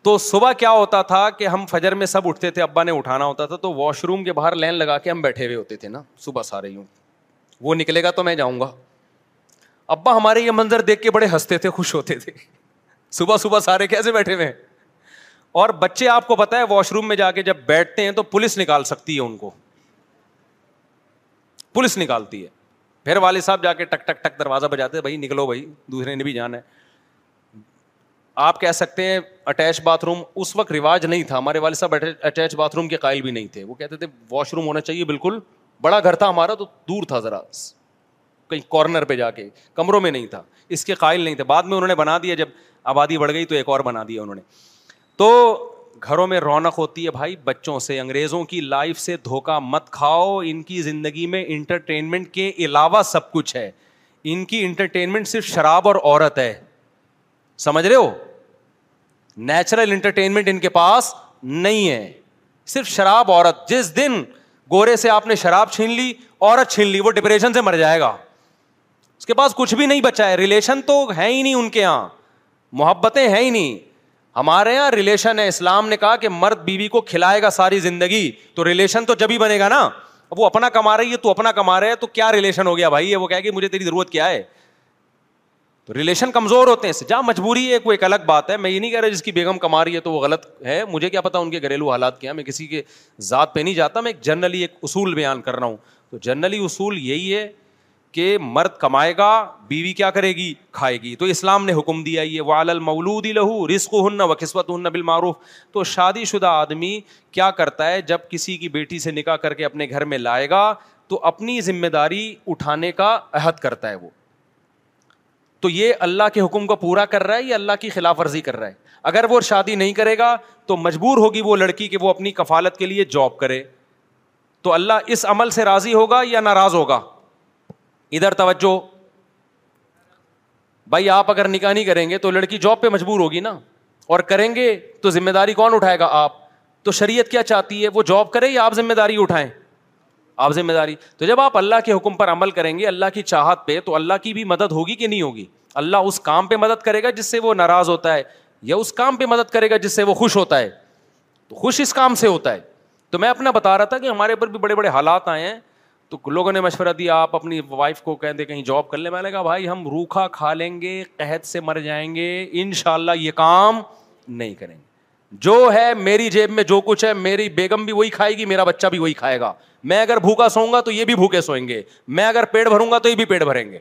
تو صبح کیا ہوتا تھا کہ ہم فجر میں سب اٹھتے تھے ابا نے اٹھانا ہوتا تھا تو واش روم کے باہر لین لگا کے ہم بیٹھے ہوئے ہوتے تھے نا صبح سارے یوں وہ نکلے گا تو میں جاؤں گا ابا ہمارے یہ منظر دیکھ کے بڑے ہنستے تھے خوش ہوتے تھے صبح صبح سارے کیسے بیٹھے ہوئے ہیں اور بچے آپ کو پتا ہے واش روم میں جا کے جب بیٹھتے ہیں تو پولیس نکال سکتی ہے ان کو پولیس نکالتی ہے پھر والد صاحب جا کے ٹک ٹک ٹک دروازہ بجاتے بھائی نکلو بھائی دوسرے نے بھی جانا ہے آپ کہہ سکتے ہیں اٹیچ باتھ روم اس وقت رواج نہیں تھا ہمارے والد صاحب اٹیچ باتھ روم کے قائل بھی نہیں تھے وہ کہتے تھے واش روم ہونا چاہیے بالکل بڑا گھر تھا ہمارا تو دور تھا ذرا کہیں کارنر پہ جا کے کمروں میں نہیں تھا اس کے قائل نہیں تھے بعد میں انہوں نے بنا دیا جب آبادی بڑھ گئی تو ایک اور بنا دیا انہوں نے تو گھروں میں رونق ہوتی ہے بھائی بچوں سے انگریزوں کی لائف سے دھوکا مت کھاؤ ان کی زندگی میں انٹرٹینمنٹ کے علاوہ سب کچھ ہے ان کی انٹرٹینمنٹ صرف شراب اور عورت ہے سمجھ رہے ہو نیچرل انٹرٹینمنٹ ان کے پاس نہیں ہے صرف شراب عورت جس دن گورے سے آپ نے شراب چھین لی عورت چھین لی وہ ڈپریشن سے مر جائے گا اس کے پاس کچھ بھی نہیں بچا ہے ریلیشن تو ہے ہی نہیں ان کے یہاں محبتیں ہیں ہی نہیں ہمارے یہاں ریلیشن ہے اسلام نے کہا کہ مرد بیوی بی کو کھلائے گا ساری زندگی تو ریلیشن تو جبھی بنے گا نا اب وہ اپنا کما رہی ہے تو اپنا کما رہے تو کیا ریلیشن ہو گیا بھائی یہ وہ کہے گئی مجھے تیری ضرورت کیا ہے تو ریلیشن کمزور ہوتے ہیں جہاں مجبوری ہے کوئی ایک الگ بات ہے میں یہ نہیں کہہ رہا جس کی بیگم کما رہی ہے تو وہ غلط ہے مجھے کیا پتا ان کے گھریلو حالات کیا میں کسی کے ذات پہ نہیں جاتا میں ایک جنرلی ایک اصول بیان کر رہا ہوں تو جنرلی اصول یہی ہے کہ مرد کمائے گا بیوی کیا کرے گی کھائے گی تو اسلام نے حکم دیا یہ وال المولود لہو رسق ہن و قسمت ہن بالمعروف بال معروف تو شادی شدہ آدمی کیا کرتا ہے جب کسی کی بیٹی سے نکاح کر کے اپنے گھر میں لائے گا تو اپنی ذمہ داری اٹھانے کا عہد کرتا ہے وہ تو یہ اللہ کے حکم کو پورا کر رہا ہے یا اللہ کی خلاف ورزی کر رہا ہے اگر وہ شادی نہیں کرے گا تو مجبور ہوگی وہ لڑکی کہ وہ اپنی کفالت کے لیے جاب کرے تو اللہ اس عمل سے راضی ہوگا یا ناراض ہوگا ادھر توجہ بھائی آپ اگر نکاح نہیں کریں گے تو لڑکی جاب پہ مجبور ہوگی نا اور کریں گے تو ذمہ داری کون اٹھائے گا آپ تو شریعت کیا چاہتی ہے وہ جاب کرے یا آپ ذمہ داری اٹھائیں آپ ذمہ داری تو جب آپ اللہ کے حکم پر عمل کریں گے اللہ کی چاہت پہ تو اللہ کی بھی مدد ہوگی کہ نہیں ہوگی اللہ اس کام پہ مدد کرے گا جس سے وہ ناراض ہوتا ہے یا اس کام پہ مدد کرے گا جس سے وہ خوش ہوتا ہے تو خوش اس کام سے ہوتا ہے تو میں اپنا بتا رہا تھا کہ ہمارے اوپر بھی بڑے بڑے حالات آئے ہیں تو لوگوں نے مشورہ دیا آپ اپنی وائف کو دے کہیں جاب کر لیں میں نے کہا بھائی ہم روکھا کھا لیں گے قحط سے مر جائیں گے ان شاء اللہ یہ کام نہیں کریں گے جو ہے میری جیب میں جو کچھ ہے میری بیگم بھی وہی کھائے گی میرا بچہ بھی وہی کھائے گا میں اگر بھوکا سوؤں گا تو یہ بھی بھوکے سوئیں گے میں اگر پیڑ بھروں گا تو یہ بھی پیڑ بھریں گے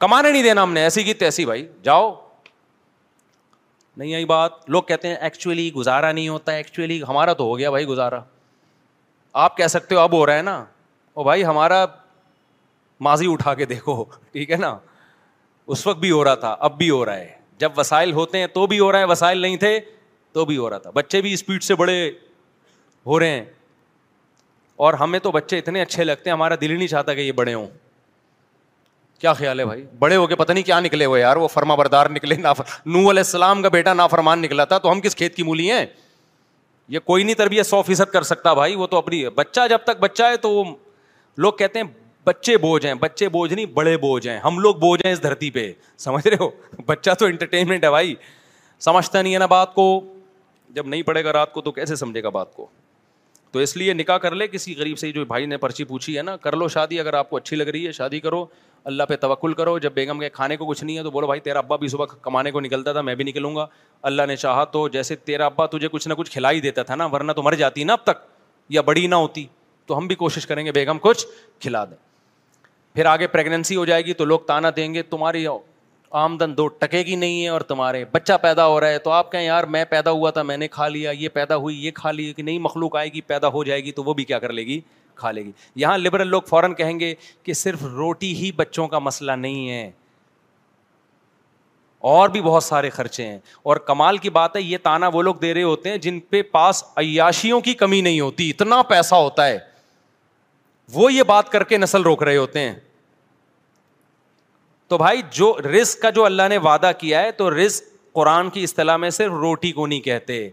کمانے نہیں دینا ہم نے ایسی کی تیسی بھائی جاؤ نہیں آئی بات لوگ کہتے ہیں ایکچولی گزارا نہیں ہوتا ایکچولی ہمارا تو ہو گیا بھائی گزارا آپ کہہ سکتے ہو اب ہو رہا ہے نا او بھائی ہمارا ماضی اٹھا کے دیکھو ٹھیک ہے نا اس وقت بھی ہو رہا تھا اب بھی ہو رہا ہے جب وسائل ہوتے ہیں تو بھی ہو رہا ہے وسائل نہیں تھے تو بھی ہو رہا تھا بچے بھی اسپیڈ سے بڑے ہو رہے ہیں اور ہمیں تو بچے اتنے اچھے لگتے ہیں ہمارا دل ہی نہیں چاہتا کہ یہ بڑے ہوں کیا خیال ہے بھائی بڑے ہو کے پتہ نہیں کیا نکلے ہوئے یار وہ فرما بردار نکلے نو علیہ السلام کا بیٹا نا فرمان نکلا تھا تو ہم کس کھیت کی مولی ہیں یہ کوئی نہیں تربیت سو فیصد کر سکتا بھائی وہ تو اپنی بچہ جب تک بچہ ہے تو وہ لوگ کہتے ہیں بچے بوجھ ہیں بچے بوجھ نہیں بڑے بوجھ ہیں ہم لوگ بوجھ ہیں اس دھرتی پہ سمجھ رہے ہو بچہ تو انٹرٹینمنٹ ہے بھائی سمجھتا نہیں ہے نا بات کو جب نہیں پڑے گا رات کو تو کیسے سمجھے گا بات کو تو اس لیے نکاح کر لے کسی غریب سے جو بھائی نے پرچی پوچھی ہے نا کر لو شادی اگر آپ کو اچھی لگ رہی ہے شادی کرو اللہ پہ توقل کرو جب بیگم کے کھانے کو کچھ نہیں ہے تو بولو بھائی تیرا ابا بھی صبح کمانے کو نکلتا تھا میں بھی نکلوں گا اللہ نے چاہا تو جیسے تیرا ابا تجھے کچھ نہ کچھ کھلا ہی دیتا تھا نا ورنہ تو مر جاتی نا اب تک یا بڑی نہ ہوتی تو ہم بھی کوشش کریں گے بیگم کچھ کھلا دیں پھر آگے پریگنینسی ہو جائے گی تو لوگ تانا دیں گے تمہاری آمدن دو ٹکے گی نہیں ہے اور تمہارے بچہ پیدا ہو رہا ہے تو آپ کہیں یار میں پیدا ہوا تھا میں نے کھا لیا یہ پیدا ہوئی یہ کھا لی کہ نہیں مخلوق آئے گی پیدا ہو جائے گی تو وہ بھی کیا کر لے گی کھا لے گی یہاں لبرل لوگ فوراً کہیں گے کہ صرف روٹی ہی بچوں کا مسئلہ نہیں ہے اور بھی بہت سارے خرچے ہیں اور کمال کی بات ہے یہ تانا وہ لوگ دے رہے ہوتے ہیں جن پہ پاس عیاشیوں کی کمی نہیں ہوتی اتنا پیسہ ہوتا ہے وہ یہ بات کر کے نسل روک رہے ہوتے ہیں تو بھائی جو رسک کا جو اللہ نے وعدہ کیا ہے تو رسک قرآن کی اصطلاح میں صرف روٹی کو نہیں کہتے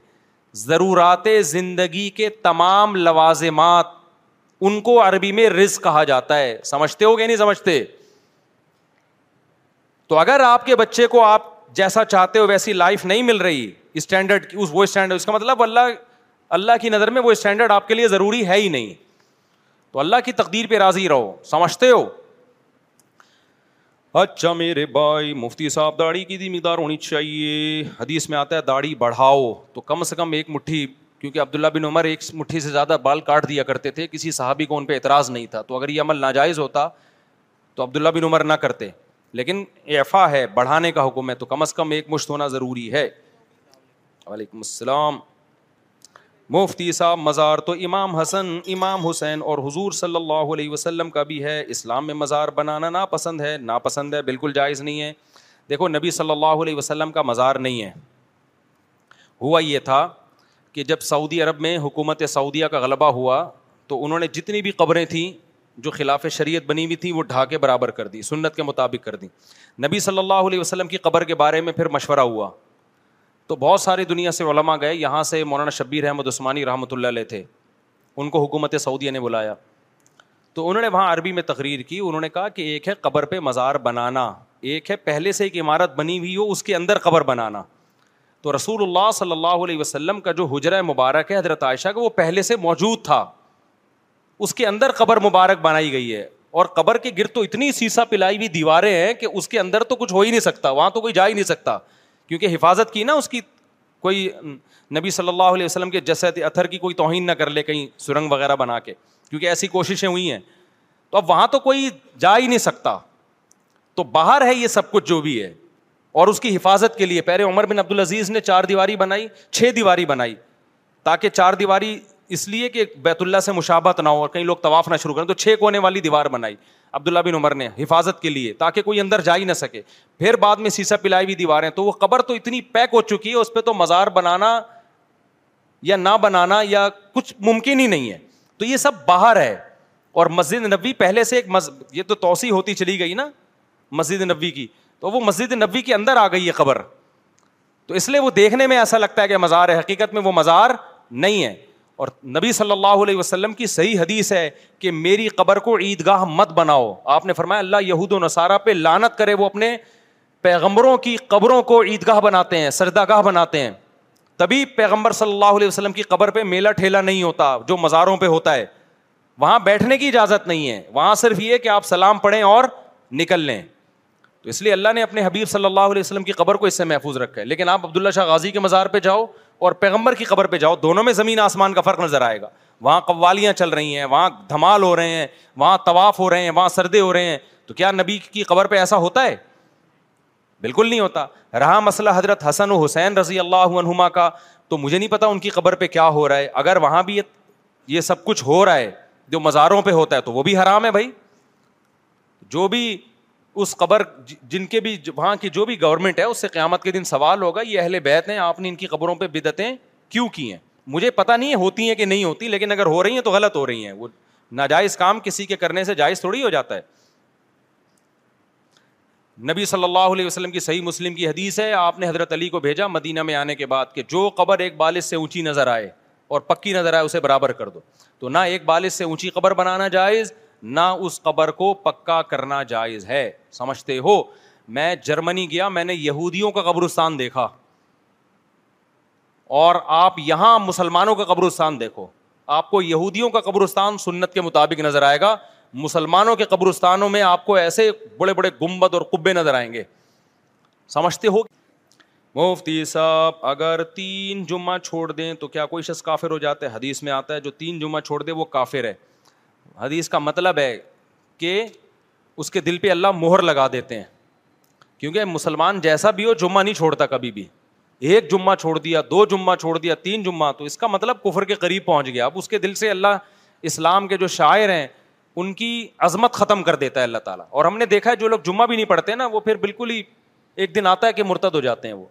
ضرورات زندگی کے تمام لوازمات ان کو عربی میں رز کہا جاتا ہے سمجھتے ہو گیا نہیں سمجھتے تو اگر آپ کے بچے کو آپ جیسا چاہتے ہو ویسی لائف نہیں مل رہی اسٹینڈرڈ اس وہ اسٹینڈرڈ اس کا مطلب اللہ اللہ کی نظر میں وہ اسٹینڈرڈ آپ کے لیے ضروری ہے ہی نہیں تو اللہ کی تقدیر پہ راضی رہو سمجھتے ہو اچھا میرے بھائی مفتی صاحب داڑھی کی مقدار ہونی چاہیے حدیث میں آتا ہے داڑھی بڑھاؤ تو کم سے کم ایک مٹھی کیونکہ عبداللہ بن عمر ایک مٹھی سے زیادہ بال کاٹ دیا کرتے تھے کسی صحابی کو ان پہ اعتراض نہیں تھا تو اگر یہ عمل ناجائز ہوتا تو عبداللہ بن عمر نہ کرتے لیکن ایفا ہے بڑھانے کا حکم ہے تو کم از کم ایک مشت ہونا ضروری ہے وعلیکم السلام مفتی صاحب مزار تو امام حسن امام حسین اور حضور صلی اللہ علیہ وسلم کا بھی ہے اسلام میں مزار بنانا ناپسند ہے ناپسند ہے بالکل جائز نہیں ہے دیکھو نبی صلی اللہ علیہ وسلم کا مزار نہیں ہے ہوا یہ تھا کہ جب سعودی عرب میں حکومت سعودیہ کا غلبہ ہوا تو انہوں نے جتنی بھی قبریں تھیں جو خلاف شریعت بنی ہوئی تھیں وہ ڈھا کے برابر کر دی سنت کے مطابق کر دی نبی صلی اللہ علیہ وسلم کی قبر کے بارے میں پھر مشورہ ہوا تو بہت سارے دنیا سے علماء گئے یہاں سے مولانا شبیر احمد عثمانی رحمۃ اللہ علیہ تھے ان کو حکومت سعودیہ نے بلایا تو انہوں نے وہاں عربی میں تقریر کی انہوں نے کہا کہ ایک ہے قبر پہ مزار بنانا ایک ہے پہلے سے ایک عمارت بنی ہوئی ہو اس کے اندر قبر بنانا تو رسول اللہ صلی اللہ علیہ وسلم کا جو حجرہ مبارک ہے حضرت عائشہ کا وہ پہلے سے موجود تھا اس کے اندر قبر مبارک بنائی گئی ہے اور قبر کے گر تو اتنی سیسا پلائی ہوئی دیواریں ہیں کہ اس کے اندر تو کچھ ہو ہی نہیں سکتا وہاں تو کوئی جا ہی نہیں سکتا کیونکہ حفاظت کی نا اس کی کوئی نبی صلی اللہ علیہ وسلم کے جسد اتھر کی کوئی توہین نہ کر لے کہیں سرنگ وغیرہ بنا کے کیونکہ ایسی کوششیں ہوئی ہیں تو اب وہاں تو کوئی جا ہی نہیں سکتا تو باہر ہے یہ سب کچھ جو بھی ہے اور اس کی حفاظت کے لیے پہلے عمر بن عبدالعزیز نے چار دیواری بنائی چھ دیواری بنائی تاکہ چار دیواری اس لیے کہ بیت اللہ سے مشابت نہ ہو اور کئی لوگ طواف نہ شروع کریں تو چھ کونے والی دیوار بنائی عبداللہ بن عمر نے حفاظت کے لیے تاکہ کوئی اندر جا ہی نہ سکے پھر بعد میں سیسا پلائی ہوئی دیواریں تو وہ قبر تو اتنی پیک ہو چکی ہے اس پہ تو مزار بنانا یا نہ بنانا یا کچھ ممکن ہی نہیں ہے تو یہ سب باہر ہے اور مسجد نبوی پہلے سے ایک مز... یہ تو توسیع ہوتی چلی گئی نا مسجد نبوی کی تو وہ مسجد نبوی کے اندر آ گئی ہے قبر تو اس لیے وہ دیکھنے میں ایسا لگتا ہے کہ مزار ہے حقیقت میں وہ مزار نہیں ہے اور نبی صلی اللہ علیہ وسلم کی صحیح حدیث ہے کہ میری قبر کو عیدگاہ مت بناؤ آپ نے فرمایا اللہ یہود و نصارہ پہ لانت کرے وہ اپنے پیغمبروں کی قبروں کو عیدگاہ بناتے ہیں گاہ بناتے ہیں تبھی پیغمبر صلی اللہ علیہ وسلم کی قبر پہ میلہ ٹھیلا نہیں ہوتا جو مزاروں پہ ہوتا ہے وہاں بیٹھنے کی اجازت نہیں ہے وہاں صرف یہ کہ آپ سلام پڑھیں اور نکل لیں تو اس لیے اللہ نے اپنے حبیب صلی اللہ علیہ وسلم کی قبر کو اس سے محفوظ رکھا ہے لیکن آپ عبداللہ شاہ غازی کے مزار پہ جاؤ اور پیغمبر کی قبر پہ جاؤ دونوں میں زمین آسمان کا فرق نظر آئے گا وہاں قوالیاں چل رہی ہیں وہاں دھمال ہو رہے ہیں وہاں طواف ہو رہے ہیں وہاں سردے ہو رہے ہیں تو کیا نبی کی قبر پہ ایسا ہوتا ہے بالکل نہیں ہوتا رہا مسئلہ حضرت حسن و حسین رضی اللہ عنہما کا تو مجھے نہیں پتا ان کی قبر پہ کیا ہو رہا ہے اگر وہاں بھی یہ سب کچھ ہو رہا ہے جو مزاروں پہ ہوتا ہے تو وہ بھی حرام ہے بھائی جو بھی اس قبر جی- جن کے بھی وہاں کی جو بھی گورنمنٹ ہے اس سے قیامت کے دن سوال ہوگا یہ اہل بیت ہیں آپ نے ان کی قبروں پہ بدتیں کیوں کی ہیں مجھے پتا نہیں ہوتی ہیں کہ نہیں ہوتی لیکن اگر ہو رہی ہیں تو غلط ہو رہی ہیں وہ ناجائز کام کسی کے کرنے سے جائز تھوڑی ہو جاتا ہے نبی صلی اللہ علیہ وسلم کی صحیح مسلم کی حدیث ہے آپ نے حضرت علی کو بھیجا مدینہ میں آنے کے بعد کہ جو قبر ایک بالش سے اونچی نظر آئے اور پکی نظر آئے اسے برابر کر دو تو نہ ایک بالش سے اونچی قبر بنانا جائز نہ اس قبر کو پکا کرنا جائز ہے سمجھتے ہو میں جرمنی گیا میں نے یہودیوں کا قبرستان دیکھا اور آپ یہاں مسلمانوں کا قبرستان دیکھو آپ کو یہودیوں کا قبرستان سنت کے مطابق نظر آئے گا مسلمانوں کے قبرستانوں میں آپ کو ایسے بڑے بڑے گمبد اور کبے نظر آئیں گے سمجھتے ہو مفتی صاحب اگر تین جمعہ چھوڑ دیں تو کیا کوئی شخص کافر ہو جاتا ہے حدیث میں آتا ہے جو تین جمعہ چھوڑ دے وہ کافر ہے حدیث کا مطلب ہے کہ اس کے دل پہ اللہ مہر لگا دیتے ہیں کیونکہ مسلمان جیسا بھی ہو جمعہ نہیں چھوڑتا کبھی بھی ایک جمعہ چھوڑ دیا دو جمعہ چھوڑ دیا تین جمعہ تو اس کا مطلب کفر کے قریب پہنچ گیا اب اس کے دل سے اللہ اسلام کے جو شاعر ہیں ان کی عظمت ختم کر دیتا ہے اللہ تعالیٰ اور ہم نے دیکھا ہے جو لوگ جمعہ بھی نہیں پڑھتے نا وہ پھر بالکل ہی ایک دن آتا ہے کہ مرتد ہو جاتے ہیں وہ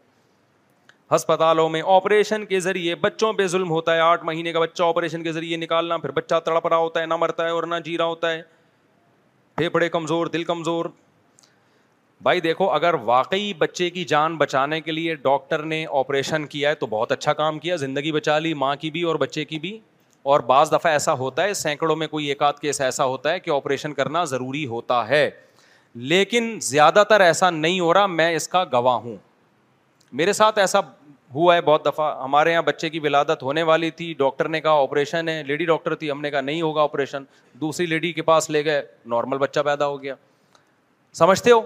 ہسپتالوں میں آپریشن کے ذریعے بچوں پہ ظلم ہوتا ہے آٹھ مہینے کا بچہ آپریشن کے ذریعے نکالنا پھر بچہ تڑپ رہا ہوتا ہے نہ مرتا ہے اور نہ جی رہا ہوتا ہے پھیپڑے کمزور دل کمزور بھائی دیکھو اگر واقعی بچے کی جان بچانے کے لیے ڈاکٹر نے آپریشن کیا ہے تو بہت اچھا کام کیا زندگی بچا لی ماں کی بھی اور بچے کی بھی اور بعض دفعہ ایسا ہوتا ہے سینکڑوں میں کوئی ایک آدھ کیس ایسا ہوتا ہے کہ آپریشن کرنا ضروری ہوتا ہے لیکن زیادہ تر ایسا نہیں ہو رہا میں اس کا گواہ ہوں میرے ساتھ ایسا ہوا ہے بہت دفعہ ہمارے یہاں بچے کی ولادت ہونے والی تھی ڈاکٹر نے کہا آپریشن ہے لیڈی ڈاکٹر تھی ہم نے کہا نہیں ہوگا آپریشن دوسری لیڈی کے پاس لے گئے نارمل بچہ پیدا ہو گیا سمجھتے ہو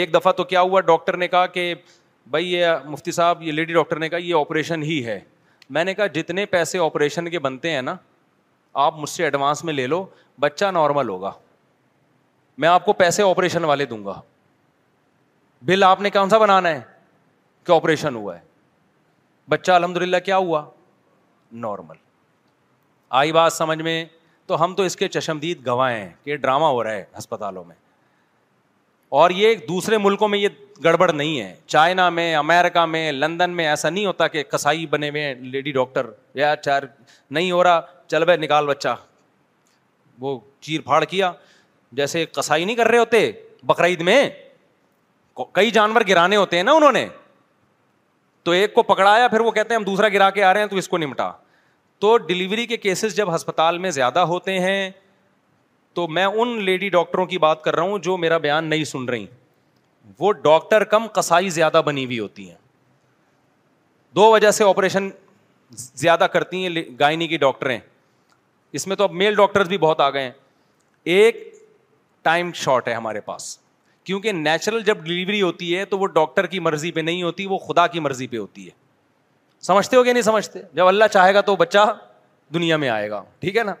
ایک دفعہ تو کیا ہوا ڈاکٹر نے کہا کہ بھائی یہ مفتی صاحب یہ لیڈی ڈاکٹر نے کہا یہ آپریشن ہی ہے میں نے کہا جتنے پیسے آپریشن کے بنتے ہیں نا آپ مجھ سے ایڈوانس میں لے لو بچہ نارمل ہوگا میں آپ کو پیسے آپریشن والے دوں گا بل آپ نے کون سا بنانا ہے کہ آپریشن ہوا ہے بچہ الحمد للہ کیا ہوا نارمل آئی بات سمجھ میں تو ہم تو اس کے چشمدید گواہیں کہ ڈرامہ ہو رہا ہے ہسپتالوں میں اور یہ دوسرے ملکوں میں یہ گڑبڑ نہیں ہے چائنا میں امیرکا میں لندن میں ایسا نہیں ہوتا کہ کسائی بنے ہوئے ہیں لیڈی ڈاکٹر یا چار نہیں ہو رہا چل بھائی نکال بچہ وہ چیر پھاڑ کیا جیسے کسائی نہیں کر رہے ہوتے بقرعید میں کئی جانور گرانے ہوتے ہیں نا انہوں نے تو ایک کو پکڑایا پھر وہ کہتے ہیں ہم دوسرا گرا کے آ رہے ہیں تو اس کو نمٹا تو ڈلیوری کے کیسز جب ہسپتال میں زیادہ ہوتے ہیں تو میں ان لیڈی ڈاکٹروں کی بات کر رہا ہوں جو میرا بیان نہیں سن رہی وہ ڈاکٹر کم کسائی زیادہ بنی ہوئی ہوتی ہیں دو وجہ سے آپریشن زیادہ کرتی ہیں گائنی کی ڈاکٹریں اس میں تو اب میل ڈاکٹر بھی بہت آ گئے ہیں ایک ٹائم شارٹ ہے ہمارے پاس کیونکہ نیچرل جب ڈلیوری ہوتی ہے تو وہ ڈاکٹر کی مرضی پہ نہیں ہوتی وہ خدا کی مرضی پہ ہوتی ہے سمجھتے ہو کہ نہیں سمجھتے جب اللہ چاہے گا تو بچہ دنیا میں آئے گا ٹھیک ہے نا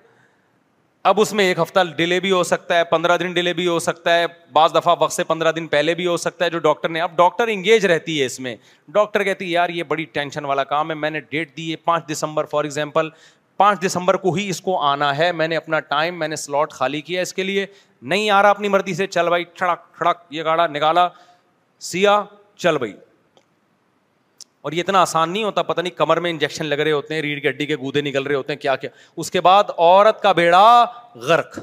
اب اس میں ایک ہفتہ ڈیلے بھی ہو سکتا ہے پندرہ دن ڈیلے بھی ہو سکتا ہے بعض دفعہ وقت سے پندرہ دن پہلے بھی ہو سکتا ہے جو ڈاکٹر نے اب ڈاکٹر انگیج رہتی ہے اس میں ڈاکٹر کہتی ہے یار یہ بڑی ٹینشن والا کام ہے میں نے ڈیٹ دی ہے پانچ دسمبر فار ایگزامپل پانچ دسمبر کو ہی اس کو آنا ہے میں نے اپنا ٹائم میں نے سلاٹ خالی کیا اس کے لیے نہیں آ رہا اپنی مرضی سے چل بھائی ٹھڑک ٹھڑک یہ گاڑا نکالا سیا چل بھائی اور یہ اتنا آسان نہیں ہوتا پتہ نہیں کمر میں انجیکشن لگ رہے ہوتے ہیں ریڑھ کی ہڈی کے گودے نکل رہے ہوتے ہیں کیا کیا اس کے بعد عورت کا بیڑا غرق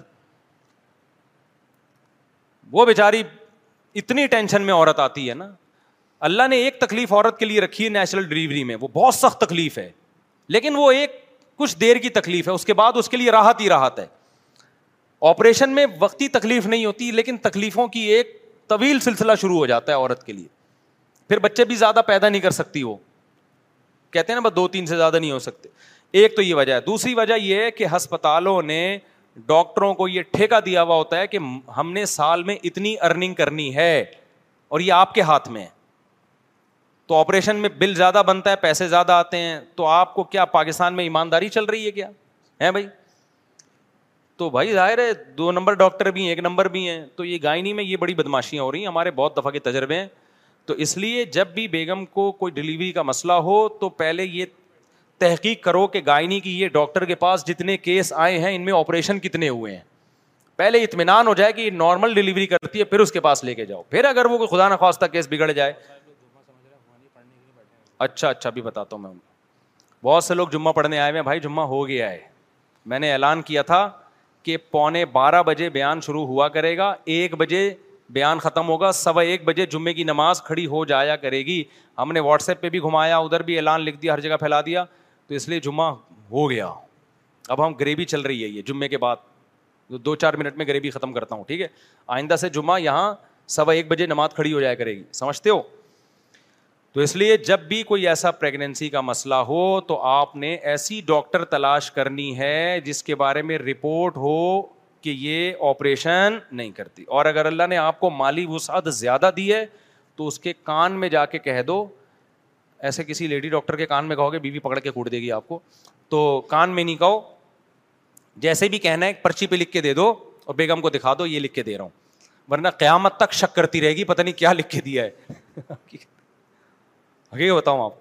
وہ بیچاری اتنی ٹینشن میں عورت آتی ہے نا اللہ نے ایک تکلیف عورت کے لیے رکھی ہے نیچرل ڈلیوری میں وہ بہت سخت تکلیف ہے لیکن وہ ایک کچھ دیر کی تکلیف ہے اس کے بعد اس کے لیے راحت ہی راحت ہے آپریشن میں وقتی تکلیف نہیں ہوتی لیکن تکلیفوں کی ایک طویل سلسلہ شروع ہو جاتا ہے عورت کے لیے پھر بچے بھی زیادہ پیدا نہیں کر سکتی وہ کہتے ہیں نا بس دو تین سے زیادہ نہیں ہو سکتے ایک تو یہ وجہ ہے دوسری وجہ یہ ہے کہ ہسپتالوں نے ڈاکٹروں کو یہ ٹھیکہ دیا ہوا ہوتا ہے کہ ہم نے سال میں اتنی ارننگ کرنی ہے اور یہ آپ کے ہاتھ میں ہے تو آپریشن میں بل زیادہ بنتا ہے پیسے زیادہ آتے ہیں تو آپ کو کیا پاکستان میں ایمانداری چل رہی ہے کیا ہے بھائی تو بھائی ظاہر ہے دو نمبر ڈاکٹر بھی ہیں ایک نمبر بھی ہیں تو یہ گائنی میں یہ بڑی بدماشیاں ہو رہی ہیں ہمارے بہت دفعہ کے تجربے ہیں تو اس لیے جب بھی بیگم کو کوئی ڈلیوری کا مسئلہ ہو تو پہلے یہ تحقیق کرو کہ گائنی کی یہ ڈاکٹر کے پاس جتنے کیس آئے ہیں ان میں آپریشن کتنے ہوئے ہیں پہلے اطمینان ہو جائے کہ یہ نارمل ڈلیوری کرتی ہے پھر اس کے پاس لے کے جاؤ پھر اگر وہ کوئی خدا نخواستہ کیس بگڑ جائے اچھا اچھا ابھی بتاتا ہوں میں بہت سے لوگ جمعہ پڑھنے آئے ہیں بھائی جمعہ ہو گیا ہے میں نے اعلان کیا تھا کہ پونے بارہ بجے بیان شروع ہوا کرے گا ایک بجے بیان ختم ہوگا سوا ایک بجے جمعے کی نماز کھڑی ہو جایا کرے گی ہم نے واٹس ایپ پہ بھی گھمایا ادھر بھی اعلان لکھ دیا ہر جگہ پھیلا دیا تو اس لیے جمعہ ہو گیا اب ہم گریوی چل رہی ہے یہ جمعے کے بعد دو چار منٹ میں گریوی ختم کرتا ہوں ٹھیک ہے آئندہ سے جمعہ یہاں سوا ایک بجے نماز کھڑی ہو جایا کرے گی سمجھتے ہو تو اس لیے جب بھی کوئی ایسا پریگنینسی کا مسئلہ ہو تو آپ نے ایسی ڈاکٹر تلاش کرنی ہے جس کے بارے میں رپورٹ ہو کہ یہ آپریشن نہیں کرتی اور اگر اللہ نے آپ کو مالی وسعت زیادہ دی ہے تو اس کے کان میں جا کے کہہ دو ایسے کسی لیڈی ڈاکٹر کے کان میں کہو گے بیوی پکڑ کے کوٹ دے گی آپ کو تو کان میں نہیں کہو جیسے بھی کہنا ہے پرچی پہ لکھ کے دے دو اور بیگم کو دکھا دو یہ لکھ کے دے رہا ہوں ورنہ قیامت تک شک کرتی رہے گی پتہ نہیں کیا لکھ کے دیا ہے حقیقت بتاؤں آپ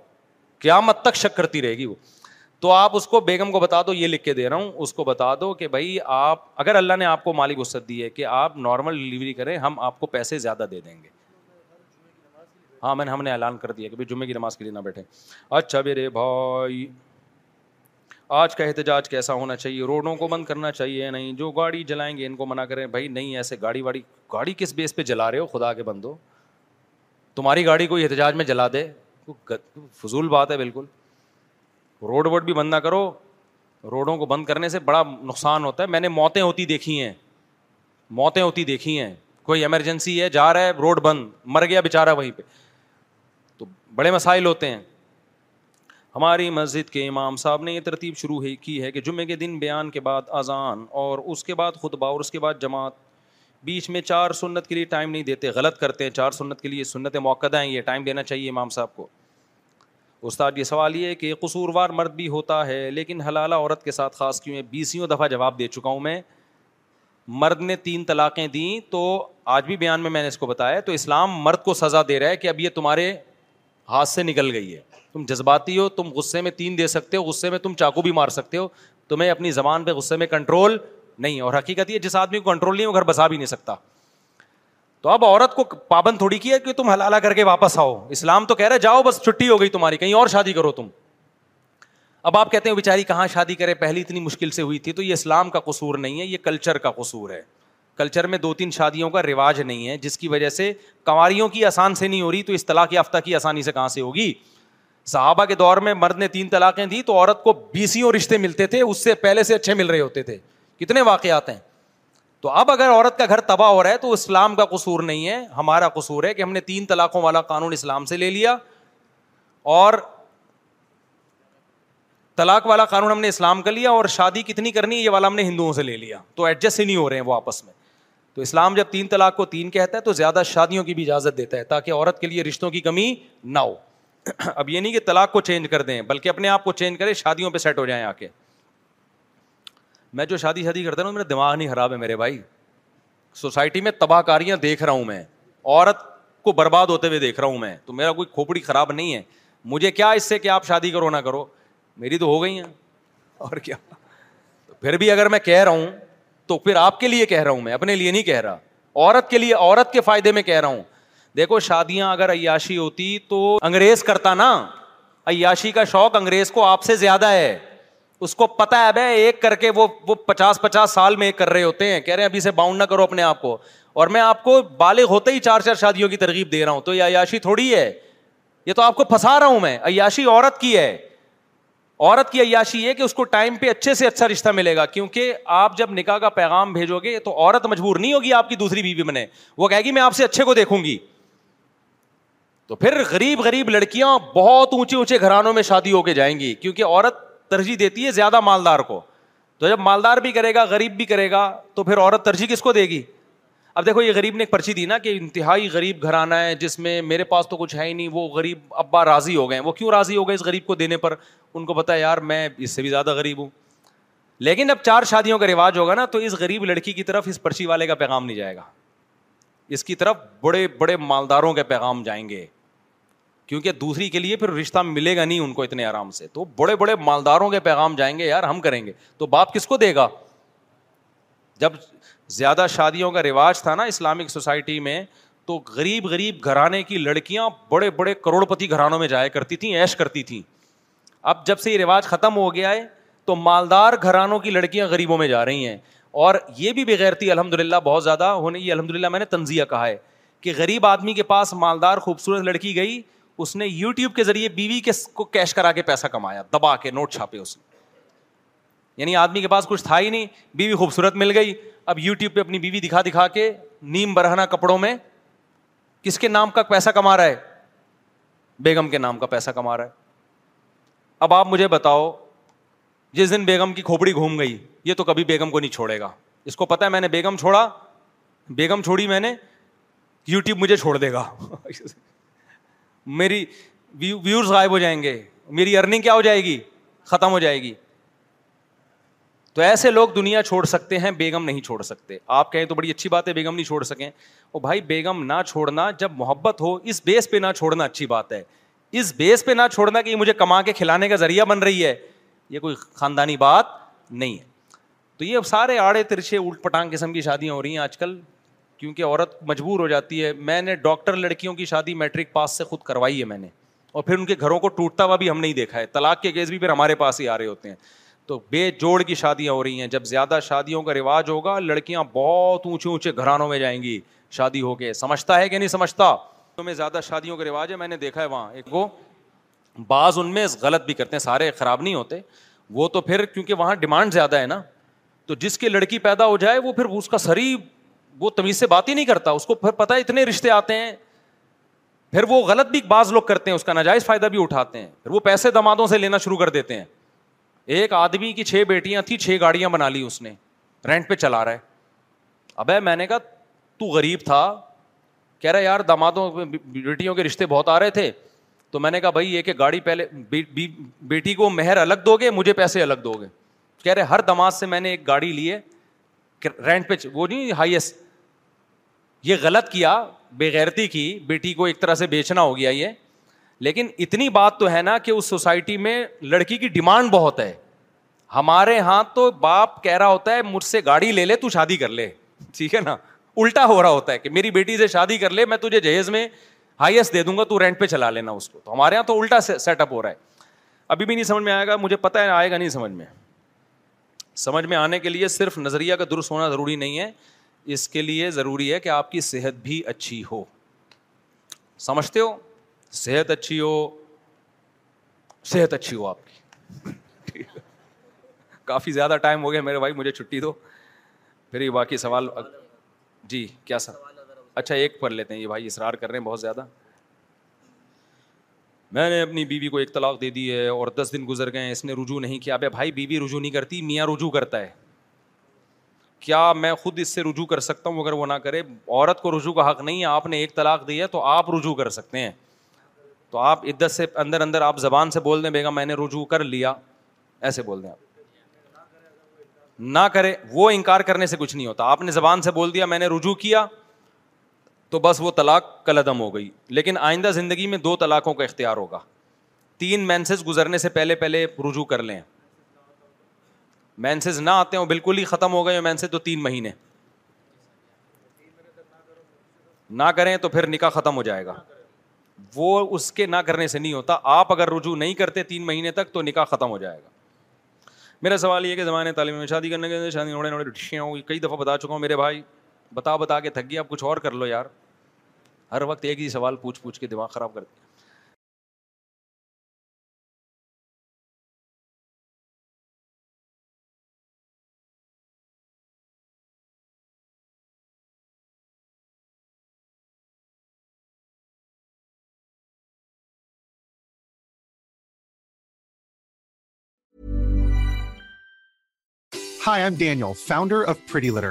کیا مت تک شک کرتی رہے گی وہ تو آپ اس کو بیگم کو بتا دو یہ لکھ کے دے رہا ہوں اس کو بتا دو کہ بھائی آپ اگر اللہ نے آپ کو مالک وسط دی ہے کہ آپ نارمل ڈلیوری کریں ہم آپ کو پیسے زیادہ دے دیں گے ہاں میں نے ہم نے اعلان کر دیا کہ جمعے کی نماز کے لیے نہ بیٹھے اچھا میرے بھائی آج کا احتجاج کیسا ہونا چاہیے روڈوں کو بند کرنا چاہیے نہیں جو گاڑی جلائیں گے ان کو منع کریں بھائی نہیں ایسے گاڑی واڑی گاڑی کس بیس پہ جلا رہے ہو خدا کے بندو تمہاری گاڑی کو احتجاج میں جلا دے فضول بات ہے بالکل روڈ ووڈ بھی بند نہ کرو روڈوں کو بند کرنے سے بڑا نقصان ہوتا ہے میں نے موتیں ہوتی دیکھی ہیں موتیں ہوتی دیکھی ہیں کوئی ایمرجنسی ہے جا رہا ہے روڈ بند مر گیا بیچارہ وہیں پہ تو بڑے مسائل ہوتے ہیں ہماری مسجد کے امام صاحب نے یہ ترتیب شروع کی ہے کہ جمعے کے دن بیان کے بعد اذان اور اس کے بعد خطبہ اور اس کے بعد جماعت بیچ میں چار سنت کے لیے ٹائم نہیں دیتے غلط کرتے ہیں چار سنت کے لیے سنت موقع ہیں یہ ٹائم دینا چاہیے امام صاحب کو استاد یہ سوال یہ کہ قصوروار مرد بھی ہوتا ہے لیکن حلالہ عورت کے ساتھ خاص کیوں بیسیوں دفعہ جواب دے چکا ہوں میں مرد نے تین طلاقیں دیں تو آج بھی بیان میں میں نے اس کو بتایا تو اسلام مرد کو سزا دے رہا ہے کہ اب یہ تمہارے ہاتھ سے نکل گئی ہے تم جذباتی ہو تم غصے میں تین دے سکتے ہو غصے میں تم چاقو بھی مار سکتے ہو تمہیں اپنی زبان پہ غصے میں کنٹرول نہیں اور حقیقت یہ جس آدمی کو کنٹرول نہیں وہ گھر بسا بھی نہیں سکتا تو اب عورت کو پابند تھوڑی کی ہے کہ تم حلالہ کر کے واپس آؤ اسلام تو کہہ رہے جاؤ بس چھٹی ہو گئی تمہاری کہیں اور شادی کرو تم اب آپ کہتے ہیں بیچاری کہاں شادی کرے پہلی اتنی مشکل سے ہوئی تھی تو یہ اسلام کا قصور نہیں ہے یہ کلچر کا قصور ہے کلچر میں دو تین شادیوں کا رواج نہیں ہے جس کی وجہ سے کنواریوں کی آسان سے نہیں ہو رہی تو اس طلاق یافتہ کی آسانی سے کہاں سے ہوگی صحابہ کے دور میں مرد نے تین طلاقیں دی تو عورت کو بیسیوں رشتے ملتے تھے اس سے پہلے سے اچھے مل رہے ہوتے تھے کتنے واقعات ہیں تو اب اگر عورت کا گھر تباہ ہو رہا ہے تو اسلام کا قصور نہیں ہے ہمارا قصور ہے کہ ہم نے تین طلاقوں والا قانون اسلام سے لے لیا اور طلاق والا قانون ہم نے اسلام کا لیا اور شادی کتنی کرنی ہے یہ والا ہم نے ہندوؤں سے لے لیا تو ایڈجسٹ ہی نہیں ہو رہے ہیں وہ آپس میں تو اسلام جب تین طلاق کو تین کہتا ہے تو زیادہ شادیوں کی بھی اجازت دیتا ہے تاکہ عورت کے لیے رشتوں کی کمی نہ ہو اب یہ نہیں کہ طلاق کو چینج کر دیں بلکہ اپنے آپ کو چینج کریں شادیوں پہ سیٹ ہو جائیں آ کے میں جو شادی شادی کرتا ہوں میرا دماغ نہیں خراب ہے میرے بھائی سوسائٹی میں تباہ کاریاں دیکھ رہا ہوں میں عورت کو برباد ہوتے ہوئے دیکھ رہا ہوں میں تو میرا کوئی کھوپڑی خراب نہیں ہے مجھے کیا اس سے کہ آپ شادی کرو نہ کرو میری تو ہو گئی ہیں اور کیا پھر بھی اگر میں کہہ رہا ہوں تو پھر آپ کے لیے کہہ رہا ہوں میں اپنے لیے نہیں کہہ رہا عورت کے لیے عورت کے فائدے میں کہہ رہا ہوں دیکھو شادیاں اگر عیاشی ہوتی تو انگریز کرتا نا عیاشی کا شوق انگریز کو آپ سے زیادہ ہے اس کو پتا ہے بھائی ایک کر کے وہ وہ پچاس پچاس سال میں ایک کر رہے ہوتے ہیں کہہ رہے ہیں ابھی سے باؤنڈ نہ کرو اپنے آپ کو اور میں آپ کو بالغ ہوتے ہی چار چار شادیوں کی ترغیب دے رہا ہوں تو یہ عیاشی تھوڑی ہے یہ تو آپ کو پھنسا رہا ہوں میں عیاشی عورت کی ہے عورت کی عیاشی یہ کہ اس کو ٹائم پہ اچھے سے اچھا رشتہ ملے گا کیونکہ آپ جب نکاح کا پیغام بھیجو گے تو عورت مجبور نہیں ہوگی آپ کی دوسری بیوی بنے وہ کہے گی میں آپ سے اچھے کو دیکھوں گی تو پھر غریب غریب لڑکیاں بہت اونچے اونچے گھرانوں میں شادی ہو کے جائیں گی کیونکہ عورت ترجیح دیتی ہے زیادہ مالدار کو تو جب مالدار بھی کرے گا غریب بھی کرے گا تو پھر عورت ترجیح کس کو دے گی اب دیکھو یہ غریب نے ایک پرچی دی نا کہ انتہائی غریب گھرانہ ہے جس میں میرے پاس تو کچھ ہے ہی نہیں وہ غریب ابا راضی ہو گئے ہیں وہ کیوں راضی ہو گئے اس غریب کو دینے پر ان کو پتا یار میں اس سے بھی زیادہ غریب ہوں لیکن اب چار شادیوں کا رواج ہوگا نا تو اس غریب لڑکی کی طرف اس پرچی والے کا پیغام نہیں جائے گا اس کی طرف بڑے بڑے مالداروں کے پیغام جائیں گے کیونکہ دوسری کے لیے پھر رشتہ ملے گا نہیں ان کو اتنے آرام سے تو بڑے بڑے مالداروں کے پیغام جائیں گے یار ہم کریں گے تو باپ کس کو دے گا جب زیادہ شادیوں کا رواج تھا نا اسلامک سوسائٹی میں تو غریب غریب گھرانے کی لڑکیاں بڑے بڑے کروڑ پتی گھرانوں میں جایا کرتی تھیں عیش کرتی تھیں اب جب سے یہ رواج ختم ہو گیا ہے تو مالدار گھرانوں کی لڑکیاں غریبوں میں جا رہی ہیں اور یہ بھی بغیر تھی الحمد للہ بہت زیادہ ہونے یہ الحمد للہ میں نے تنزیہ کہا ہے کہ غریب آدمی کے پاس مالدار خوبصورت لڑکی گئی اس نے یو ٹیوب کے ذریعے بیوی کے کیش کرا کے پیسہ کمایا دبا کے نوٹ چھاپے اس نے یعنی آدمی کے پاس کچھ تھا ہی نہیں بیوی خوبصورت مل گئی اب یو ٹیوب پہ اپنی بیوی دکھا دکھا کے نیم برہنا کپڑوں میں کس کے نام کا پیسہ کما رہا ہے بیگم کے نام کا پیسہ کما رہا ہے اب آپ مجھے بتاؤ جس دن بیگم کی کھوپڑی گھوم گئی یہ تو کبھی بیگم کو نہیں چھوڑے گا اس کو پتا ہے میں نے بیگم چھوڑا بیگم چھوڑی میں نے یو ٹیوب مجھے چھوڑ دے گا میری ویورز غائب ہو جائیں گے میری ارننگ کیا ہو جائے گی ختم ہو جائے گی تو ایسے لوگ دنیا چھوڑ سکتے ہیں بیگم نہیں چھوڑ سکتے آپ کہیں تو بڑی اچھی بات ہے بیگم نہیں چھوڑ سکیں بھائی بیگم نہ چھوڑنا جب محبت ہو اس بیس پہ نہ چھوڑنا اچھی بات ہے اس بیس پہ نہ چھوڑنا کہ یہ مجھے کما کے کھلانے کا ذریعہ بن رہی ہے یہ کوئی خاندانی بات نہیں ہے تو یہ سارے آڑے ترچے الٹ پٹانگ قسم کی شادیاں ہو رہی ہیں آج کل کیونکہ عورت مجبور ہو جاتی ہے میں نے ڈاکٹر لڑکیوں کی شادی میٹرک پاس سے خود کروائی ہے میں نے اور پھر ان کے گھروں کو ٹوٹتا ہوا بھی ہم نہیں دیکھا ہے طلاق کے کیس بھی پھر ہمارے پاس ہی آ رہے ہوتے ہیں تو بے جوڑ کی شادیاں ہو رہی ہیں جب زیادہ شادیوں کا رواج ہوگا لڑکیاں بہت اونچے اونچے گھرانوں میں جائیں گی شادی ہو کے سمجھتا ہے کہ نہیں سمجھتا میں زیادہ شادیوں کا رواج ہے میں نے دیکھا ہے وہاں ایک وہ بعض ان میں غلط بھی کرتے ہیں سارے خراب نہیں ہوتے وہ تو پھر کیونکہ وہاں ڈیمانڈ زیادہ ہے نا تو جس کی لڑکی پیدا ہو جائے وہ پھر اس کا سر وہ تمیز سے بات ہی نہیں کرتا اس کو پھر پتا اتنے رشتے آتے ہیں پھر وہ غلط بھی بعض لوگ کرتے ہیں اس کا ناجائز فائدہ بھی اٹھاتے ہیں پھر وہ پیسے دمادوں سے لینا شروع کر دیتے ہیں ایک آدمی کی چھ بیٹیاں تھیں چھ گاڑیاں بنا لی اس نے رینٹ پہ چلا رہا ہے ابے میں نے کہا تو غریب تھا کہہ رہا یار دمادوں بیٹیوں کے رشتے بہت آ رہے تھے تو میں نے کہا بھائی یہ کہ گاڑی پہلے بیٹی کو مہر الگ دو گے مجھے پیسے الگ دو گے کہہ رہے ہر دماد سے میں نے ایک گاڑی لی ہے رینٹ پہ وہ نہیں ہائیسٹ یہ غلط کیا بےغیرتی کی بیٹی کو ایک طرح سے بیچنا ہو گیا یہ لیکن اتنی بات تو ہے نا کہ اس سوسائٹی میں لڑکی کی ڈیمانڈ بہت ہے ہمارے یہاں تو باپ کہہ رہا ہوتا ہے مجھ سے گاڑی لے لے تو شادی کر لے ٹھیک ہے نا الٹا ہو رہا ہوتا ہے کہ میری بیٹی سے شادی کر لے میں تجھے جہیز میں ہائیسٹ دے دوں گا تو رینٹ پہ چلا لینا اس کو تو ہمارے یہاں تو الٹا سیٹ اپ ہو رہا ہے ابھی بھی نہیں سمجھ میں آئے گا مجھے پتا آئے گا نہیں سمجھ میں سمجھ میں آنے کے لیے صرف نظریہ کا درست ہونا ضروری نہیں ہے اس کے لیے ضروری ہے کہ آپ کی صحت بھی اچھی ہو سمجھتے ہو صحت اچھی ہو صحت اچھی ہو آپ کی کافی زیادہ ٹائم ہو گیا میرے بھائی مجھے چھٹی دو پھر یہ باقی سوال جی کیا سر اچھا ایک پڑھ لیتے ہیں یہ بھائی اصرار کر رہے ہیں بہت زیادہ میں نے اپنی بیوی کو ایک طلاق دے دی ہے اور دس دن گزر گئے ہیں اس نے رجوع نہیں کیا اب بھائی بیوی رجوع نہیں کرتی میاں رجوع کرتا ہے کیا میں خود اس سے رجوع کر سکتا ہوں اگر وہ نہ کرے عورت کو رجوع کا حق نہیں ہے آپ نے ایک طلاق دی ہے تو آپ رجوع کر سکتے ہیں تو آپ عدت سے اندر اندر آپ زبان سے بول دیں بیگم میں نے رجوع کر لیا ایسے بول دیں آپ نہ کرے وہ انکار کرنے سے کچھ نہیں ہوتا آپ نے زبان سے بول دیا میں نے رجوع کیا تو بس وہ طلاق کل عدم ہو گئی لیکن آئندہ زندگی میں دو طلاقوں کا اختیار ہوگا تین مینسز گزرنے سے پہلے پہلے رجوع کر لیں مینسز نہ آتے ہوں بالکل ہی ختم ہو گئے مینسز تو تین مہینے نہ کریں تو پھر نکاح ختم ہو جائے گا وہ اس کے نہ کرنے سے نہیں ہوتا آپ اگر رجوع نہیں کرتے تین مہینے تک تو نکاح ختم ہو جائے گا میرا سوال یہ کہ زمانے تعلیم میں شادی کرنے کے شادی نوڑے نوڑے کئی دفعہ بتا چکا ہوں میرے بھائی بتا بتا کے تھک گیا اب کچھ اور کر لو یار ہر وقت ایک ہی سوال پوچھ پوچھ کے دماغ خراب کر دیا hi I'm Daniel founder of pretty litter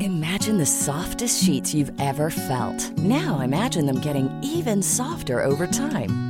Imagine the soft sheet you ever felt then imagining even time